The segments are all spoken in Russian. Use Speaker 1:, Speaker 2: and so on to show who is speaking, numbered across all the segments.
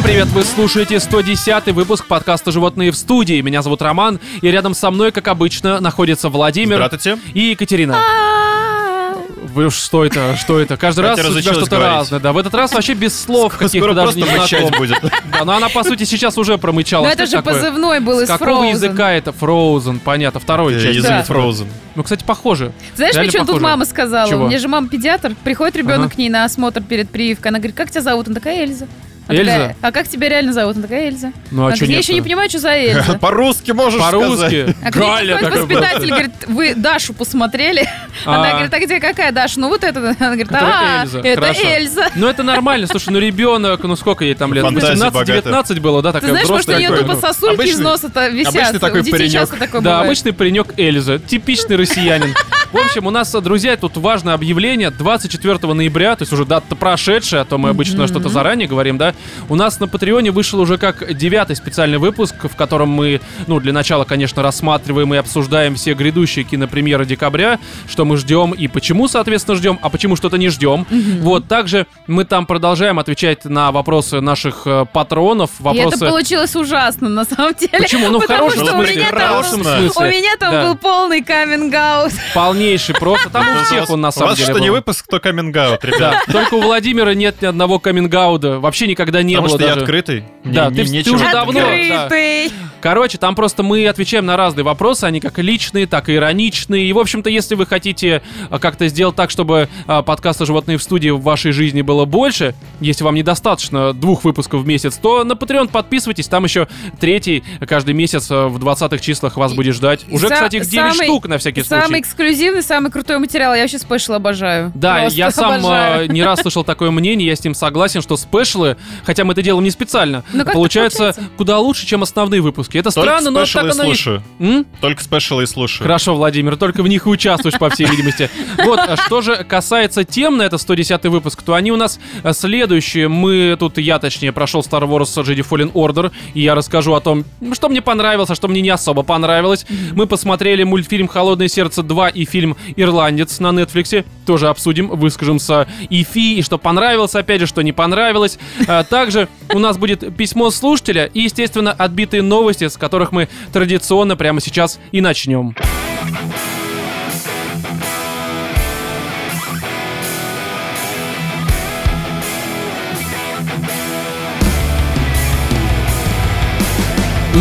Speaker 1: Всем привет! Вы слушаете 110 выпуск подкаста «Животные в студии». Меня зовут Роман, и рядом со мной, как обычно, находится Владимир
Speaker 2: Здравствуйте.
Speaker 1: и Екатерина. Вы уж что это, что это? Каждый раз у тебя что-то разное. Да, в этот раз вообще без слов каких-то даже не
Speaker 2: мычать
Speaker 1: знаком.
Speaker 2: будет.
Speaker 1: Да, но она, по сути, сейчас уже промычала.
Speaker 3: Но это же позывной был из
Speaker 1: какого
Speaker 3: Frozen.
Speaker 1: языка это? Frozen, понятно. Второй часть.
Speaker 2: Язык. Frozen.
Speaker 1: Ну, кстати, похоже.
Speaker 3: Знаешь, мне что тут мама сказала? Меня же мама педиатр. Приходит ребенок к ней на осмотр перед прививкой. Она говорит, как тебя зовут? Он такая Эльза. Она
Speaker 1: Эльза?
Speaker 3: такая, а как тебя реально зовут? Он такая Эльза.
Speaker 1: Ну, а
Speaker 3: Она
Speaker 1: что
Speaker 3: я еще не понимаю, что за Эльза.
Speaker 2: По-русски можешь сказать.
Speaker 1: По-русски.
Speaker 3: А
Speaker 1: Галя такой
Speaker 3: воспитатель, говорит, вы Дашу посмотрели?
Speaker 1: А.
Speaker 3: Она говорит, а где какая Даша? Ну вот это. Она говорит, а,
Speaker 1: Эльза.
Speaker 3: это. Эльза.
Speaker 1: Ну, это нормально. Слушай, ну ребенок, ну сколько ей там лет?
Speaker 2: Фантазия
Speaker 1: 18-19 было, да,
Speaker 3: Ты знаешь, может, у нее тупо сосульки из носа-то висят.
Speaker 2: обычный такой паренек.
Speaker 1: Да, обычный паренек Эльза, типичный россиянин. В общем, у нас, друзья, тут важное объявление. 24 ноября, то есть уже дата прошедшая, а то мы обычно что-то заранее говорим, да. У нас на Патреоне вышел уже как девятый специальный выпуск, в котором мы, ну, для начала, конечно, рассматриваем и обсуждаем все грядущие кинопремьеры декабря, что мы ждем и почему, соответственно, ждем, а почему что-то не ждем. Вот, также мы там продолжаем отвечать на вопросы наших э, патронов,
Speaker 3: И это
Speaker 1: вопросы...
Speaker 3: получилось ужасно, на самом деле.
Speaker 1: Почему? Ну, в хорошем
Speaker 3: что у
Speaker 1: смысле.
Speaker 3: меня там-
Speaker 1: хорошем
Speaker 3: У
Speaker 1: смысле.
Speaker 3: меня там
Speaker 1: Да.
Speaker 3: был полный каминг-аут.
Speaker 1: Полнейший просто. Там у всех он на
Speaker 2: У
Speaker 1: самом
Speaker 2: вас
Speaker 1: деле
Speaker 2: что, не выпуск, то каминг-аут, ребят.
Speaker 1: Только у Владимира нет ни одного камингауда. Вообще никогда не
Speaker 2: Потому
Speaker 1: было
Speaker 2: что я открытый.
Speaker 1: Да, ты- уже давно- да.
Speaker 3: Открытый.
Speaker 1: Короче, там просто мы отвечаем на разные вопросы, они как личные, так и ироничные. И, в общем-то, если вы хотите а, как-то сделать так, чтобы а, подкаста «Животные в студии» в вашей жизни было больше, если вам недостаточно двух выпусков в месяц, то на Patreon подписывайтесь, там еще третий каждый месяц а, в 20-х числах вас будет ждать. Уже,
Speaker 3: Са-
Speaker 1: кстати, их 9
Speaker 3: самый-
Speaker 1: штук на всякий
Speaker 3: Самый
Speaker 1: случай.
Speaker 3: эксклюзивный, самый крутой материал. Я вообще special обожаю.
Speaker 1: Да,
Speaker 3: Просто
Speaker 1: я сам
Speaker 3: обожаю.
Speaker 1: не раз слышал такое мнение, я с ним согласен, что special ы, хотя мы это делаем не специально,
Speaker 3: Ну, как так
Speaker 1: получаются
Speaker 3: получается?
Speaker 1: куда лучше, чем основные выпуски. Это
Speaker 2: Только
Speaker 1: странно, но так
Speaker 2: и
Speaker 1: оно и...
Speaker 2: слушаю.
Speaker 1: М?
Speaker 2: Только special и слушаю.
Speaker 1: Хорошо, Владимир, только в них и участвуешь, по всей видимости. Вот, а что же касается тем на это 110 выпуск, то они у нас э, следующие. Мы, тут я, точнее, прошел Star Wars Jedi Fallen Order, и я расскажу о том, что мне понравилось, а что мне не особо понравилось. Мы посмотрели мультфильм «Холодное сердце 2» и фильм «Ирландец» на Netflix. Тоже обсудим, выскажемся и фи, и что понравилось, опять же, что не понравилось. А Также у нас будет письмо слушателя и, естественно, отбитые новости, с которых мы традиционно прямо сейчас и начнем.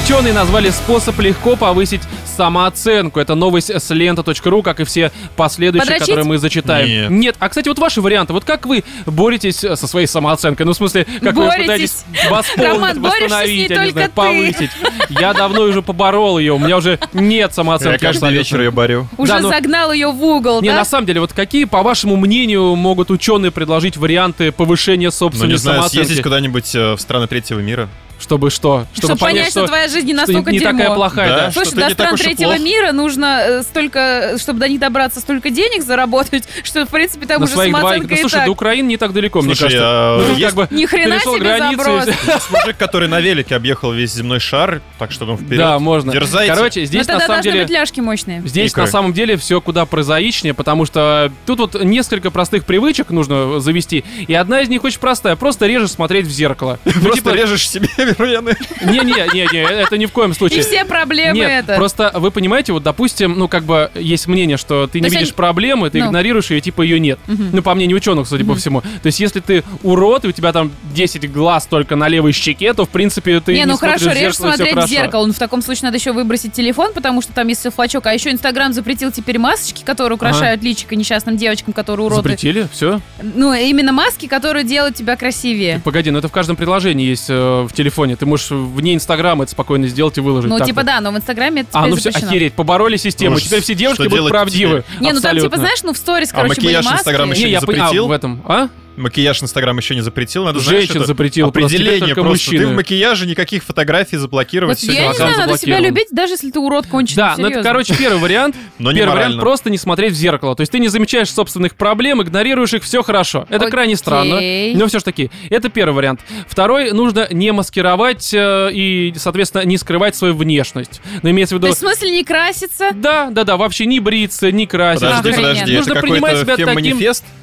Speaker 1: Ученые назвали способ легко повысить самооценку. Это новость с лента.ру, как и все последующие,
Speaker 3: Подрочить?
Speaker 1: которые мы зачитаем.
Speaker 2: Нет.
Speaker 1: А, кстати, вот ваши варианты. Вот как вы боретесь со своей самооценкой? Ну, в смысле, как вы
Speaker 3: Боретесь.
Speaker 1: пытаетесь восполнить,
Speaker 3: Роман,
Speaker 1: восстановить, я не знаю,
Speaker 3: ты.
Speaker 1: повысить. Я давно уже поборол ее, у меня уже нет
Speaker 2: Я
Speaker 1: самооценки.
Speaker 2: каждый
Speaker 1: абсолютно.
Speaker 2: вечер ее борю.
Speaker 3: Уже
Speaker 1: Да, ну-
Speaker 3: загнал ее в угол,
Speaker 1: Не,
Speaker 3: да?
Speaker 1: на самом деле, вот какие, по вашему мнению, могут ученые предложить варианты повышения
Speaker 2: Ну,
Speaker 1: собственной
Speaker 2: не знаю,
Speaker 1: самооценки?
Speaker 2: съездить куда-нибудь э, в страны третьего мира.
Speaker 1: Чтобы что?
Speaker 3: Чтобы понять, что твоя жизнь не
Speaker 1: что
Speaker 3: настолько
Speaker 1: не
Speaker 3: дерьмо.
Speaker 1: такая плохая, да?
Speaker 2: Да.
Speaker 3: Слушай,
Speaker 2: что
Speaker 3: до
Speaker 2: не
Speaker 3: стран третьего
Speaker 2: плох.
Speaker 3: мира нужно э, столько, чтобы до них добраться, столько денег заработать, что, в принципе, там
Speaker 1: На
Speaker 3: уже
Speaker 1: своих двоих.
Speaker 3: самооценка
Speaker 1: Да,
Speaker 3: и
Speaker 1: слушай,
Speaker 3: так.
Speaker 1: до Украины не так далеко, мне
Speaker 2: Слушай,
Speaker 1: кажется.
Speaker 2: а,
Speaker 1: Ну,
Speaker 2: есть-
Speaker 1: как бы
Speaker 3: Ни хрена себе
Speaker 1: границы и
Speaker 3: заброс.
Speaker 2: Есть мужик, который на велике объехал весь земной шар, так что ну вперед.
Speaker 1: Да, можно.
Speaker 2: Дерзайте.
Speaker 1: Короче, здесь на самом деле...
Speaker 3: ляжки мощные.
Speaker 1: Здесь на самом деле все куда прозаичнее, потому что тут вот несколько простых привычек нужно завести, и одна из них очень простая, просто реже смотреть в зеркало. Ну,
Speaker 2: Просто
Speaker 1: типа,
Speaker 2: режешь себе вены.
Speaker 1: Не-не-не, это ни в коем
Speaker 3: И
Speaker 1: случае.
Speaker 3: все проблемы
Speaker 1: Нет,
Speaker 3: это.
Speaker 1: просто вы понимаете, вот допустим, ну как бы есть мнение, что ты не видишь
Speaker 3: они-
Speaker 1: проблемы, ты
Speaker 3: Ну.
Speaker 1: игнорируешь ее, типа ее нет. Ну по мнению ученых, судя по всему. То есть если ты урод и у тебя там 10 глаз только на левой щеке, то в принципе ты
Speaker 3: не, ну хорошо,
Speaker 1: в
Speaker 3: режешь
Speaker 1: зеркало, и всё
Speaker 3: смотреть в зеркало. Ну, в таком случае надо еще выбросить телефон, потому что там есть флачок. А еще Инстаграм запретил теперь масочки, которые украшают личико несчастным девочкам, которые уроды.
Speaker 1: Запретили? Все?
Speaker 3: Ну, именно маски, которые делают тебя красивее.
Speaker 1: Погоди, ну это в каждом приложении есть э, в телефоне. Ты можешь вне Инстаграма это спокойно сделать и выложить.
Speaker 3: Ну,
Speaker 1: Так
Speaker 3: типа
Speaker 1: вот.
Speaker 3: да, но в Инстаграме это
Speaker 1: А, ну все, охереть, побороли систему.
Speaker 2: Ну,
Speaker 1: Теперь все девушки будут правдивы.
Speaker 3: Не, ну там типа, знаешь, ну в сторис,
Speaker 2: А
Speaker 3: короче, были
Speaker 2: макияж
Speaker 3: маски.
Speaker 2: Инстаграма еще
Speaker 1: Не,
Speaker 2: не
Speaker 1: я понял,
Speaker 2: запретил?
Speaker 1: в этом. А?
Speaker 2: Макияж Инстаграм еще не запретил. Надо знаешь,
Speaker 1: Женщин
Speaker 2: это
Speaker 1: запретил, просто
Speaker 2: Определение просто.
Speaker 1: мужчины.
Speaker 2: Ты в макияже никаких фотографий заблокировать.
Speaker 3: Вот я не знаю, надо себя любить, даже если ты урод конченый.
Speaker 1: Да, ну это,
Speaker 3: серьезно.
Speaker 1: короче, первый вариант.
Speaker 2: Но
Speaker 1: Первый вариант просто не смотреть в зеркало. То есть ты не замечаешь собственных проблем, игнорируешь их, все хорошо. Это крайне странно.
Speaker 3: Окей.
Speaker 1: Но все ж таки, это первый вариант. Второй, нужно не маскировать э, и, соответственно, не скрывать свою внешность. Но имеется в
Speaker 3: То
Speaker 1: виду...
Speaker 3: есть в смысле не краситься?
Speaker 1: Да, да, да, вообще не бриться, не краситься.
Speaker 2: Подожди, подожди,
Speaker 1: Нужно
Speaker 2: это
Speaker 1: принимать себя таким-?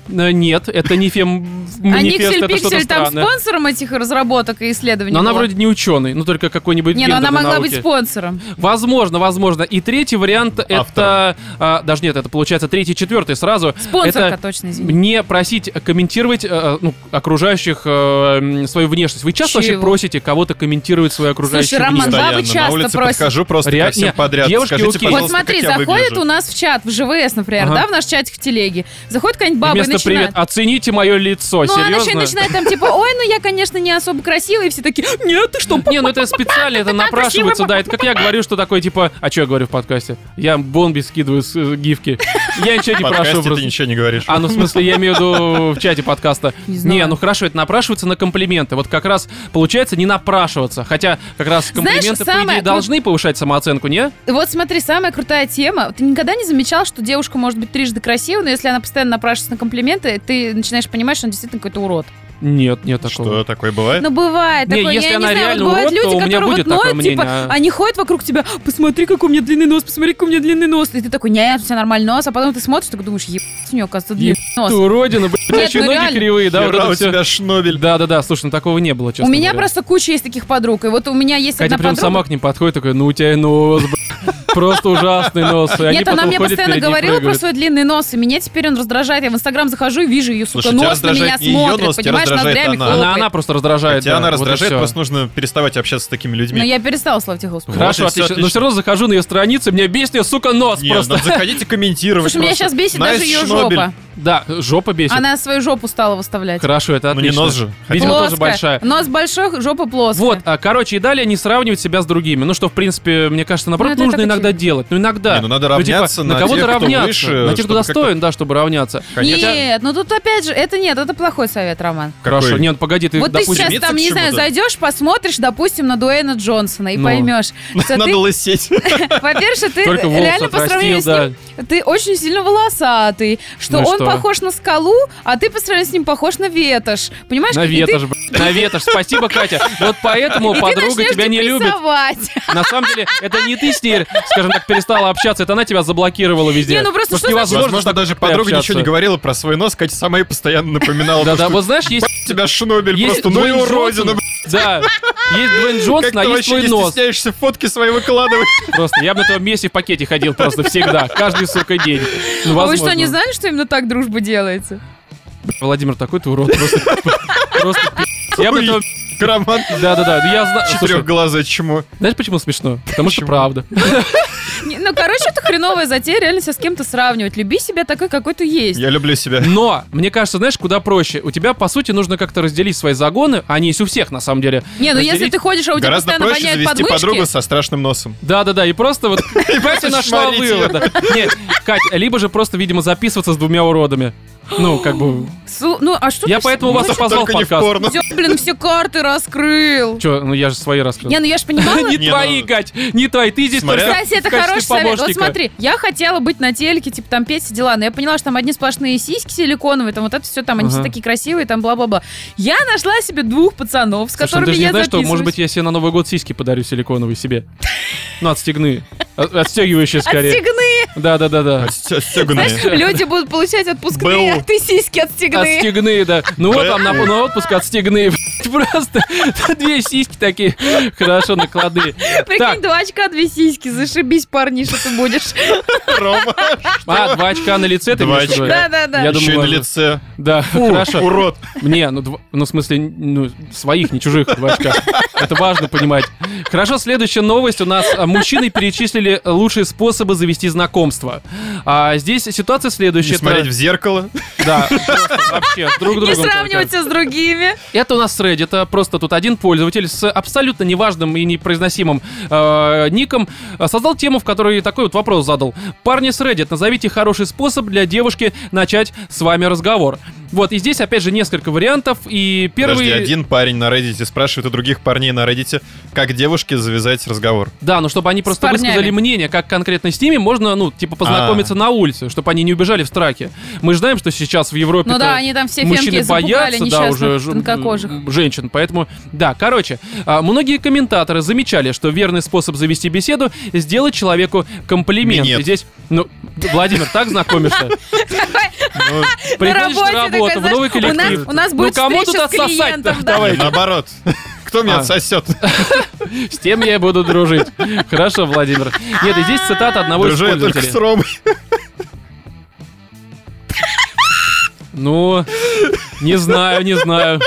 Speaker 1: Э, Нет, это не фем...
Speaker 3: А Никсель Пиксель там спонсором этих разработок и исследований
Speaker 1: Но она
Speaker 3: была?
Speaker 1: вроде не ученый, ну только какой-нибудь
Speaker 3: Не, ну она могла
Speaker 1: науки.
Speaker 3: быть спонсором.
Speaker 1: Возможно, возможно. И третий вариант это... а, даже нет, это получается третий, четвертый сразу.
Speaker 3: Спонсорка,
Speaker 1: это
Speaker 3: точно, извини.
Speaker 1: не просить комментировать э, ну, окружающих м, свою внешность. Вы часто вообще
Speaker 3: Чего?
Speaker 1: просите кого-то комментировать свою окружающую
Speaker 3: Слушай, Роман,
Speaker 1: внешность?
Speaker 3: бабы
Speaker 2: Постоянно.
Speaker 3: часто
Speaker 2: на улице
Speaker 3: просят.
Speaker 2: подхожу просто
Speaker 1: Ре-
Speaker 2: ко всем подряд.
Speaker 1: девушки
Speaker 2: Скажите,
Speaker 1: окей.
Speaker 3: Вот смотри, заходит у нас в чат, в ЖВС, например,
Speaker 1: Ага.
Speaker 3: да, в наш чатик в телеге. Заходит какая-нибудь
Speaker 1: И
Speaker 3: баба и
Speaker 1: Вместо
Speaker 3: начинает...
Speaker 1: привет, оцените мое лицо,
Speaker 3: Ну, она еще и
Speaker 1: серьезно?
Speaker 3: начинает там типа, ой, ну я, конечно, не особо красивая, и все такие, нет, ты что,
Speaker 1: Не, ну это специально, это напрашивается, да. Это как я говорю, что такое, типа... А что я говорю в подкасте? Я бомби скидываю с э, гифки. Я ничего не прошу
Speaker 2: ты ничего не говоришь.
Speaker 1: А, ну в смысле, я имею в виду в чате подкаста.
Speaker 3: Не
Speaker 1: ну хорошо, это напрашивается на комплименты. Вот как раз получается не напрашиваться. Хотя как раз комплименты, по идее, должны повышать самооценку, не?
Speaker 3: Вот смотри, самая крутая тема. Ты никогда не замечал, что девушка может быть трижды красивой, но если она постоянно напрашивается на комплименты, ты начинаешь понимать, что он действительно какой-то урод.
Speaker 1: Нет, нет такого.
Speaker 2: Что такое бывает?
Speaker 3: Ну, бывает
Speaker 1: Не,
Speaker 3: такое.
Speaker 1: если
Speaker 3: я
Speaker 1: она
Speaker 3: не знаю, вот бывают
Speaker 1: урод, то
Speaker 3: люди,
Speaker 1: у меня
Speaker 3: которые
Speaker 1: будет
Speaker 3: вот
Speaker 1: такое
Speaker 3: ноют, типа,
Speaker 1: мнение, а-
Speaker 3: они ходят вокруг тебя, посмотри, какой у меня длинный нос, посмотри, какой у меня длинный нос. И ты такой, нет, у тебя нормальный нос, а потом ты смотришь, такой думаешь, ебать, у него, оказывается, длинный
Speaker 1: Ты
Speaker 3: нос.
Speaker 1: уродина, блядь, у тебя
Speaker 3: Нет,
Speaker 1: еще
Speaker 3: ну
Speaker 1: ноги
Speaker 3: реально.
Speaker 1: кривые, да, вот
Speaker 2: Хера
Speaker 1: это
Speaker 2: у
Speaker 1: всё.
Speaker 2: тебя шнобель.
Speaker 1: Да, да, да, слушай, ну такого не было, честно
Speaker 3: У меня
Speaker 1: говоря.
Speaker 3: просто куча есть таких подруг, и вот у меня есть
Speaker 1: Катя
Speaker 3: одна
Speaker 1: прям
Speaker 3: подруга.
Speaker 1: сама к ним подходит, такой, ну у тебя и нос, блядь. Просто ужасный нос.
Speaker 3: Нет, она мне постоянно говорила про свой длинный нос, и меня теперь он раздражает. Я в Инстаграм захожу и вижу ее, сука, нос на меня смотрит, понимаешь, ноздрями
Speaker 2: она.
Speaker 1: Она, просто раздражает.
Speaker 2: Тебя она раздражает, просто нужно переставать общаться с такими людьми.
Speaker 3: Но я перестала, слава тебе, Господи.
Speaker 1: Хорошо, отлично. Но
Speaker 2: отлично.
Speaker 1: все равно захожу на ее страницу, меня бесит ее, сука, нос
Speaker 2: Нет,
Speaker 1: просто.
Speaker 2: ну заходите комментировать.
Speaker 3: Слушай, меня сейчас бесит даже ее жопа.
Speaker 1: Да, жопа бесит.
Speaker 3: Она свою жопу стала выставлять.
Speaker 1: Хорошо, это
Speaker 2: Ну не
Speaker 1: отлично.
Speaker 2: нос же.
Speaker 1: Видимо,
Speaker 3: Плоская.
Speaker 1: тоже большая.
Speaker 3: Нос большой, жопа плоская.
Speaker 1: Вот, а, короче, и далее не сравнивать себя с другими. Ну, что, в принципе, мне кажется, наоборот,
Speaker 3: Ну,
Speaker 1: нужно
Speaker 3: так
Speaker 1: иногда делать. Ну, иногда.
Speaker 2: Не, ну надо
Speaker 1: типа,
Speaker 2: равняться
Speaker 1: на
Speaker 2: на
Speaker 1: кого-то
Speaker 2: тех, кто
Speaker 1: равняться.
Speaker 2: выше,
Speaker 1: на тех, кто достоин, да, чтобы равняться.
Speaker 2: Конечно.
Speaker 3: Нет, ну тут опять же, это нет, это плохой совет, Роман.
Speaker 1: Хорошо,
Speaker 2: Какой?
Speaker 1: нет, погоди, ты,
Speaker 3: вот ты
Speaker 1: допустим...
Speaker 3: сейчас
Speaker 2: стремиться
Speaker 3: там, не знаю, зайдешь, посмотришь, допустим, на Дуэйна Джонсона и
Speaker 1: Ну.
Speaker 3: поймешь, что
Speaker 2: Надо
Speaker 3: ты,
Speaker 2: лысеть.
Speaker 3: во-первых, что ты реально по сравнению с ним, ты очень сильно волосатый, что
Speaker 1: Ну
Speaker 3: он похож на скалу, а ты по сравнению с ним похож на ветошь. Понимаешь?
Speaker 1: На
Speaker 3: ты-
Speaker 1: ветошь, на ветошь. Спасибо, Катя. Вот поэтому
Speaker 3: ты
Speaker 1: подруга тебя не любит. На самом деле, это не ты с ней, скажем так, перестала общаться, это она тебя заблокировала везде.
Speaker 3: Не, ну просто
Speaker 1: Потому
Speaker 3: что
Speaker 1: невозможно
Speaker 2: Возможно, даже подруга
Speaker 1: общаться.
Speaker 2: ничего не говорила про свой нос, Катя сама и постоянно напоминала.
Speaker 1: Да-да, вот знаешь, есть...
Speaker 2: у тебя шнобель
Speaker 1: Есть
Speaker 2: просто, ну и уродина.
Speaker 1: Да, есть Дуэйн
Speaker 2: Как
Speaker 1: Джонсон, а
Speaker 2: ты
Speaker 1: есть твой нос.
Speaker 2: стесняешься фотки свои выкладывать?
Speaker 1: Просто я бы на твоем месте в пакете ходил просто всегда, каждый, сука, день. Ну,
Speaker 3: А вы что, не знали, что именно так дружба делается?
Speaker 1: Владимир, такой ты урод, просто... Просто. Я бы
Speaker 2: Ой.
Speaker 1: Этого...
Speaker 2: Роман
Speaker 1: Да-да-да, ну я знаю...
Speaker 2: Четырехглазое чмо.
Speaker 1: знаешь, почему смешно? Потому что правда.
Speaker 3: Ну, короче, это хреновая затея, реально себя с кем-то сравнивать. Люби себя такой, какой ты есть.
Speaker 2: Я люблю себя.
Speaker 1: Но, мне кажется, знаешь, куда проще. У тебя, по сути, нужно как-то разделить свои загоны, они есть у всех, на самом деле.
Speaker 3: Не, ну если ты ходишь, а у тебя
Speaker 2: Гораздо
Speaker 3: постоянно
Speaker 2: проще
Speaker 3: воняет подмышки...
Speaker 2: подругу со страшным носом.
Speaker 1: Да-да-да, и просто вот Катя нашла
Speaker 2: шмарить её.
Speaker 1: вывод. да. Не, Кать, либо же просто, видимо, записываться с двумя уродами. Ну, как бы...
Speaker 3: Су- Ну, а что
Speaker 1: Я
Speaker 3: ты
Speaker 1: поэтому вас и позвал в подкаст.
Speaker 3: Всё, блин, все карты раскрыл.
Speaker 1: Че, ну я же свои раскрыл.
Speaker 3: Не, ну я ж понимала...
Speaker 1: Не
Speaker 2: Не,
Speaker 1: твои,
Speaker 2: ну,
Speaker 1: Кать, не твои. Ты здесь
Speaker 2: смотря-
Speaker 1: только
Speaker 3: Кстати, это хороший совет. Вот смотри, я хотела быть на телеке, типа там петь все дела, но я поняла, что там одни сплошные сиськи силиконовые, там вот это все, там они все такие красивые, там бла-бла-бла. Я нашла себе двух пацанов, с
Speaker 1: ну
Speaker 3: которыми
Speaker 1: же
Speaker 3: я
Speaker 1: знаешь, что, может
Speaker 3: записываюсь.
Speaker 1: быть, я себе на Новый год сиськи подарю силиконовые себе. Ну, отстегны. От- Отстегивающие скорее.
Speaker 3: Отстегны!
Speaker 1: Да-да-да-да.
Speaker 2: Отстеганные.
Speaker 3: Знаешь, люди будут получать отпускные, а ты сиськи отстегны.
Speaker 1: Отстегны, да. Ну вот там на отпуск отстегны. Просто две сиськи такие хорошо накладные.
Speaker 3: Прикинь,
Speaker 1: Так,
Speaker 3: два очка, две сиськи, зашибись, парниша, ты будешь.
Speaker 2: Рома.
Speaker 1: а, два очка на лице ты имеешь
Speaker 2: очка.
Speaker 3: Да-да-да.
Speaker 1: Я
Speaker 2: Еще и на лице.
Speaker 1: Да, хорошо.
Speaker 2: урод.
Speaker 1: Не, ну, ну, в смысле, ну, своих, не чужих два очка. Это важно понимать. Хорошо, следующая новость. У нас а, мужчины перечислили лучшие способы завести знакомство. А здесь ситуация следующая.
Speaker 2: Не смотреть в зеркало.
Speaker 1: Да, вообще, друг
Speaker 3: Не
Speaker 1: другом. только.
Speaker 3: сравниваться с другими.
Speaker 1: Это у нас с Reddit, это просто тут один пользователь с абсолютно неважным и непроизносимым э, ником э, создал тему, в которой такой вот вопрос задал. Парни с Reddit, назовите хороший способ для девушки начать с вами разговор. Вот, и здесь опять же несколько вариантов, и первый...
Speaker 2: Подожди, один парень на Reddit спрашивает у других парней на Reddit, как девушке завязать разговор.
Speaker 1: Да, ну чтобы они просто высказали мнение, как конкретно с ними можно, ну, типа, познакомиться
Speaker 2: А.
Speaker 1: на улице, чтобы они не убежали в страхе. Мы же знаем, что сейчас в Европе
Speaker 3: Ну да, они там все
Speaker 1: мужчины боятся, да, уже женщин, поэтому, да, короче, а, многие комментаторы замечали, что верный способ завести беседу — сделать человеку комплимент.
Speaker 2: Минет.
Speaker 1: И здесь, ну, Владимир, так знакомишься?
Speaker 2: Ну,
Speaker 1: Приходишь на работу, в новый коллектив.
Speaker 3: у нас
Speaker 1: Ну,
Speaker 3: будет встреча с клиентом, да.
Speaker 1: Давай.
Speaker 2: наоборот. Кто меня
Speaker 1: А.
Speaker 2: отсосет?
Speaker 1: С тем я и буду дружить. Хорошо, Владимир. Нет, и здесь цитата одного из
Speaker 2: с
Speaker 1: пользователей.
Speaker 2: Ромой.
Speaker 1: Ну, не знаю, не знаю.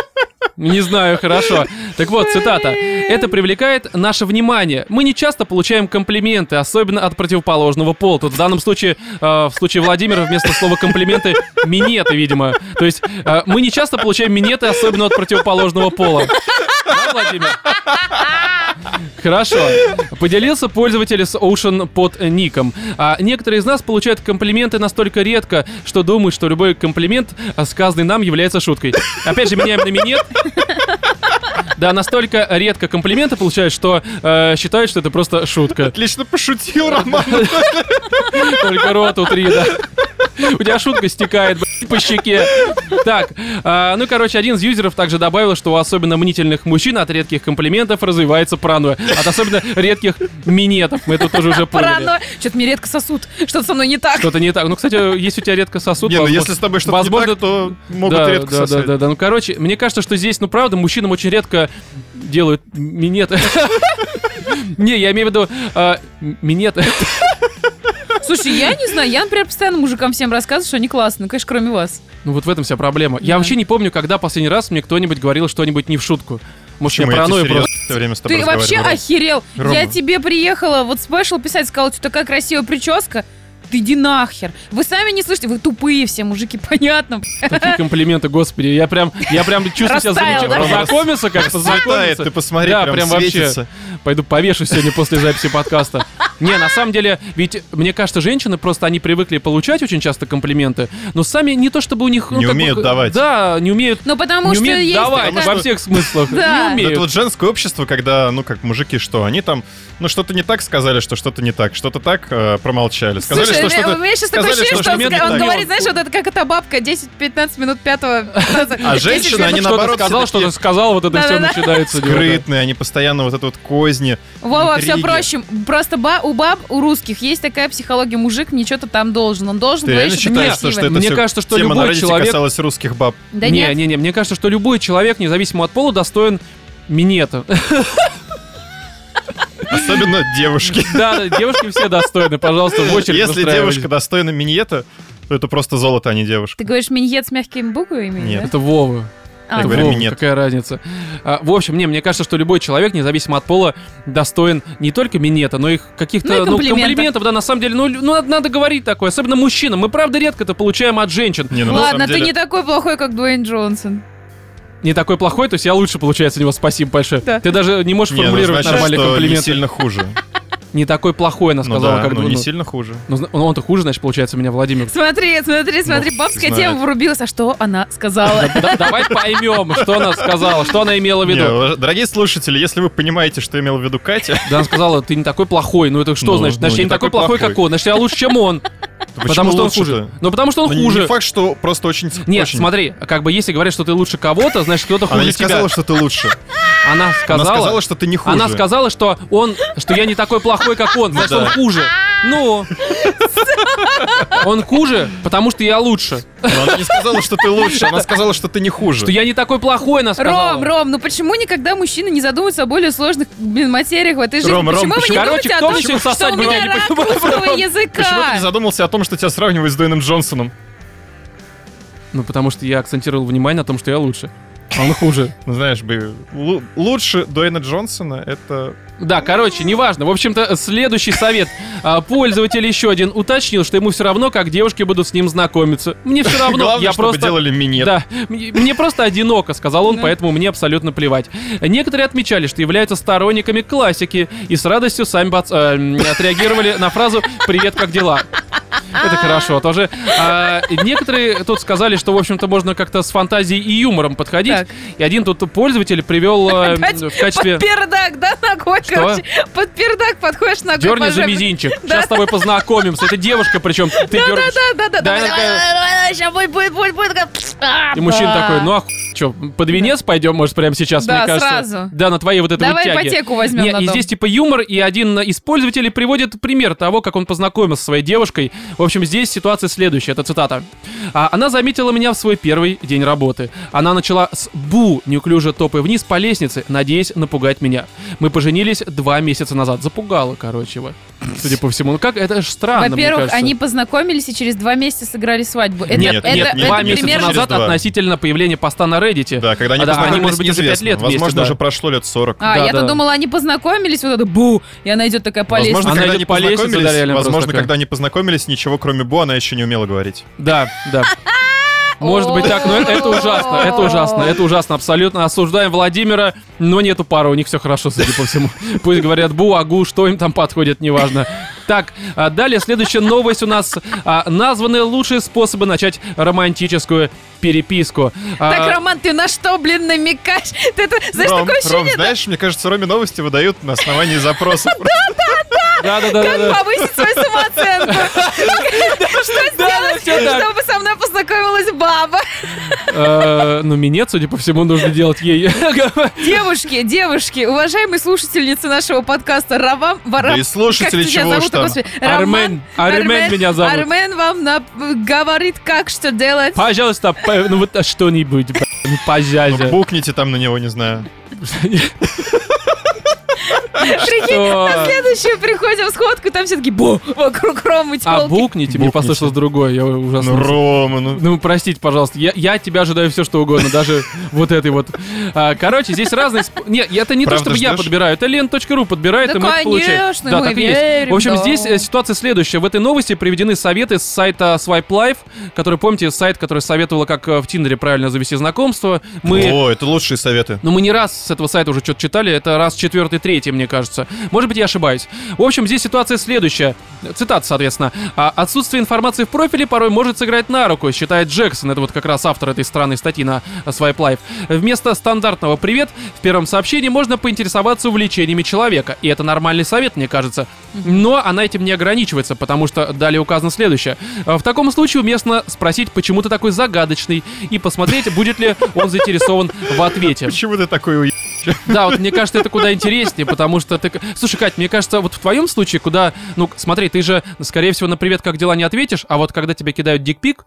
Speaker 1: Не знаю, хорошо. Так вот, цитата. Это привлекает наше внимание. Мы не часто получаем комплименты, особенно от противоположного пола. Тут в данном случае, э, в случае Владимира, вместо слова комплименты, минеты, видимо. То есть э, мы не часто получаем минеты, особенно от противоположного пола. Владимир? Хорошо. Поделился пользователь с Ocean под ником. А некоторые из нас получают комплименты настолько редко, что думают, что любой комплимент, а, сказанный нам, является шуткой. Опять же, меняем на минет. Да, настолько редко комплименты получают, что э, считают, что это просто шутка.
Speaker 2: Отлично пошутил, Роман.
Speaker 1: Только рот утри, да. У тебя шутка стекает по щеке. Так, а, ну, короче, один из юзеров также добавил, что у особенно мнительных мужчин от редких комплиментов развивается паранойя. От особенно редких минетов. Мы это тоже уже поняли.
Speaker 3: Паранойя. Что-то мне редко сосуд. Что-то со мной не так.
Speaker 1: Что-то не так. Ну, кстати, если у тебя редко сосуд,
Speaker 2: Не, ну если с тобой что-то не так, то могут
Speaker 1: да,
Speaker 2: редко
Speaker 1: да, да,
Speaker 2: сосать.
Speaker 1: да, да. Ну, короче, мне кажется, что здесь, ну, правда, мужчинам очень редко делают минеты. Не, я имею в виду а, минеты.
Speaker 3: Слушай, я не знаю, я, например, постоянно мужикам всем рассказываю, что они классные, ну, конечно, кроме вас.
Speaker 1: Ну, вот в этом вся проблема. Я
Speaker 3: Да.
Speaker 1: вообще не помню, когда последний раз мне кто-нибудь говорил что-нибудь не в шутку. Может,
Speaker 2: Почему
Speaker 1: я паранойю просто.
Speaker 2: все время с тобой
Speaker 3: Ты вообще охерел.
Speaker 2: Рома.
Speaker 3: Я тебе приехала вот спешл писать, сказала, что такая красивая прическа. Ты иди нахер. Вы сами не слышите, вы тупые все, мужики, понятно.
Speaker 1: Такие комплименты, господи. Я прям, я прям чувствую себя замечательно.
Speaker 3: да?
Speaker 1: Познакомиться как-то, познакомиться.
Speaker 2: ты посмотри,
Speaker 1: Да,
Speaker 2: прям,
Speaker 1: прям вообще. Пойду повешу сегодня после записи подкаста. Не, на самом деле, ведь мне кажется, женщины просто они привыкли получать очень часто комплименты, но сами не то чтобы у них... ну,
Speaker 2: Не
Speaker 1: как бы,
Speaker 2: умеют давать.
Speaker 1: Да, не умеют...
Speaker 3: Ну, потому
Speaker 1: не
Speaker 3: что
Speaker 1: умеют
Speaker 3: есть
Speaker 1: давать
Speaker 3: такая-
Speaker 1: во всех смыслах.
Speaker 3: Да.
Speaker 1: Не умеют.
Speaker 2: Это вот женское общество, когда, ну, как мужики, что они там, ну, что-то не так сказали, что что-то не так, что-то так э, промолчали. Сказали,
Speaker 3: Слушай,
Speaker 2: что что-то...
Speaker 3: у меня сейчас такое ощущение, что он, он
Speaker 2: так.
Speaker 3: говорит, знаешь, вот это как эта бабка, 10-15 минут пятого.
Speaker 2: А женщины, они
Speaker 1: Что-то
Speaker 2: наоборот,
Speaker 1: сказал, что-то сказал, вот это все начинается.
Speaker 2: скрытные, они постоянно вот это вот козни.
Speaker 3: Вова, все проще. Просто у баб, у русских есть такая психология. Мужик мне что-то там должен. Он должен говорить, что
Speaker 2: считаешь, что, это
Speaker 1: Мне кажется, что любой человек-
Speaker 2: касалась русских баб?
Speaker 3: Да
Speaker 1: не,
Speaker 3: нет.
Speaker 1: не, не, мне кажется, что любой человек, независимо от пола, достоин минета.
Speaker 2: Особенно девушки.
Speaker 1: Да, девушки все достойны, пожалуйста, в очередь
Speaker 2: Если девушка достойна миньета, то это просто золото, а не девушка.
Speaker 3: Ты говоришь миньет с мягкими буквами?
Speaker 2: Нет.
Speaker 3: да?
Speaker 1: Это Вова.
Speaker 3: А,
Speaker 2: Я говорю,
Speaker 1: Вова,
Speaker 2: минет.
Speaker 1: какая разница. А, в общем, не, мне кажется, что любой человек, независимо от пола, достоин не только минета, но и каких-то
Speaker 3: Ну и
Speaker 1: ну,
Speaker 3: комплиментов.
Speaker 1: комплиментов, да, на самом деле. Ну, ну, надо, надо говорить такое, особенно мужчинам. Мы, правда, редко это получаем от женщин.
Speaker 2: Не, ну,
Speaker 3: Ладно, ты
Speaker 2: деле-
Speaker 3: не такой плохой, как Дуэйн Джонсон.
Speaker 1: Не такой плохой, то есть я лучше, получается, у него спасибо большое.
Speaker 3: Да.
Speaker 1: Ты даже не можешь
Speaker 2: Не, ну,
Speaker 1: формулировать
Speaker 2: значит,
Speaker 1: нормальный
Speaker 2: что не сильно хуже.
Speaker 1: Не такой плохой, она
Speaker 2: Ну
Speaker 1: сказала,
Speaker 2: да,
Speaker 1: как
Speaker 2: ну
Speaker 1: бы,
Speaker 2: не
Speaker 1: ну,
Speaker 2: сильно хуже.
Speaker 1: ну, ну, он-то хуже, значит, получается, у меня Владимир.
Speaker 3: Смотри, смотри, смотри,
Speaker 2: Ну,
Speaker 3: бабская
Speaker 2: знает.
Speaker 3: тема врубилась. А что она сказала?
Speaker 1: Да- Давай поймем, что она сказала, что она имела в виду.
Speaker 2: дорогие слушатели, если вы понимаете, что имел в виду Катя,
Speaker 1: Да, она сказала, ты не такой плохой. Ну это что
Speaker 2: Ну,
Speaker 1: значит?
Speaker 2: ну,
Speaker 1: Значит, я не такой плохой, как он. Значит, я лучше, чем он.
Speaker 2: То
Speaker 1: Потому что он хуже. Ну потому что он
Speaker 2: Ну,
Speaker 1: хуже.
Speaker 2: Не факт, что просто очень...
Speaker 1: Нет, смотри, как бы если говорят, что ты лучше кого-то, значит, кто-то
Speaker 2: Она
Speaker 1: хуже
Speaker 2: не
Speaker 1: тебя.
Speaker 2: сказала, что ты лучше.
Speaker 1: Она
Speaker 2: Она
Speaker 1: сказала,
Speaker 2: сказала, что ты не хуже.
Speaker 1: она сказала, что он, что я не такой плохой, как он, значит, он хуже. Ну, он хуже, потому что я лучше.
Speaker 2: Но она не сказала, что ты лучше, она сказала, что ты не хуже.
Speaker 1: Что я не такой плохой, она сказала.
Speaker 3: Ром, Ром, ну почему никогда мужчины не задумываются о более сложных блин, материях в этой жизни?
Speaker 2: Ром, Ром,
Speaker 3: почему вы не
Speaker 1: почему-
Speaker 3: думаете
Speaker 1: Короче,
Speaker 3: о
Speaker 1: кто
Speaker 3: том,
Speaker 1: начал
Speaker 3: что
Speaker 1: сосать
Speaker 3: у
Speaker 1: меня, не
Speaker 3: рак русского
Speaker 1: Ром.
Speaker 2: Почему ты
Speaker 3: языка?
Speaker 2: не задумался о том, что тебя сравнивают с Дуэйном Джонсоном?
Speaker 1: Ну, потому что я акцентировал внимание на том, что я лучше. А он хуже.
Speaker 2: Ну, знаешь, лучше Дуэйна Джонсона это...
Speaker 1: Да, короче, неважно. В общем-то, следующий совет. А, Пользователь еще один уточнил, что ему все равно, как девушки будут с ним знакомиться. Мне все равно.
Speaker 2: Главное,
Speaker 1: я
Speaker 2: чтобы
Speaker 1: просто...
Speaker 2: делали минет.
Speaker 1: Да, мне просто одиноко, сказал он,
Speaker 3: Да.
Speaker 1: поэтому мне абсолютно плевать. Некоторые отмечали, что являются сторонниками классики и с радостью сами бац- э, отреагировали на фразу «Привет, как дела?». Это хорошо тоже. А, некоторые тут сказали, что, в общем-то, можно как-то с фантазией и юмором подходить.
Speaker 3: Так.
Speaker 1: И один тут пользователь привел э, в качестве...
Speaker 3: Под пердак, да, ногой? Короче. Под пердак подходишь ногой
Speaker 1: Дерни за мизинчик. Сейчас с тобой познакомимся. Это девушка, причем.
Speaker 3: Да, да, да,
Speaker 1: Да,
Speaker 3: да. Сейчас будет, будет, будет,
Speaker 1: И мужчина такой, ну а что, под венец пойдем, может, прямо сейчас,
Speaker 3: Да,
Speaker 1: мне кажется.
Speaker 3: сразу.
Speaker 1: Да, на твоей вот этой
Speaker 3: Давай
Speaker 1: вот тяге.
Speaker 3: ипотеку возьмем
Speaker 1: Не,
Speaker 3: на
Speaker 1: и
Speaker 3: дом.
Speaker 1: здесь типа юмор, и один из пользователей приводит пример того, как он познакомился со своей девушкой. В общем, здесь ситуация следующая, это цитата. А, Она заметила меня в свой первый день работы. Она начала с «бу» неуклюже топая вниз по лестнице, надеясь напугать меня. Мы поженились два месяца назад. Запугала, короче, вот. Судя по всему. Ну как, это ж странно,
Speaker 3: Во-первых, они познакомились и через два месяца сыграли свадьбу. Это,
Speaker 2: Нет,
Speaker 3: это,
Speaker 2: нет,
Speaker 3: это
Speaker 2: нет,
Speaker 1: Два
Speaker 2: это
Speaker 1: месяца
Speaker 3: пример-
Speaker 2: через
Speaker 1: назад
Speaker 2: два.
Speaker 1: относительно появления поста на Reddit.
Speaker 2: Да, когда они
Speaker 1: А, да,
Speaker 2: познакомились,
Speaker 1: они, может быть, уже пять лет вместе,
Speaker 2: Возможно,
Speaker 1: да.
Speaker 2: уже прошло лет 40.
Speaker 3: А,
Speaker 1: Да,
Speaker 3: я-то
Speaker 1: да.
Speaker 3: думала, они познакомились, вот это бу, и она идет такая по
Speaker 2: Возможно.
Speaker 1: Она
Speaker 2: когда они
Speaker 1: по лестнице, да,
Speaker 2: возможно,
Speaker 1: такая.
Speaker 2: когда они познакомились, ничего кроме Бу она еще не умела говорить.
Speaker 1: Да, да. Может быть так, но это, ужасно, это ужасно, это ужасно, абсолютно. Осуждаем Владимира, но нету пары, у них все хорошо, судя по всему. Пусть говорят бу, агу, что им там подходит, неважно. Так, а далее следующая новость у нас. А, Названы лучшие способы начать романтическую переписку. А,
Speaker 3: Так, Роман, ты на что, блин, намекаешь? Ты это, знаешь,
Speaker 2: Ром,
Speaker 3: такое
Speaker 2: Ром,
Speaker 3: ощущение, да?
Speaker 2: знаешь, мне кажется, Роме новости выдают на основании запросов.
Speaker 1: Да, да, да, да,
Speaker 3: Как
Speaker 1: да.
Speaker 3: повысить свою самооценку? Что сделать, чтобы со мной познакомилась баба?
Speaker 1: Э, Ну, минет, судя по всему, нужно делать ей.
Speaker 3: Девушки, девушки, уважаемые слушательницы нашего подкаста, Равам...
Speaker 2: Да и слушатели чего уж там.
Speaker 1: Армен. Армен меня зовут.
Speaker 3: Армен вам говорит, как что делать.
Speaker 1: Пожалуйста, ну вот что-нибудь, б***ь, ну,
Speaker 2: Ну,
Speaker 1: пожалуйста.
Speaker 2: букните там на него, не знаю.
Speaker 3: Прикинь, на следующую приходим в сходку, там все таки бу, вокруг Ромы
Speaker 1: А
Speaker 3: тёлки.
Speaker 1: букните, мне
Speaker 2: Букните.
Speaker 1: послышалось другое, я ужасно.
Speaker 2: Ну, Рома, ну...
Speaker 1: Ну, простите, пожалуйста, я, я от тебя ожидаю все, что угодно, даже вот этой вот. А, короче, здесь разные... сп- Не, это не
Speaker 2: Правда
Speaker 1: то, чтобы я подбираю, это лен.ру подбирает,
Speaker 3: Да,
Speaker 1: и мы это получаем.
Speaker 3: конечно,
Speaker 1: Да,
Speaker 3: мы
Speaker 1: так и есть. В общем,
Speaker 3: да.
Speaker 1: здесь э, ситуация следующая. В этой новости приведены советы с сайта Swipe Life, который, помните, сайт, который советовала, как э, в Тиндере правильно завести знакомство. Мы...
Speaker 2: О, это лучшие советы.
Speaker 1: Ну, мы не раз с этого сайта уже что-то читали, это раз четвертый, третий, мне кажется. Может быть, я ошибаюсь. В общем, здесь ситуация следующая. Цитата, соответственно. «А Отсутствие информации в профиле порой может сыграть на руку, считает Джексон. Это вот как раз автор этой странной статьи на Swipe Life. Вместо стандартного «привет» в первом сообщении можно поинтересоваться увлечениями человека. И это нормальный совет, мне кажется. Но она этим не ограничивается, потому что далее указано следующее. А, В таком случае уместно спросить, почему ты такой загадочный, и посмотреть, будет ли он заинтересован в ответе.
Speaker 2: Почему ты такой уе...
Speaker 1: Да, вот мне кажется, это куда интереснее, потому что ты... Слушай, Кать, мне кажется, вот в твоем случае, куда... Ну, смотри, ты же, скорее всего, на «Привет, как дела?» не ответишь, а вот когда тебе кидают дикпик,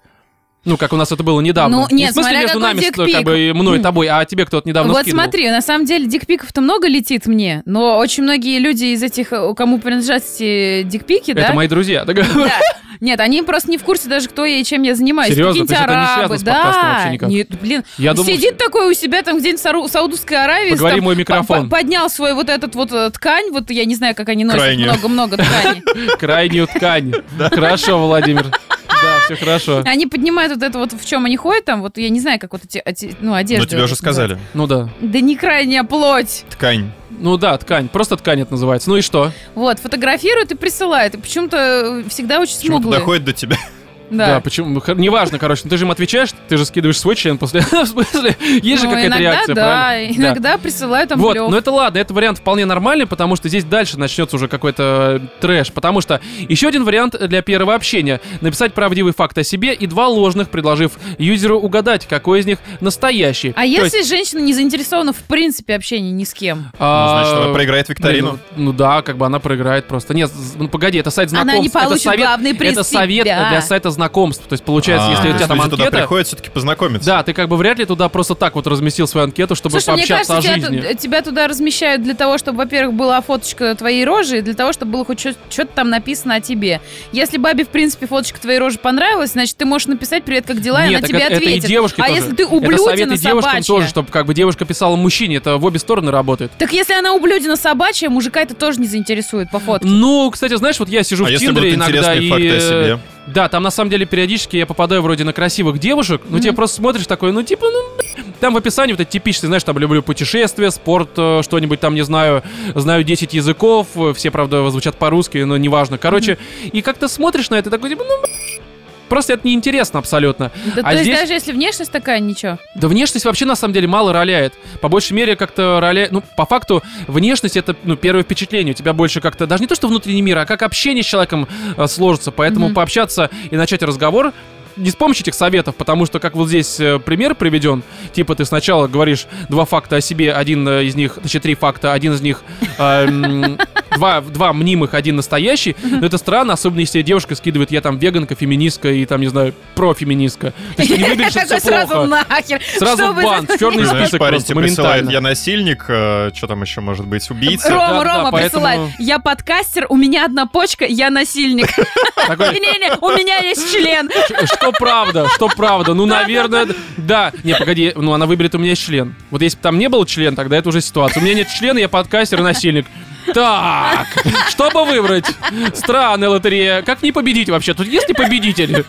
Speaker 1: ну, как у нас это было недавно.
Speaker 3: Ну,
Speaker 1: не
Speaker 3: нет,
Speaker 1: в смысле
Speaker 3: смотря
Speaker 1: между нами, с-
Speaker 3: дикпик.
Speaker 1: как бы, мной и тобой, а тебе кто-то недавно
Speaker 3: Вот
Speaker 1: скидывал.
Speaker 3: смотри, на самом деле дикпиков-то много летит мне, но очень многие люди из этих, э, кому принадлежат эти дикпики,
Speaker 1: Это
Speaker 3: да?
Speaker 1: мои друзья. так-
Speaker 3: Да. Нет, они просто не в курсе даже, кто я и чем я занимаюсь.
Speaker 1: Серьезно? То есть это не
Speaker 3: арабы,
Speaker 1: связано с подкастом
Speaker 3: да.
Speaker 1: вообще никак?
Speaker 3: Нет, блин,
Speaker 1: Я думал,
Speaker 3: сидит такой у себя там где-нибудь в Саудовской Аравии.
Speaker 1: Поговори
Speaker 3: там,
Speaker 1: мой микрофон.
Speaker 3: по- по- Поднял свой вот этот вот э, ткань, вот я не знаю, как они носят, много-много ткани.
Speaker 1: Крайнюю ткань. Хорошо, Владимир. Да, все хорошо.
Speaker 3: Они поднимают вот это вот, в чем они ходят там, вот я не знаю, как вот эти, ну, одежды.
Speaker 2: Ну, тебе уже сказали.
Speaker 1: Ну да.
Speaker 3: Да не крайняя плоть.
Speaker 2: Ткань.
Speaker 1: Ну да, ткань. Просто ткань это называется. Ну и что?
Speaker 3: Вот, фотографируют и присылают. И почему-то э, всегда очень
Speaker 2: Почему-то
Speaker 3: смуглые.
Speaker 2: доходит до тебя.
Speaker 1: Да,
Speaker 3: Да.
Speaker 1: почему? Х- Неважно, короче, ну ты же им отвечаешь, ты же скидываешь свой член после. В смысле, есть же
Speaker 3: Ну,
Speaker 1: какая-то
Speaker 3: иногда,
Speaker 1: реакция,
Speaker 3: да,
Speaker 1: правильно? Да.
Speaker 3: иногда присылают там
Speaker 1: Вот, но это ладно, это вариант вполне нормальный, потому что здесь дальше начнется уже какой-то трэш. Потому что еще один вариант для первого общения. Написать правдивый факт о себе и два ложных, предложив юзеру угадать, какой из них настоящий.
Speaker 3: А
Speaker 1: То
Speaker 3: если
Speaker 1: есть,
Speaker 3: женщина не заинтересована в принципе общении ни с кем?
Speaker 2: Ну,
Speaker 1: а,
Speaker 2: значит, она проиграет викторину.
Speaker 1: ну, ну да, как бы она проиграет просто. Нет, ну погоди, это сайт
Speaker 3: Она
Speaker 1: знакомств.
Speaker 3: не получит
Speaker 1: это совет,
Speaker 3: главный приз
Speaker 1: Это совет
Speaker 3: себя.
Speaker 1: для сайта знакомств. То есть получается,
Speaker 2: А,
Speaker 1: если у
Speaker 2: то
Speaker 1: тебя там
Speaker 2: люди туда
Speaker 1: анкета...
Speaker 2: приходят все-таки познакомиться.
Speaker 1: Да, ты как бы вряд ли туда просто так вот разместил свою анкету, чтобы
Speaker 3: Слушай, мне
Speaker 1: пообщаться
Speaker 3: кажется,
Speaker 1: о
Speaker 3: тебя,
Speaker 1: жизни.
Speaker 3: ту- тебя туда размещают для того, чтобы, во-первых, была фоточка твоей рожи, и для того, чтобы было хоть что-то там написано о тебе. Если бабе, в принципе, фоточка твоей рожи понравилась, значит, ты можешь написать «Привет, как дела?» и
Speaker 1: Нет,
Speaker 3: она
Speaker 1: так
Speaker 3: тебе
Speaker 1: это, это
Speaker 3: ответит.
Speaker 1: и девушки
Speaker 3: а
Speaker 1: тоже.
Speaker 3: если ты
Speaker 1: это
Speaker 3: ублюдина
Speaker 1: советы девушкам
Speaker 3: собачья?
Speaker 1: тоже, чтобы как бы девушка писала мужчине, это в обе стороны работает.
Speaker 3: Так если она ублюдина собачья, мужика это тоже не заинтересует по фотке.
Speaker 1: Ну, кстати, знаешь, вот я сижу
Speaker 2: А
Speaker 1: в
Speaker 2: если
Speaker 1: Тиндере иногда
Speaker 2: интересные
Speaker 1: и... Да, там на самом деле периодически я попадаю вроде на красивых девушек, но тебе просто смотришь такой, ну типа, ну... Там в описании вот эти типичные, знаешь, там люблю путешествия, спорт, э, что-нибудь там, не знаю, знаю 10 языков, э, все, правда, звучат по-русски, но неважно. Короче, и как-то смотришь на это такой, типа, ну... Просто это неинтересно абсолютно.
Speaker 3: Да,
Speaker 1: а
Speaker 3: то есть
Speaker 1: здесь-
Speaker 3: даже если внешность такая, ничего.
Speaker 1: Да внешность вообще на самом деле мало роляет. По большей мере как-то роляет... Ну, по факту, внешность это, ну, первое впечатление. У тебя больше как-то... Даже не то, что внутренний мир, а как общение с человеком э, сложится. Поэтому
Speaker 3: Мгм.
Speaker 1: пообщаться и начать разговор не с помощью этих советов, потому что, как вот здесь э, пример приведен, типа ты сначала говоришь два факта о себе, один э, из них, точнее три факта, один из них э, два, два мнимых, один настоящий. Но это странно, особенно если девушка скидывает, я там веганка, феминистка и там, не знаю, профеминистка. То есть ты не выглядишь, все
Speaker 3: сразу
Speaker 1: плохо.
Speaker 3: нахер.
Speaker 1: Сразу
Speaker 3: Что вы
Speaker 1: бан,
Speaker 3: за-
Speaker 1: в черный
Speaker 2: Знаешь,
Speaker 1: список
Speaker 2: парень
Speaker 1: просто
Speaker 2: тебе присылает,
Speaker 1: моментально.
Speaker 2: я насильник, э, что там еще может быть, убийца.
Speaker 3: Рома,
Speaker 1: Да, да,
Speaker 3: Рома
Speaker 1: поэтому-
Speaker 3: присылает. Я подкастер, у меня одна почка, я насильник. Не-не-не, у меня есть член.
Speaker 1: Что правда, что правда. Ну, наверное, да. Не, погоди, ну она выберет у меня член. Вот если бы там не был член, тогда это уже ситуация. У меня нет члена, я подкастер и насильник. Так, чтобы выбрать? Странная лотерея. Как не победить вообще? Тут есть ли победители?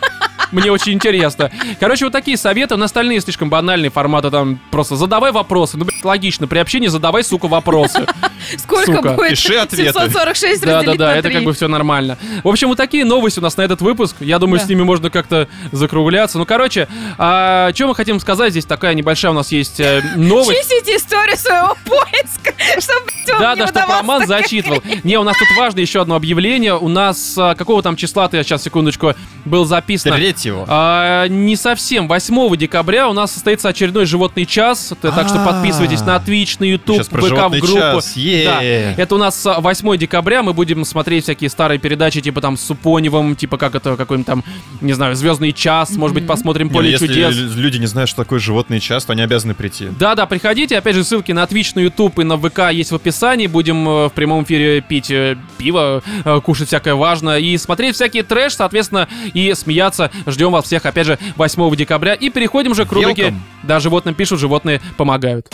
Speaker 1: Мне очень интересно. Короче, вот такие советы. У нас остальные слишком банальные форматы. Там просто задавай вопросы. Ну, блядь, логично. При общении задавай, сука, вопросы.
Speaker 3: Сколько будет?
Speaker 2: Пиши ответы.
Speaker 3: 746
Speaker 1: Да, да, да. Это как бы все нормально. В общем, вот такие новости у нас на этот выпуск. Я думаю, с ними можно как-то закругляться. Ну, короче, а что мы хотим сказать? Здесь такая небольшая у нас есть э, новость.
Speaker 3: Чистите историю своего поиска, чтобы
Speaker 1: Да, да,
Speaker 3: чтобы
Speaker 1: Роман зачитывал. Не, у нас тут важно еще одно объявление. У нас а, какого там числа, ты сейчас секундочку, был записан.
Speaker 2: 3 его.
Speaker 1: А, не совсем. 8 декабря у нас состоится очередной животный час. Так что
Speaker 2: а.
Speaker 1: подписывайтесь на Twitch, на YouTube, ВК в группу. Да. Это у нас 8 декабря. Мы будем смотреть всякие старые передачи, типа там с Супоневым, типа как это какой-нибудь там, не знаю, звездный час. Может быть, посмотрим поле чудес.
Speaker 2: Если люди не знают, что такое животный час, то они обязаны прийти.
Speaker 1: Да, да, приходите. Опять же, ссылки на Twitch, на YouTube и на ВК есть в описании. Будем э, в прямом эфире пить э, пиво, э, кушать всякое важное и смотреть всякие трэш, соответственно, и смеяться Ждем вас всех, опять же, 8 декабря. И переходим же к рубрике. «Да, животным пишут, животные помогают».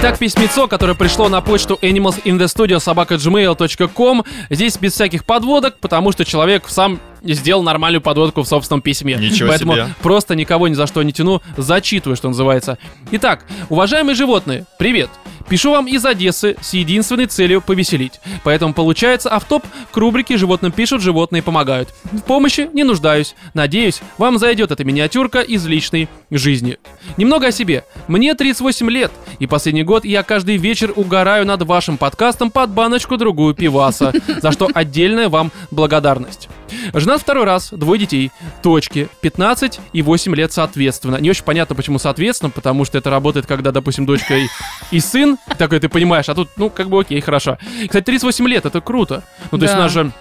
Speaker 1: Итак, письмецо, которое пришло на почту animalsinthestudio.gmail.com Здесь без всяких подводок, потому что человек сам сделал нормальную подводку в собственном письме.
Speaker 2: Ничего
Speaker 1: Поэтому
Speaker 2: себе.
Speaker 1: просто никого ни за что не тяну, зачитываю, что называется. Итак, уважаемые животные, привет! Пишу вам из Одессы с единственной целью повеселить. Поэтому получается автоп к рубрике «Животным пишут, животные помогают». В помощи не нуждаюсь. Надеюсь, вам зайдет эта миниатюрка из личной жизни. Немного о себе. Мне 38 лет, и последний год я каждый вечер угораю над вашим подкастом под баночку-другую пиваса, за что отдельная вам благодарность. Женат второй раз, двое детей, точки, 15 и 8 лет соответственно. Не очень понятно, почему соответственно, потому что это работает, когда, допустим, дочка и, и сын, такой ты понимаешь, а тут, ну, как бы окей, хорошо. Кстати, 38 лет, это круто. Ну, то есть у
Speaker 3: Да.
Speaker 1: нас же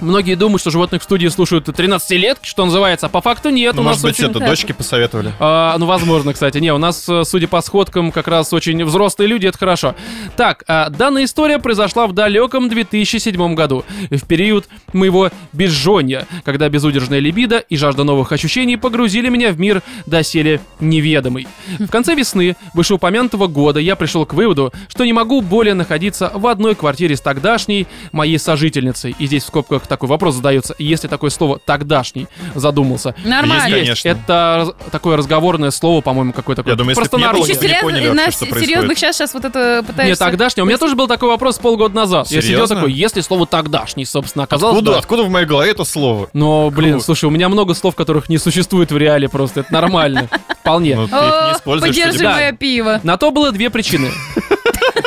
Speaker 1: Многие думают, что животных в студии слушают 13 лет, что называется, а по факту нет.
Speaker 2: Ну,
Speaker 1: у нас
Speaker 2: может быть,
Speaker 1: очень-
Speaker 2: это дочки посоветовали.
Speaker 1: а, ну, возможно, кстати. Не, у нас, э, судя по сходкам, как раз очень взрослые люди, это хорошо. Так, а, данная история произошла в далеком 2007 году, в период моего безжонья, когда безудержная либидо и жажда новых ощущений погрузили меня в мир доселе неведомый. В конце весны вышеупомянутого года я пришел к выводу, что не могу более находиться в одной квартире с тогдашней моей сожительницей. И здесь в скобках такой вопрос задается, есть ли такое слово «тогдашний» задумался.
Speaker 3: Нормально.
Speaker 2: Есть, конечно.
Speaker 1: Это такое разговорное слово, по-моему, какое-то такое.
Speaker 2: Я думаю, если б не было, не
Speaker 3: Серьезно,
Speaker 2: поняли вообще,
Speaker 3: на
Speaker 2: что происходит.
Speaker 3: серьезных сейчас, сейчас вот это
Speaker 1: Не,
Speaker 3: пытаешься...
Speaker 1: тогдашний. У меня тоже был такой вопрос полгода назад. Я сидел
Speaker 2: Серьезно?
Speaker 1: такой, если слово тогдашний, собственно, оказалось.
Speaker 2: Откуда,
Speaker 1: да.
Speaker 2: откуда в моей голове это слово?
Speaker 1: Но, блин,
Speaker 2: Круто.
Speaker 1: слушай, у меня много слов, которых не существует в реале просто. Это нормально. Вполне.
Speaker 2: Ну, ты их не
Speaker 3: О,
Speaker 2: используешь.
Speaker 3: подержи
Speaker 2: судя по-
Speaker 3: мое пиво.
Speaker 1: На то было две причины.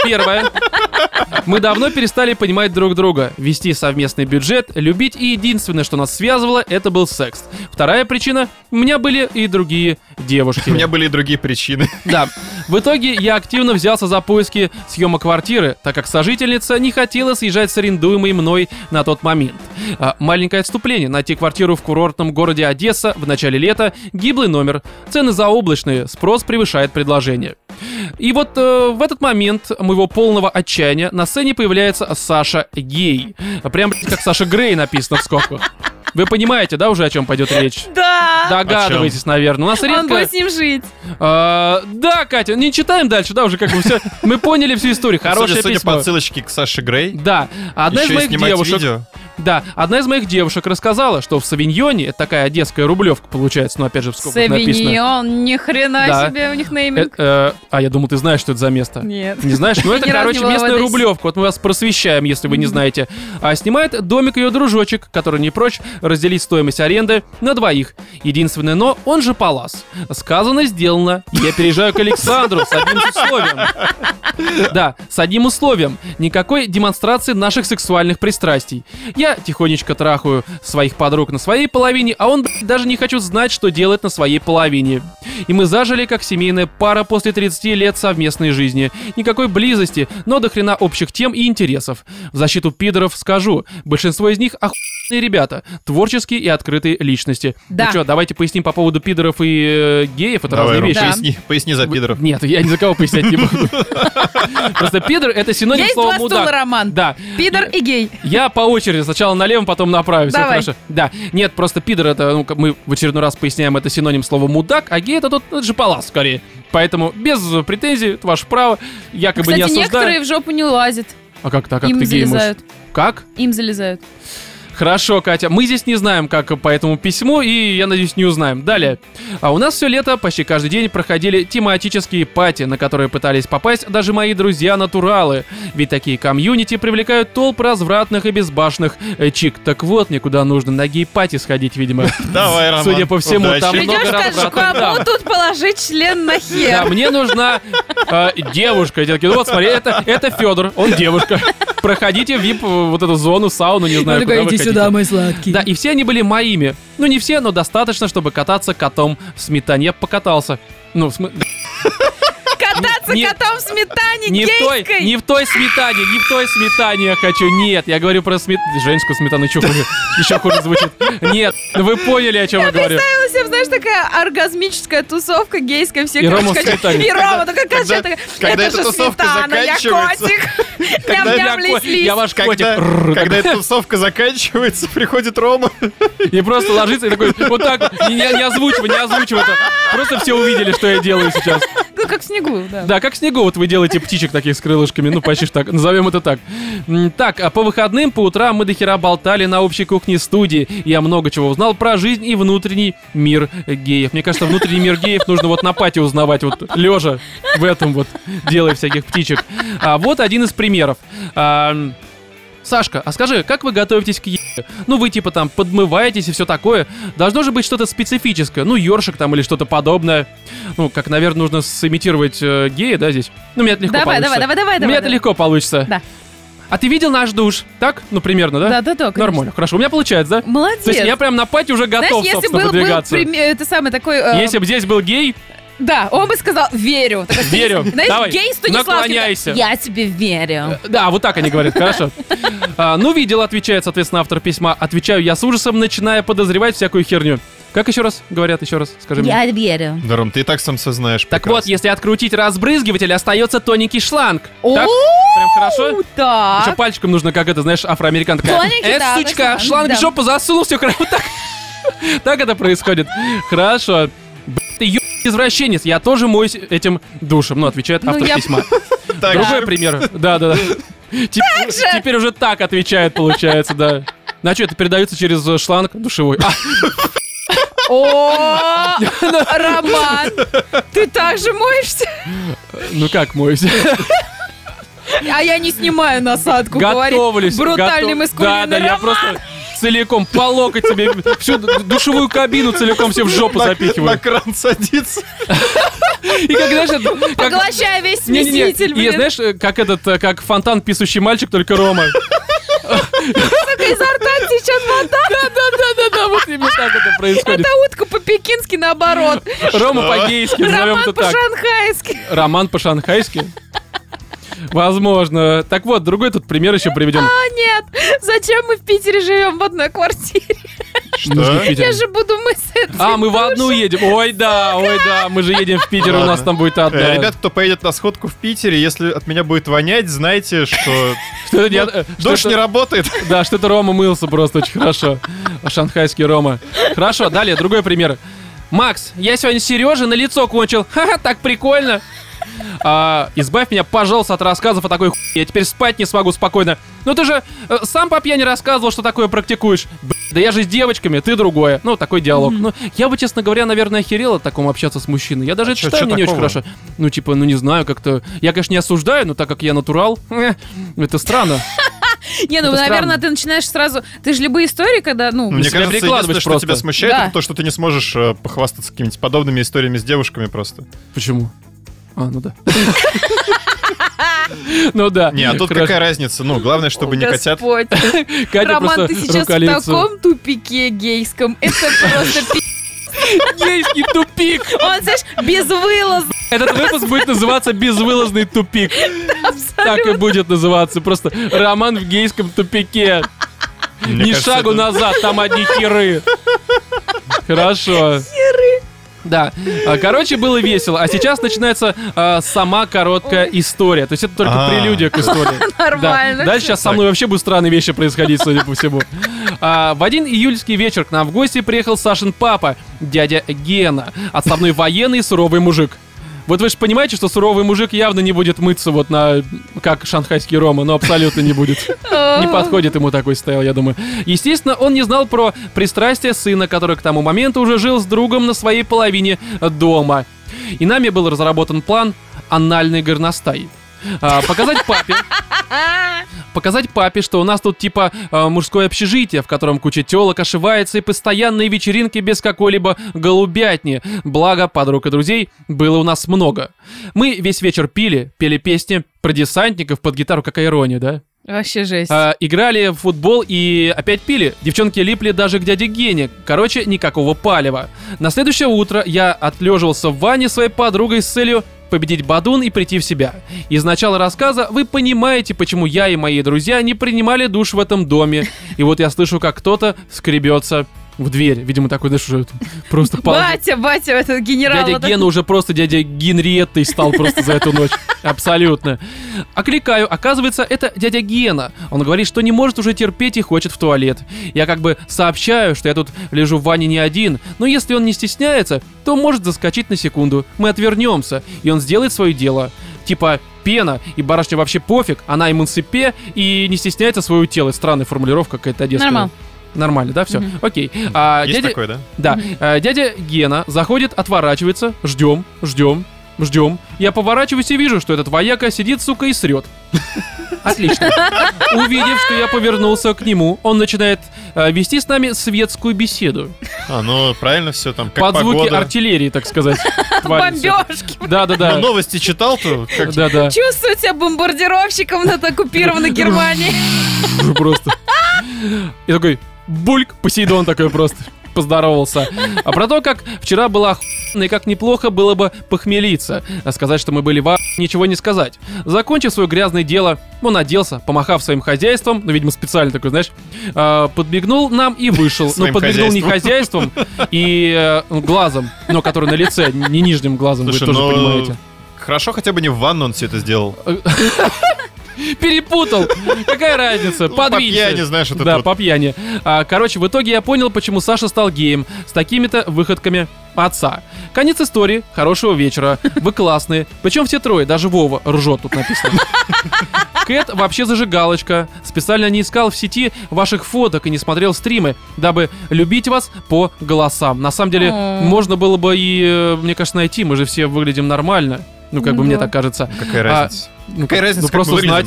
Speaker 1: Первая. Мы давно перестали понимать друг друга, вести совместный бюджет, любить, и единственное, что нас связывало, это был секс. Вторая причина. У меня были и другие девушки.
Speaker 2: У меня были и другие причины.
Speaker 1: Да. В итоге я активно взялся за поиски съема квартиры, так как сожительница не хотела съезжать с арендуемой мной на тот момент. А, маленькое отступление. Найти квартиру в курортном городе Одесса в начале лета – гиблый номер. Цены заоблачные, спрос превышает предложение. И вот э, в этот момент моего полного отчаяния на сцене появляется Саша Гей. Прям как Саша Грей написано в скобках. Вы понимаете, да, уже о чем пойдет речь?
Speaker 3: Да.
Speaker 1: Догадываетесь, наверное. У нас
Speaker 3: Он
Speaker 1: редко...
Speaker 3: будет с ним жить.
Speaker 1: А, да, Катя, не читаем дальше, да, уже как бы все. Мы поняли всю историю. Хорошее
Speaker 2: Судя, судя
Speaker 1: письмо.
Speaker 2: по ссылочке к Саше Грей,
Speaker 1: Да, одна из моих девушек.
Speaker 2: видео.
Speaker 1: Да, одна из моих девушек рассказала, что в Савиньоне это такая одесская рублевка получается, но опять же в скобках написано.
Speaker 3: Савиньон, ни хрена
Speaker 1: Да.
Speaker 3: себе у них
Speaker 1: Э,
Speaker 3: нейминг.
Speaker 1: э, а я думал, ты знаешь, что это за место.
Speaker 3: Нет.
Speaker 1: Не знаешь? Ну, это, короче, местная рублевка. Вот мы вас просвещаем, если вы не знаете. А снимает домик ее дружочек, который не прочь разделить стоимость аренды на двоих. Единственное но, он же Палас. Сказано, сделано. Я переезжаю к Александру с одним условием. Да, с одним условием. Никакой демонстрации наших сексуальных пристрастий. Я тихонечко трахаю своих подруг на своей половине, а он, даже не хочу знать, что делает на своей половине. И мы зажили как семейная пара после 30 лет совместной жизни. Никакой близости, но до хрена общих тем и интересов. В защиту пидоров скажу, большинство из них охуенные ребята, творческие и открытые личности.
Speaker 3: Да.
Speaker 1: Ну что, давайте поясним по поводу пидоров и э, геев, это
Speaker 2: Давай,
Speaker 1: разные
Speaker 2: Ром,
Speaker 1: вещи.
Speaker 3: Да.
Speaker 2: поясни, поясни за пидоров.
Speaker 1: Нет, я ни за кого пояснять не буду. Просто пидор это синоним
Speaker 3: Есть
Speaker 1: слова
Speaker 3: два стула,
Speaker 1: мудак.
Speaker 3: Роман.
Speaker 1: Да.
Speaker 3: Пидор и гей.
Speaker 1: Я по очереди, сначала налево, потом направо, все
Speaker 3: Давай.
Speaker 1: хорошо. Да, нет, просто пидор это, ну, как мы в очередной раз поясняем, это синоним слова мудак, а гей это тут ну, это же палас скорее. Поэтому без претензий, это ваше право, якобы не осуждаю.
Speaker 3: некоторые в жопу не лазят.
Speaker 1: А как так, как
Speaker 3: Им
Speaker 1: ты гей можешь?
Speaker 3: залезают.
Speaker 1: Как?
Speaker 3: Им залезают.
Speaker 1: Хорошо, Катя. Мы здесь не знаем, как по этому письму, и, я надеюсь, не узнаем. Далее. А у нас все лето почти каждый день проходили тематические пати, на которые пытались попасть даже мои друзья-натуралы. Ведь такие комьюнити привлекают толп развратных и безбашенных э, чик. Так вот, мне куда нужно на гей-пати сходить, видимо.
Speaker 2: Давай, Роман.
Speaker 1: Судя по всему,
Speaker 2: удачи.
Speaker 1: там
Speaker 3: Придешь,
Speaker 1: много
Speaker 3: скажешь, кому тут положить член на
Speaker 1: Да,
Speaker 3: хер?
Speaker 1: мне нужна э, девушка. Я такой, вот смотри, это, это Федор, он девушка. Проходите в VIP, э, вот эту зону, сауну, не знаю, куда вы хотите.
Speaker 3: мой сладкий.
Speaker 1: Да, и все они были моими. Ну, не все, но достаточно, чтобы кататься котом в сметане. Я покатался. Ну, в смы-
Speaker 3: Кататься
Speaker 1: Не-
Speaker 3: котом в сметане
Speaker 1: не в той, не в той сметане, не в той сметане я хочу. Нет, я говорю про смет... женскую сметану, еще хуже. Еще хуже звучит. Нет, ну вы поняли, о чем я говорю.
Speaker 3: Представила себе, знаешь, такая оргазмическая тусовка гейская, все
Speaker 1: И Рома в сметане.
Speaker 3: И Рома такая
Speaker 2: Когда- когда
Speaker 3: это
Speaker 2: эта
Speaker 3: же
Speaker 2: тусовка
Speaker 3: сметана, я
Speaker 2: заканчивается.
Speaker 3: котик.
Speaker 1: Я, я ваш котик.
Speaker 2: Когда, эта тусовка заканчивается, приходит Рома.
Speaker 1: И просто ложится и такой, вот так, не, озвучивай, не озвучивай. Просто все увидели, что я делаю сейчас.
Speaker 3: Ну, как в снегу, да.
Speaker 1: Да, как снегу, вот вы делаете птичек таких с крылышками, ну почти так, назовем это так. Так, а по выходным, по утрам мы до хера болтали на общей кухне студии. Я много чего узнал про жизнь и внутренний мир геев. Мне кажется, внутренний мир геев нужно вот на пати узнавать, вот лежа в этом вот, делая всяких птичек. А вот один из примеров. А, Сашка, а скажи, как вы готовитесь к е... Ну, вы типа там подмываетесь и все такое. Должно же быть что-то специфическое. Ну, ёршик там или что-то подобное. Ну, как, наверное, нужно сымитировать э, гея, да, здесь? Ну, меня это легко
Speaker 3: Давай,
Speaker 1: получится.
Speaker 3: давай, давай, давай, давай.
Speaker 1: это легко получится.
Speaker 3: Да.
Speaker 1: А ты видел наш душ? Так? Ну, примерно, да?
Speaker 3: Да, да, да, конечно.
Speaker 1: Нормально, хорошо. У меня получается, да?
Speaker 3: Молодец.
Speaker 1: То есть я прям на пати уже
Speaker 3: Знаешь,
Speaker 1: готов,
Speaker 3: если
Speaker 1: собственно,
Speaker 3: был, был
Speaker 1: выдвигаться.
Speaker 3: прим- это самый такой... э,
Speaker 1: Если бы здесь был гей,
Speaker 3: Да, он бы сказал, верю.
Speaker 1: Верю.
Speaker 3: Знаешь,
Speaker 1: Давай,
Speaker 3: гей
Speaker 1: наклоняйся.
Speaker 3: Я тебе верю.
Speaker 1: э, да, вот так они говорят, хорошо. А, ну, видел, отвечает, соответственно, автор письма. Отвечаю я с ужасом, начиная подозревать всякую херню. Как еще раз говорят, еще раз, скажи мне.
Speaker 3: верю.
Speaker 2: Да, Ром, ты и так сам все знаешь.
Speaker 1: Так
Speaker 2: прекрасно.
Speaker 1: вот, если открутить разбрызгиватель, остается тоненький шланг. Так? Прям хорошо? Еще
Speaker 3: Так.
Speaker 1: пальчиком нужно, как это, знаешь, афроамериканка. Э,
Speaker 3: да,
Speaker 1: сучка, шланг
Speaker 3: Да.
Speaker 1: в жопу засунул, все хорошо. Так, так это происходит. Хорошо. Б***ь, Ты ё... извращенец, я тоже моюсь этим душем. Ну, отвечает
Speaker 3: Ну,
Speaker 1: автор
Speaker 3: я-
Speaker 1: письма. Другой пример. Да, да, да. Теп- Теперь уже так отвечает, получается, да. На что, это передается через э, шланг душевой? А,
Speaker 3: О, Роман, ты так же моешься?
Speaker 1: ну как моюсь?
Speaker 3: А я не снимаю насадку, говорит
Speaker 1: Готовлюсь.
Speaker 3: брутальный
Speaker 1: готов- Да, да, я просто целиком по локоть себе всю душевую кабину целиком себе в жопу
Speaker 2: На-
Speaker 1: запихиваю.
Speaker 2: На кран садится.
Speaker 1: И как, знаешь, это- как...
Speaker 3: Поглощая весь смеситель,
Speaker 1: и
Speaker 3: блин.
Speaker 1: знаешь, э, как этот, э, как фонтан писущий мальчик, только Рома.
Speaker 3: Сука, изо рта течет вода.
Speaker 1: Да-да-да-да, вот именно так это происходит.
Speaker 3: Это утка по-пекински наоборот.
Speaker 1: Рома по-гейски, назовем
Speaker 3: Роман
Speaker 1: это так.
Speaker 3: по-шанхайски.
Speaker 1: Роман по-шанхайски. Возможно. Так вот, другой тут пример еще приведем.
Speaker 3: А нет, зачем мы в Питере живем в одной квартире?
Speaker 2: Что?
Speaker 1: Питер.
Speaker 3: Я же буду мы с этим
Speaker 1: А, мы в одну едем. Ой, да, ой, да, мы же едем в Питер, у нас там будет
Speaker 2: Э,
Speaker 1: одна.
Speaker 2: Ребят, кто поедет на сходку в Питере, если от меня будет вонять, знайте, что
Speaker 1: Что это не- э, это-
Speaker 2: не работает.
Speaker 1: Да, что-то Рома мылся просто очень хорошо. Шанхайский Рома. Хорошо, далее, другой пример. Макс, я сегодня Сереже на лицо кончил. Ха-ха, так прикольно. А, избавь меня, пожалуйста, от рассказов о такой хуйне. Я теперь спать не смогу спокойно. Ну ты же э, сам по пьяни рассказывал, что такое практикуешь. Б***ь, да я же с девочками, ты другое. Ну, такой диалог. Ну, я бы, честно говоря, наверное, охерел от такому общаться с мужчиной. Я даже
Speaker 2: А
Speaker 1: это
Speaker 2: чё-
Speaker 1: читаю,
Speaker 2: чё
Speaker 1: мне не очень
Speaker 2: такого?
Speaker 1: хорошо. Ну, типа, ну не знаю, как-то... Я, конечно, не осуждаю, но так как я натурал, это странно.
Speaker 3: Не, ну, наверное, ты начинаешь сразу... Ты же любые истории, когда, ну...
Speaker 2: Мне кажется, единственное, что
Speaker 1: просто.
Speaker 2: тебя смущает, это то, что ты не сможешь э, похвастаться какими-нибудь подобными историями с девушками просто.
Speaker 1: Почему? А, ну да. Ну да.
Speaker 2: Не, а тут
Speaker 1: Хорошо.
Speaker 2: какая разница? Ну, главное, чтобы не.
Speaker 3: Господь.
Speaker 1: Катя
Speaker 3: Роман, ты сейчас в
Speaker 1: руколицу.
Speaker 3: таком тупике гейском. Это просто пи***.
Speaker 1: Гейский тупик.
Speaker 3: Он, знаешь, безвылазно.
Speaker 1: Этот выпуск будет называться «Безвылазный тупик». Так и будет называться. Просто роман в гейском тупике. Ни
Speaker 2: кажется,
Speaker 1: шагу назад, там одни херы. Хорошо. Да. А, Короче, было весело. А сейчас начинается а, сама короткая история. То есть это только
Speaker 2: А.
Speaker 1: прелюдия к истории.
Speaker 3: Нормально.
Speaker 1: Да. Дальше сейчас со мной вообще будут странные вещи происходить, судя по всему. А, в один июльский вечер к нам в гости приехал Сашин папа, дядя Гена, отставной военный и суровый мужик. Вот вы же понимаете, что суровый мужик явно не будет мыться вот на... как шанхайский Рома, но абсолютно не будет. Не подходит ему такой стайл, я думаю. Естественно, он не знал про пристрастие сына, который к тому моменту уже жил с другом на своей половине дома. И нами был разработан план анальный горностай. А, показать папе, показать папе, что у нас тут типа э, мужское общежитие, в котором куча телок ошивается и постоянные вечеринки без какой-либо голубятни. Благо, подруг и друзей было у нас много. Мы весь вечер пили, пели песни про десантников под гитару, какая ирония, да?
Speaker 3: Вообще жесть.
Speaker 1: А, играли в футбол и опять пили. Девчонки липли даже к дяде Гене. Короче, никакого палева. На следующее утро я отлеживался в ванне своей подругой с целью победить Бадун и прийти в себя. Из начала рассказа вы понимаете, почему я и мои друзья не принимали душ в этом доме. И вот я слышу, как кто-то скребется в дверь. Видимо, такой, знаешь, уже просто пал-
Speaker 3: Батя, батя, этот генерал.
Speaker 1: Дядя
Speaker 3: вот
Speaker 1: Гена уже просто дядя Генриеттой стал просто за эту ночь. Абсолютно. Окликаю. Оказывается, это дядя Гена. Он говорит, что не может уже терпеть и хочет в туалет. Я как бы сообщаю, что я тут лежу в ванне не один, но если он не стесняется, то может заскочить на секунду. Мы отвернемся, и он сделает свое дело. Типа пена, и барышня вообще пофиг, она эмансипе и не стесняется своего тела. Странная формулировка какая-то одесская.
Speaker 3: Нормально.
Speaker 1: Нормально, да, все. Окей. А,
Speaker 2: Есть
Speaker 1: дядя-
Speaker 2: такое, да?
Speaker 1: да, э, дядя Гена заходит, отворачивается, ждем, ждем, ждем. Я поворачиваюсь и вижу, что этот вояка сидит, сука, и срет. Отлично. Увидев, что я повернулся к нему, он начинает э, вести с нами светскую беседу.
Speaker 2: А, ну, правильно все там, как
Speaker 1: Под звуки
Speaker 2: погода.
Speaker 1: артиллерии, так сказать.
Speaker 3: Бомбежки.
Speaker 2: Ну,
Speaker 1: Да-да-да.
Speaker 2: новости читал-то? Как...
Speaker 1: Да-да.
Speaker 3: Чувствую себя бомбардировщиком над оккупированной Германией.
Speaker 1: Уже просто. И такой, бульк, Посейдон такой просто поздоровался. А про то, как вчера была охуенно и как неплохо было бы похмелиться. А сказать, что мы были в ничего не сказать. Закончив свое грязное дело, он оделся, помахав своим хозяйством, ну, видимо, специально такой, знаешь, а, подбегнул нам и вышел. Ну, подбегнул не
Speaker 2: хозяйством.
Speaker 1: и э, глазом, но который на лице, не нижним глазом,
Speaker 2: Слушай,
Speaker 1: вы тоже
Speaker 2: ну,
Speaker 1: понимаете.
Speaker 2: Хорошо хотя бы не в ванну он все это сделал.
Speaker 1: Перепутал. Какая разница?
Speaker 2: Ну, По
Speaker 1: Подвинься.
Speaker 2: пьяни, знаешь, это
Speaker 1: Да, по пьяни. Короче, в итоге я понял, почему Саша стал геем с такими-то выходками отца. Конец истории. Хорошего вечера. Вы классные. Причем все трое, даже Вова ржет тут написано. Кэт вообще зажигалочка. Специально не искал в сети ваших фоток и не смотрел стримы, дабы любить вас по голосам. На самом деле, можно было бы и, э, мне кажется, найти. Мы же все выглядим нормально. Ну, как бы
Speaker 3: Ну
Speaker 1: мне
Speaker 3: да.
Speaker 1: так кажется.
Speaker 2: Какая
Speaker 1: А,
Speaker 2: разница?
Speaker 1: Ну,
Speaker 2: Какая
Speaker 1: как-
Speaker 2: разница,
Speaker 1: ну,
Speaker 2: как
Speaker 1: просто знать.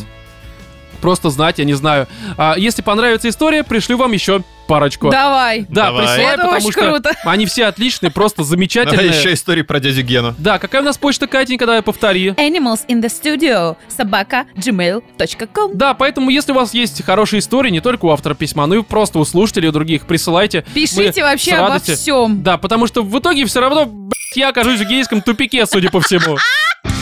Speaker 1: Просто знать, я не знаю. А, если понравится история, пришлю вам еще парочку.
Speaker 3: Давай.
Speaker 1: Да,
Speaker 2: Давай.
Speaker 1: присылай,
Speaker 3: Это
Speaker 1: потому
Speaker 3: очень
Speaker 1: что
Speaker 3: круто.
Speaker 1: они все отличные, просто
Speaker 2: Давай
Speaker 1: замечательные.
Speaker 2: еще истории про дядю Гену.
Speaker 1: Да, какая у нас почта, Катенька, давай повтори.
Speaker 3: Animals in the studio. Собака gmail.com.
Speaker 1: Да, поэтому если у вас есть хорошие истории, не только у автора письма, но и просто у слушателей, у других, присылайте.
Speaker 3: Пишите
Speaker 1: Мы
Speaker 3: вообще обо всем.
Speaker 1: Да, потому что в итоге все равно, блядь, я окажусь в гейском тупике, судя по всему.